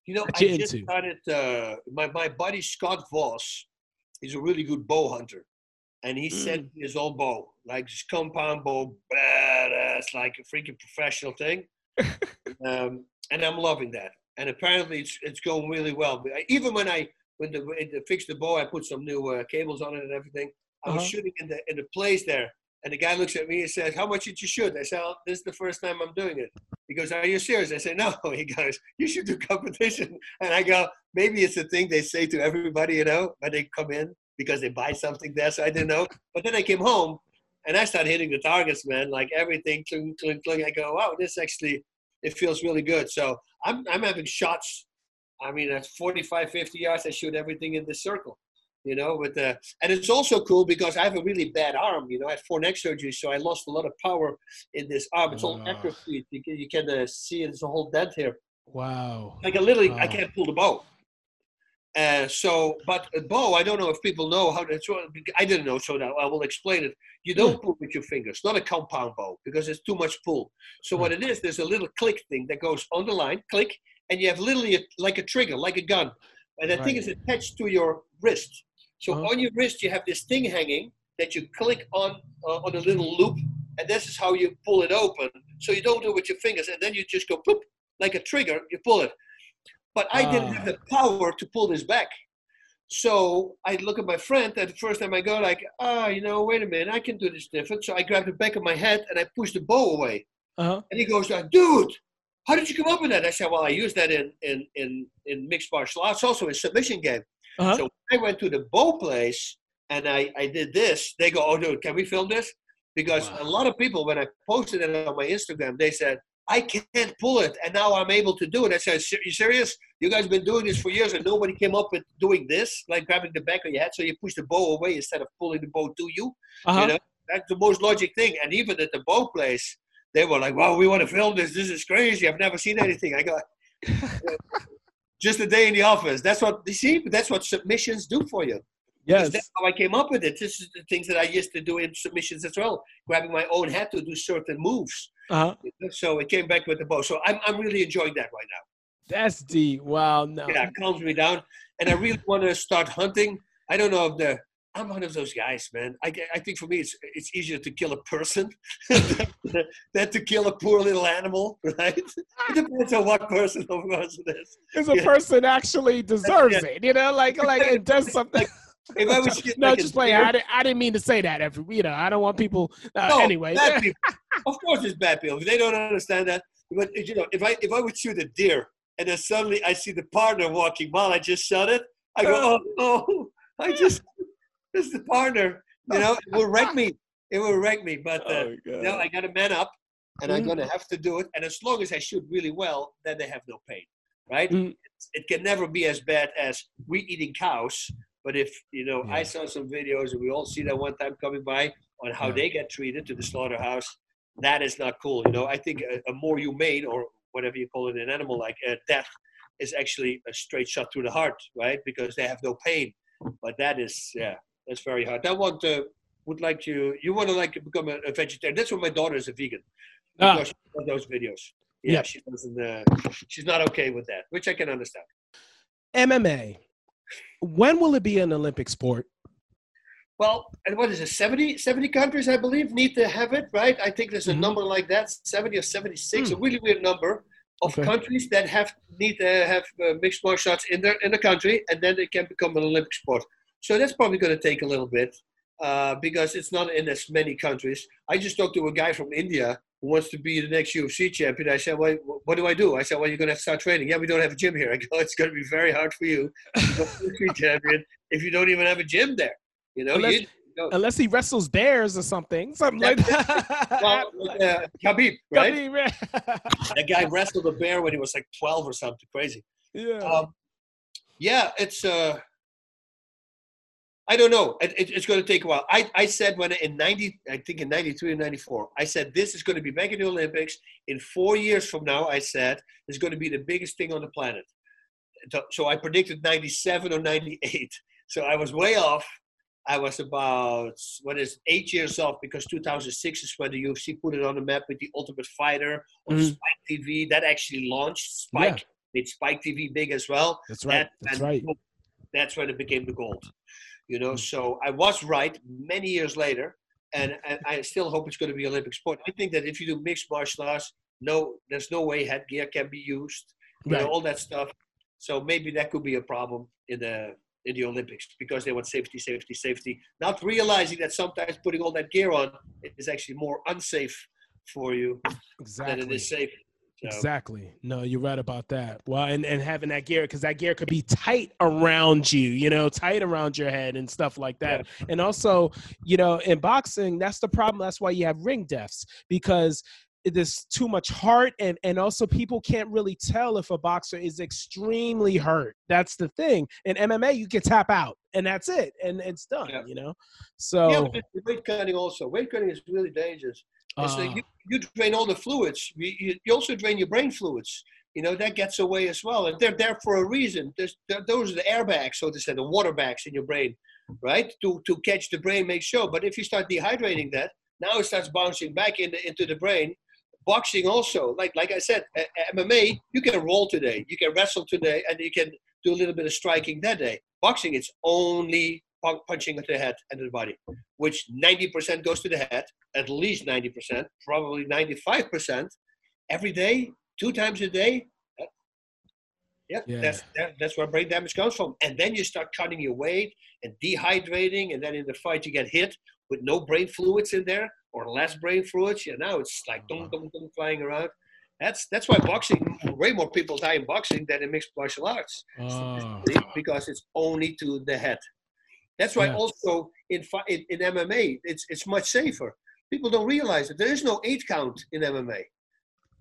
[SPEAKER 2] You know, I just
[SPEAKER 1] into.
[SPEAKER 2] started. Uh, my my buddy Scott Voss, he's a really good bow hunter, and he
[SPEAKER 1] Mm.
[SPEAKER 2] sent me his old bow, like his compound bow, badass, like a freaking professional thing. <laughs> um, and I'm loving that. And apparently, it's it's going really well. But I, even when I when the when I fixed the bow, I put some new uh, cables on it and everything. I was
[SPEAKER 1] Uh-huh.
[SPEAKER 2] shooting in the in the place there, and the guy looks at me and says, "How much did you shoot?" I said, oh, "This is the first time I'm doing it." He goes, "Are you serious?" I say, "No." <laughs> He goes, "You should do competition." <laughs> And I go, "Maybe it's a thing they say to everybody, you know, when they come in because they buy something there." So I didn't know. But then I came home and I started hitting the targets, man. Like everything, cling, cling, cling. I go, "Wow, this actually it feels really good." So I'm I'm having shots. I mean, at 45, 50 yards, I shoot everything in the circle. You know, with the and it's also cool because I have a really bad arm. You know, I had four neck surgeries, so I lost a lot of power in this arm. It's all
[SPEAKER 1] Ah.
[SPEAKER 2] atrophied. You can, you can uh, see there's a whole dent here.
[SPEAKER 1] Wow.
[SPEAKER 2] Like I literally, I can't pull the bow. Uh, so, but a bow, I don't know if people know how to. So I didn't know, so now I will explain it. You don't pull with your fingers, not a compound bow, because it's too much pull. So what it is, there's a little click thing that goes on the line, click, and you have literally a, like a trigger, like a gun, and that thing is attached to your wrist. So
[SPEAKER 1] Uh-huh.
[SPEAKER 2] on your wrist, you have this thing hanging that you click on uh, on a little loop, and this is how you pull it open. So you don't do it with your fingers, and then you just go poop like a trigger. You pull it. But I didn't have
[SPEAKER 1] Ah.
[SPEAKER 2] the power to pull this back. So I look at my friend, and the first time I go, like, ah, you know, wait a minute, I can do this different. So I grab the back of my head and I push the bow away.
[SPEAKER 1] Uh huh.
[SPEAKER 2] And he goes, like, dude, how did you come up with that? I said, well, I use that in in in, in mixed martial arts, also in submission game.
[SPEAKER 1] Uh-huh.
[SPEAKER 2] So I went to the bow place and I, I did this. They go, oh, dude, can we film this? Because
[SPEAKER 1] Wow.
[SPEAKER 2] a lot of people, when I posted it on my Instagram, they said, I can't pull it. And now I'm able to do it. I said, "Se- you serious? You guys been doing this for years and nobody came up with doing this, like grabbing the back of your head so you push the bow away instead of pulling the bow to you.
[SPEAKER 1] Uh-huh.
[SPEAKER 2] You know, that's the most logic thing. And even at the bow place, they were like, wow, we want to film this. This is crazy. I've never seen anything. I got <laughs> just a day in the office. That's what you see. That's what submissions do for you.
[SPEAKER 1] Yes.
[SPEAKER 2] That's how I came up with it. This is the things that I used to do in submissions as well, grabbing my own head to do certain moves.
[SPEAKER 1] Uh huh.
[SPEAKER 2] So it came back with the bow. So I'm, I'm really enjoying that right now.
[SPEAKER 1] That's deep. Wow. No.
[SPEAKER 2] Yeah, it calms me down. And I really want to start hunting. I don't know if the I'm one of those guys, man. I, I think for me it's it's easier to kill a person <laughs> than to kill a poor little animal, <laughs> right? It depends on what person, of course, it is.
[SPEAKER 1] If a
[SPEAKER 2] Yeah.
[SPEAKER 1] person actually deserves
[SPEAKER 2] Yeah.
[SPEAKER 1] it, you know, like like it does something.
[SPEAKER 2] If I was <laughs>
[SPEAKER 1] no,
[SPEAKER 2] like
[SPEAKER 1] just playing. I didn't, I didn't mean to say that. Every you know, I don't want people. Uh,
[SPEAKER 2] No,
[SPEAKER 1] anyway,
[SPEAKER 2] bad <laughs> people. of course, it's bad people. They don't understand that. But you know, if I if I would shoot a deer and then suddenly I see the partner walking while I just shot it, I go, oh, <laughs> oh I just this is the partner. You know, it will wreck me. It will wreck me. But uh,
[SPEAKER 1] Oh,
[SPEAKER 2] you know, I got to man up, and I'm
[SPEAKER 1] Mm.
[SPEAKER 2] gonna have to do it. And as long as I shoot really well, then they have no pain, right?
[SPEAKER 1] Mm.
[SPEAKER 2] It can never be as bad as we eating cows. But if you know, I saw some videos, and we all see that one time coming by on how
[SPEAKER 1] Yeah.
[SPEAKER 2] they get treated to the slaughterhouse. That is not cool. You know, I think a, a more humane or whatever you call it, an animal like uh, death, is actually a straight shot through the heart, right? Because they have no pain. But that is, yeah, that's very hard. I want to would like to. You want to like become a, a vegetarian? That's why my daughter is a vegan
[SPEAKER 1] Ah.
[SPEAKER 2] those videos. Yeah,
[SPEAKER 1] Yeah.
[SPEAKER 2] she doesn't. Uh, she's not okay with that, which I can understand.
[SPEAKER 1] MMA. When will it be an Olympic sport?
[SPEAKER 2] Well, and what is it? 70, 70 countries, I believe, need to have it, right? I think there's a
[SPEAKER 1] Mhm.
[SPEAKER 2] number like that, 70 or 76,
[SPEAKER 1] Hmm.
[SPEAKER 2] a really weird number of
[SPEAKER 1] Okay.
[SPEAKER 2] countries that have need to have uh, mixed martial arts in their in the country, and then it can become an Olympic sport. So that's probably going to take a little bit uh, because it's not in as many countries. I just talked to a guy from India who wants to be the next UFC champion. I said, well, what do I do? I said, well, you're going to start training. Yeah, we don't have a gym here. I go, it's going to be very hard for you UFC <laughs> champion if you don't even have a gym there. You know,
[SPEAKER 1] Unless-
[SPEAKER 2] you, you know,
[SPEAKER 1] Unless he wrestles bears or something, something like that. <laughs>
[SPEAKER 2] well, uh, <laughs> Khabib, right?
[SPEAKER 1] Khabib, right?
[SPEAKER 2] That guy wrestled a bear when he was like 12 or something crazy.
[SPEAKER 1] yeah.
[SPEAKER 2] Um, yeah, it's. Uh, I don't know. It, it- it's going to take a while. I, I said when in 90, I think in 93 and 94, I said this is going to be back in the Olympics. In four years from now, I said it's going to be the biggest thing on the planet. So- I predicted 97 or 98. So I was way off. I was about, what is eight years off because 2006 is when the UFC put it on the map with the Ultimate Fighter on
[SPEAKER 1] Mhm.
[SPEAKER 2] Spike TV. That actually launched Spike. Made Spike TV big as well
[SPEAKER 1] That's right.
[SPEAKER 2] that-
[SPEAKER 1] That's right.
[SPEAKER 2] That's when it became the gold. You know,
[SPEAKER 1] Mm.
[SPEAKER 2] so I was right many years later, and, and I still hope it's going to be Olympic sport. I think that if you do mixed martial arts, no, there's no way headgear can be used. You
[SPEAKER 1] Right.
[SPEAKER 2] know, all that stuff. So maybe that could be a problem in the in the Olympics because they want safety, safety, safety. Not realizing that sometimes putting all that gear on is actually more unsafe for you than
[SPEAKER 1] Exactly.
[SPEAKER 2] it is safe. So,
[SPEAKER 1] Exactly. No, you're right about that. Well, and, and having that gear, because that gear could be tight around you, you know, tight around your head and stuff like that. And also, you know, in boxing, that's the problem. That's why you have ring deaths because there's too much heart, and and also people can't really tell if a boxer is extremely hurt. That's the thing. In MMA, you can tap out, and that's it, and it's done.
[SPEAKER 2] Yeah.
[SPEAKER 1] You know. So.
[SPEAKER 2] it's weight cutting also. Weight cutting is really dangerous.
[SPEAKER 1] Uh,
[SPEAKER 2] you, you drain all the fluids. You, you, also drain your brain fluids. You know, that gets away as well. And they're there for a reason. There's, those are the airbags, so to say, the water bags in your brain, right? To, to catch the brain, make sure. But if you start dehydrating that, now it starts bouncing back in the, into the brain. Boxing also, like like I said, MMA, you can roll today, you can wrestle today, and you can do a little bit of striking that day. Boxing, it's only punching at the head and the body, which 90% goes to the head, at least 90%, probably 95% every day, two times a day. Yeah,
[SPEAKER 1] Yeah.
[SPEAKER 2] that's that, that's where brain damage comes from. And then you start cutting your weight and dehydrating, and then in the fight you get hit with no brain fluids in there or less brain fluids. Yeah, now it's like dum dum dum flying around. That's that's why boxing, way more people die in boxing than in mixed martial arts
[SPEAKER 1] uh,
[SPEAKER 2] because it's only to the head. That's why
[SPEAKER 1] Yeah.
[SPEAKER 2] also in, in in MMA it's it's much safer. People don't realize that there is no eight count in MMA.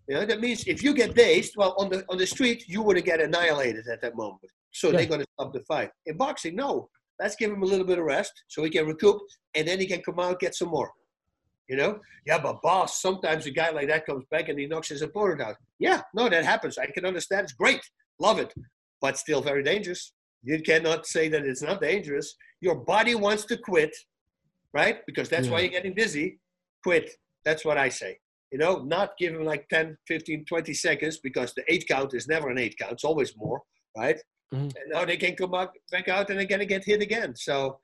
[SPEAKER 2] You know, that means if you get dazed, well, on the on the street you would have get annihilated at that moment. So
[SPEAKER 1] Yeah.
[SPEAKER 2] they're going to stop the fight. In boxing, no. Let's give him a little bit of rest so he can recoup, and then he can come out get some more. You know? Yeah, but Bas, sometimes a guy like that comes back and he knocks his opponent out. Yeah, no, that happens. I can understand. It's great. Love it. But still very dangerous. You cannot say that it's not dangerous. Your body wants to quit, right? Because that's why you're getting dizzy. Quit. That's what I say. You know, not give him like 10, 15, 20 seconds because the eight count is never an eight count. It's always more, right?
[SPEAKER 1] Mhm.
[SPEAKER 2] And now they can come back, back out and they're going to get hit again. So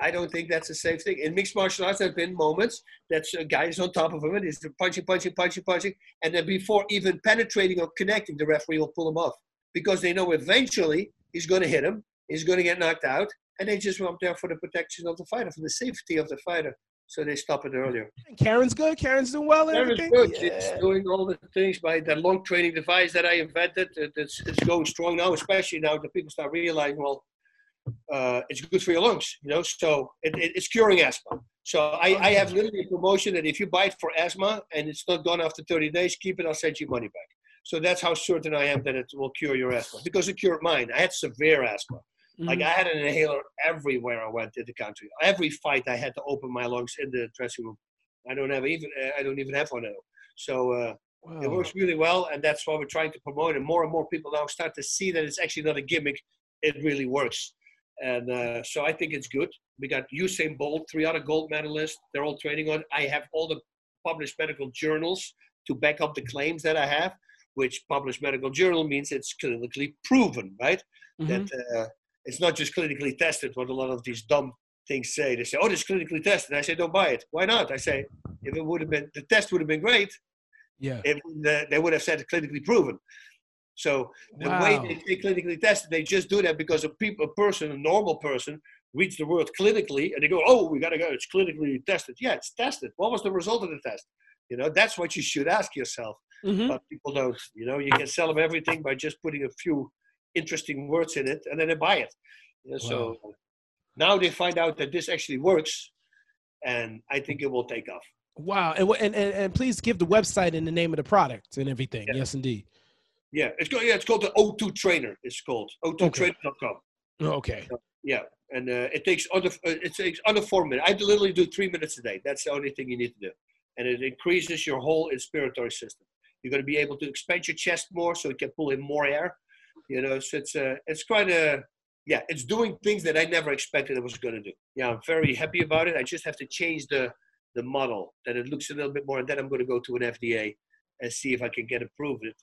[SPEAKER 2] I don't think that's a safe thing. In mixed martial arts, there have been moments that a guy is on top of him and he's punching, punching, punching, punching. And then before even penetrating or connecting, the referee will pull him off because they know eventually he's going to hit him, he's going to get knocked out. And they just want there for the protection of the fighter, for the safety of the fighter. So they stop it earlier.
[SPEAKER 1] Karen's good. Karen's doing well. And
[SPEAKER 2] Karen's
[SPEAKER 1] everything.
[SPEAKER 2] good.
[SPEAKER 1] Yeah.
[SPEAKER 2] It's doing all the things by that long training device that I invented. It's, it's going strong now, especially now that people start realizing, well, uh, it's good for your lungs, you know. So it, it, it's curing asthma. So I, I have literally a promotion that if you buy it for asthma and it's not gone after 30 days, keep it. I'll send you money back. So that's how certain I am that it will cure your asthma because it cured mine. I had severe asthma. Like
[SPEAKER 1] Mhm.
[SPEAKER 2] I had an inhaler everywhere I went in the country. Every fight I had to open my lungs in the dressing room. I don't have even I don't even have one now. So uh, it works really well, and that's why we're trying to promote it. More and more people now start to see that it's actually not a gimmick; it really works. And uh, so I think it's good. We got Usain Bolt, three other gold medalists. They're all training on. I have all the published medical journals to back up the claims that I have. Which published medical journal means it's clinically proven, right?
[SPEAKER 1] Mhm.
[SPEAKER 2] that uh, it's not just clinically tested what a lot of these dumb things say they say oh it's clinically tested i say don't buy it why not i say if it would have been the test would have been great
[SPEAKER 1] Yeah.
[SPEAKER 2] it, uh, they would have said clinically proven so the
[SPEAKER 1] Wow.
[SPEAKER 2] way they say clinically tested they just do that because a, a person a normal person reads the word clinically and they go oh we gotta go it's clinically tested yeah it's tested what was the result of the test You know, that's what you should ask yourself.
[SPEAKER 1] Mhm.
[SPEAKER 2] But people don't. You know, you can sell them everything by just putting a few interesting words in it, and then they buy it. Know, So now they find out that this actually works, and I think it will take off.
[SPEAKER 1] Wow. And, and and and please give the website and the name of the product and everything.
[SPEAKER 2] Yeah.
[SPEAKER 1] Yes, indeed.
[SPEAKER 2] Yeah, it's called. Yeah, it's called the O2 Trainer. It's called O2Trainer.com.
[SPEAKER 1] Okay.
[SPEAKER 2] Yeah, and uh, it takes under uh, it takes under four minutes. I literally do three minutes a day. That's the only thing you need to do, and it increases your whole inspiratory system. You're going to be able to expand your chest more, so it can pull in more air. You know, so it's uh, it's quite a yeah, it's doing things that I never expected it was going to do. Yeah, I'm very happy about it. I just have to change the the model that it looks a little bit more, and then I'm going to go to an FDA and see if I can get approved it.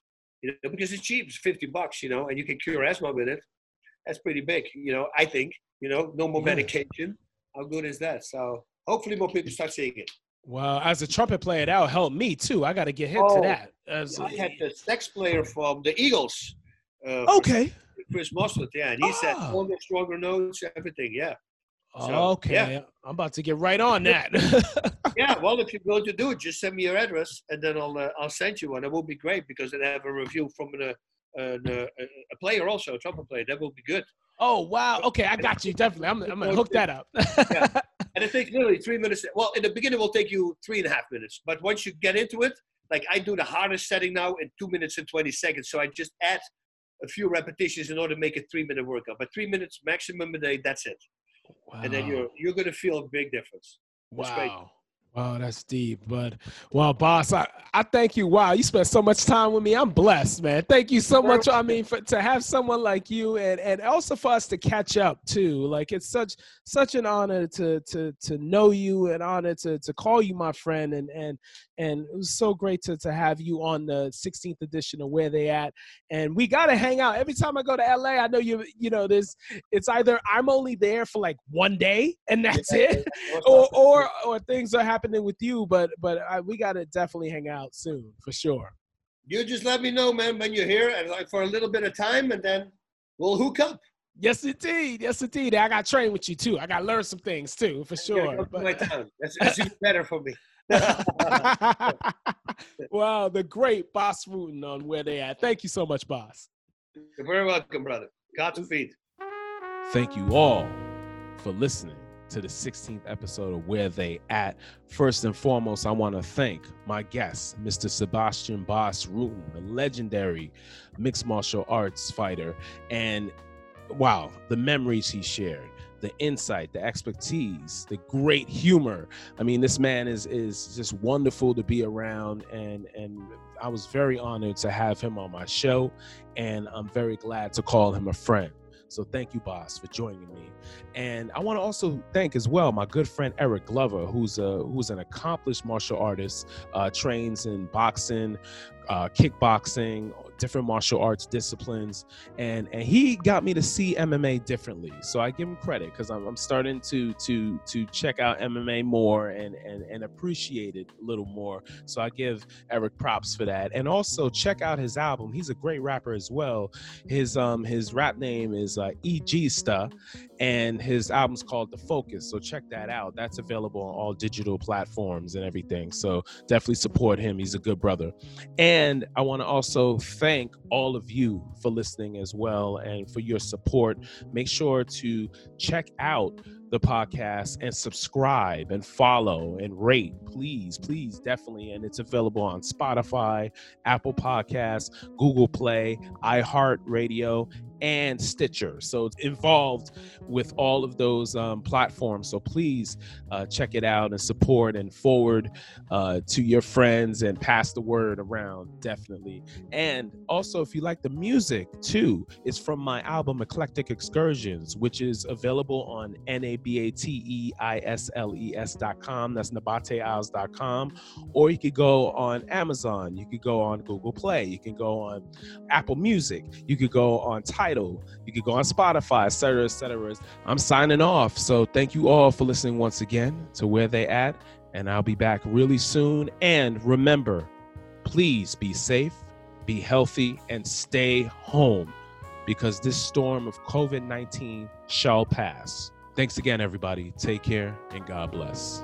[SPEAKER 2] You know, because it's cheap, it's 50 bucks, you know, and you can cure asthma with it. That's pretty big, you know. I think, you know, no more medication. How good is that? So hopefully more people start seeing it.
[SPEAKER 1] Well, as a trumpet player, that'll help me too. I got to get hit to
[SPEAKER 2] Oh,
[SPEAKER 1] that. As-
[SPEAKER 2] I had the sax player from the Eagles. Uh,
[SPEAKER 1] okay.
[SPEAKER 2] Chris Moslett, yeah, and he said
[SPEAKER 1] Ah.
[SPEAKER 2] longer, stronger notes, everything, yeah. So,
[SPEAKER 1] okay.
[SPEAKER 2] yeah.
[SPEAKER 1] I'm about to get right on that. <laughs>
[SPEAKER 2] Yeah, well, if you're going to do it, just send me your address, and then I'll uh, I'll send you one. It will be great because then I have a review from an, uh, an, uh, a player also, a trumpet player. That will be good.
[SPEAKER 1] oh wow. Okay, I got you. Definitely. I'm, I'm gonna hook that up. <laughs>
[SPEAKER 2] And it takes literally three minutes. Well, in the beginning, it will take you three and a half minutes. But once you get into it, like I do the hardest setting now in two minutes and 20 seconds. So I just add a few repetitions in order to make a three minute workout. But three minutes maximum a day, that's it. And then you're you're going to feel a big difference. That's
[SPEAKER 1] Wow. Wow, that's deep. But well, Bas, I, I thank you. Wow, you spent so much time with me. I'm blessed, man. Thank you so much. I mean, for to have someone like you and and also for us to catch up too. Like it's such such an honor to to to know you, and honor to to call you my friend and and and it was so great to to have you on the 16th edition of Where They At. And we gotta hang out. Every time I go to LA, I know you you know, there's it's either I'm only there for like one day and that's it <laughs> or or or things are happening with you, but but I, we gotta definitely hang out soon for sure.
[SPEAKER 2] you just let me know, man, when you're here, and like for a little bit of time, and then we'll hook up.
[SPEAKER 1] Yes, indeed. Yes, indeed. I got to train with you too. I got to learn some things too, for sure.
[SPEAKER 2] come to
[SPEAKER 1] But-
[SPEAKER 2] my town. That's, that's even better for me. <laughs>
[SPEAKER 1] wow, the great Bas Rutten on where they at. Thank you so much, Bas.
[SPEAKER 2] You're very welcome, brother. Godspeed.
[SPEAKER 1] Thank you all for listening to the 16th episode of Where They At. First and foremost, I want to thank my guest, Mr. Sebastian Bas Rutten, the legendary mixed martial arts fighter, and wow, the memories he shared, the insight, the expertise, the great humor. I mean, this man is is just wonderful to be around, and and I was very honored to have him on my show, and I'm very glad to call him a friend. So thank you, Bas, for joining me. And I want to also thank as well my good friend Eric Glover, who's a who's an accomplished martial artist, uh, trains in boxing, uh, kickboxing, different martial arts disciplines, and and he got me to see MMA differently. So I give him credit because I'm, I'm starting to to to check out MMA more and and and appreciate it a little more. So I give Eric props for that, and also check out his album. He's a great rapper as well. His um his rap name is uh. Sta, and his album's called The Focus. So check that out. That's available on all digital platforms and everything. So definitely support him. He's a good brother. And I want to also thank all of you for listening as well and for your support. Make sure to check out the podcast and subscribe and follow and rate. Please, please, definitely. And it's available on Spotify, Apple Podcasts, Google Play, iHeartRadio, and Stitcher. So it's involved with all of those um, platforms. So please uh, check it out and support and forward uh, to your friends and pass the word around, definitely. And also, if you like the music too, it's from my album Eclectic Excursions, which is available on N A B A T E I S L E S.com. That's nabateisles.com. Or you could go on Amazon. You could go on Google Play. You can go on Apple Music. You could go on Tidal. You could go on Spotify, et cetera, et cetera. I'm signing off. So thank you all for listening once again to Where They At. And I'll be back really soon. And remember, please be safe, be healthy, and stay home because this storm of COVID 19 shall pass. Thanks again, everybody. Take care and God bless.